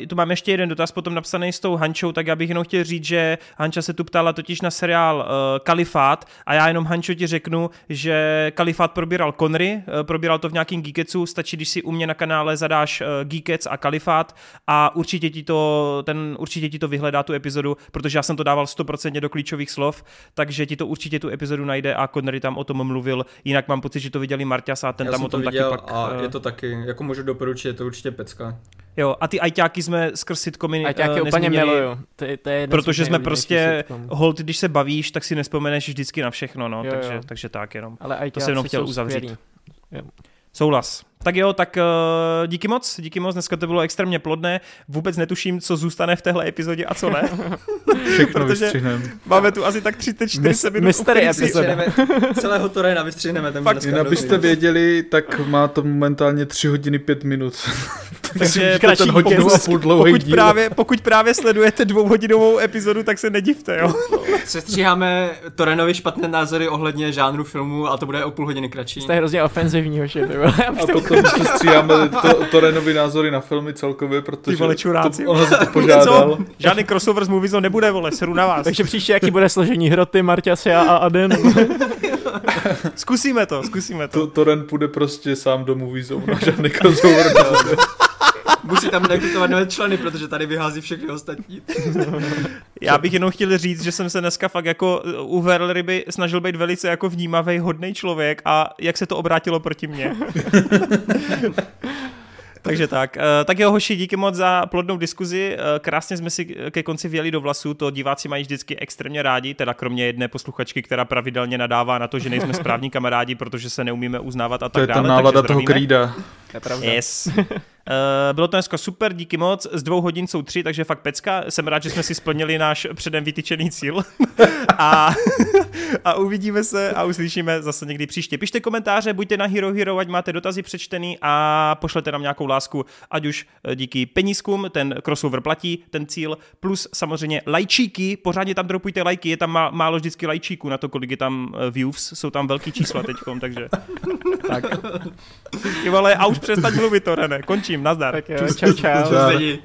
uh, tu mám ještě jeden dotaz potom napsaný s tou Hančou, tak já bych jenom chtěl říct, že Hanča se tu ptala totiž na seriál uh, Kalifát a já jenom Hančo ti řeknu, že Kalifát probíral Conry, uh, probíral to v nějakým Geeketsu, stačí, když si u mě na kanále zadáš uh, Geekets a Kalifát a určitě ti to, ten, určitě ti to vyhledá tu epizodu, protože já jsem to dával 100% do klíčových slov, takže ti to určitě tu epizodu najde a Connery tam o tom mluvil, jinak mám pocit, že to viděli Marťas a ten Já tam o tom to viděl taky pak... A uh... je to taky, jako můžu doporučit, je to určitě pecka. Jo, a ty ajťáky jsme skrz sitcomy Ajťáky uh, úplně miluju. To, to je protože jsme prostě, hold, když se bavíš, tak si nespomeneš vždycky na všechno, no, jo, takže, jo. takže tak jenom. Ale to jsem jenom chtěl uzavřít. Souhlas. Tak jo, tak uh, díky moc, díky moc, dneska to bylo extrémně plodné, vůbec netuším, co zůstane v téhle epizodě a co ne. Všechno vystřihneme. Máme tu asi tak 34 Mis, minut. Mystery epizoda. Celého Torena vystřihneme. Ten Fakt, jen abyste věděli, tak má to momentálně 3 hodiny 5 minut. Takže ten hodinu a půl dlouhý pokud, právě, pokud právě sledujete dvouhodinovou epizodu, tak se nedivte, jo. Sestříháme Torenovi špatné názory ohledně žánru filmu a to bude o půl hodiny kratší. Jste hrozně ofenzivní, hoši. A potom si stříháme to, Torenovi názory na filmy celkově, protože vole, čuráci. to, ono se to požádal. Co? Žádný crossover s Movies nebude, vole, seru na vás. Takže příště, jaký bude složení hroty, Marťasy a Aden. zkusíme to, zkusíme to. to Toren půjde prostě sám do Movie Zone, žádný crossover Musí tam rekrutovat nové členy, protože tady vyhází všechny ostatní. Já bych jenom chtěl říct, že jsem se dneska fakt jako u Verl ryby snažil být velice jako vnímavý, hodný člověk a jak se to obrátilo proti mně. Takže tak. Eh, tak jo, hoši, díky moc za plodnou diskuzi. Eh, krásně jsme si ke konci věli do vlasů, to diváci mají vždycky extrémně rádi, teda kromě jedné posluchačky, která pravidelně nadává na to, že nejsme správní kamarádi, protože se neumíme uznávat a tak dále. To je ta nálada toho krída. To je pravda. Yes. Uh, bylo to dneska super, díky moc. Z dvou hodin jsou tři, takže fakt pecka. Jsem rád, že jsme si splnili náš předem vytyčený cíl. a, a uvidíme se a uslyšíme zase někdy příště. Pište komentáře, buďte na Hero Hero, ať máte dotazy přečtený a pošlete nám nějakou lásku, ať už eh, díky penízkům, ten crossover platí, ten cíl, plus samozřejmě lajčíky, pořádně tam dropujte lajky, je tam má, málo vždycky lajčíků na to, kolik je tam eh, views, jsou tam velký čísla teďkom, takže tak. Jo, ale a už přestaň mluvit to, René, končím, nazdar. Tak jo, čau, čau. čau.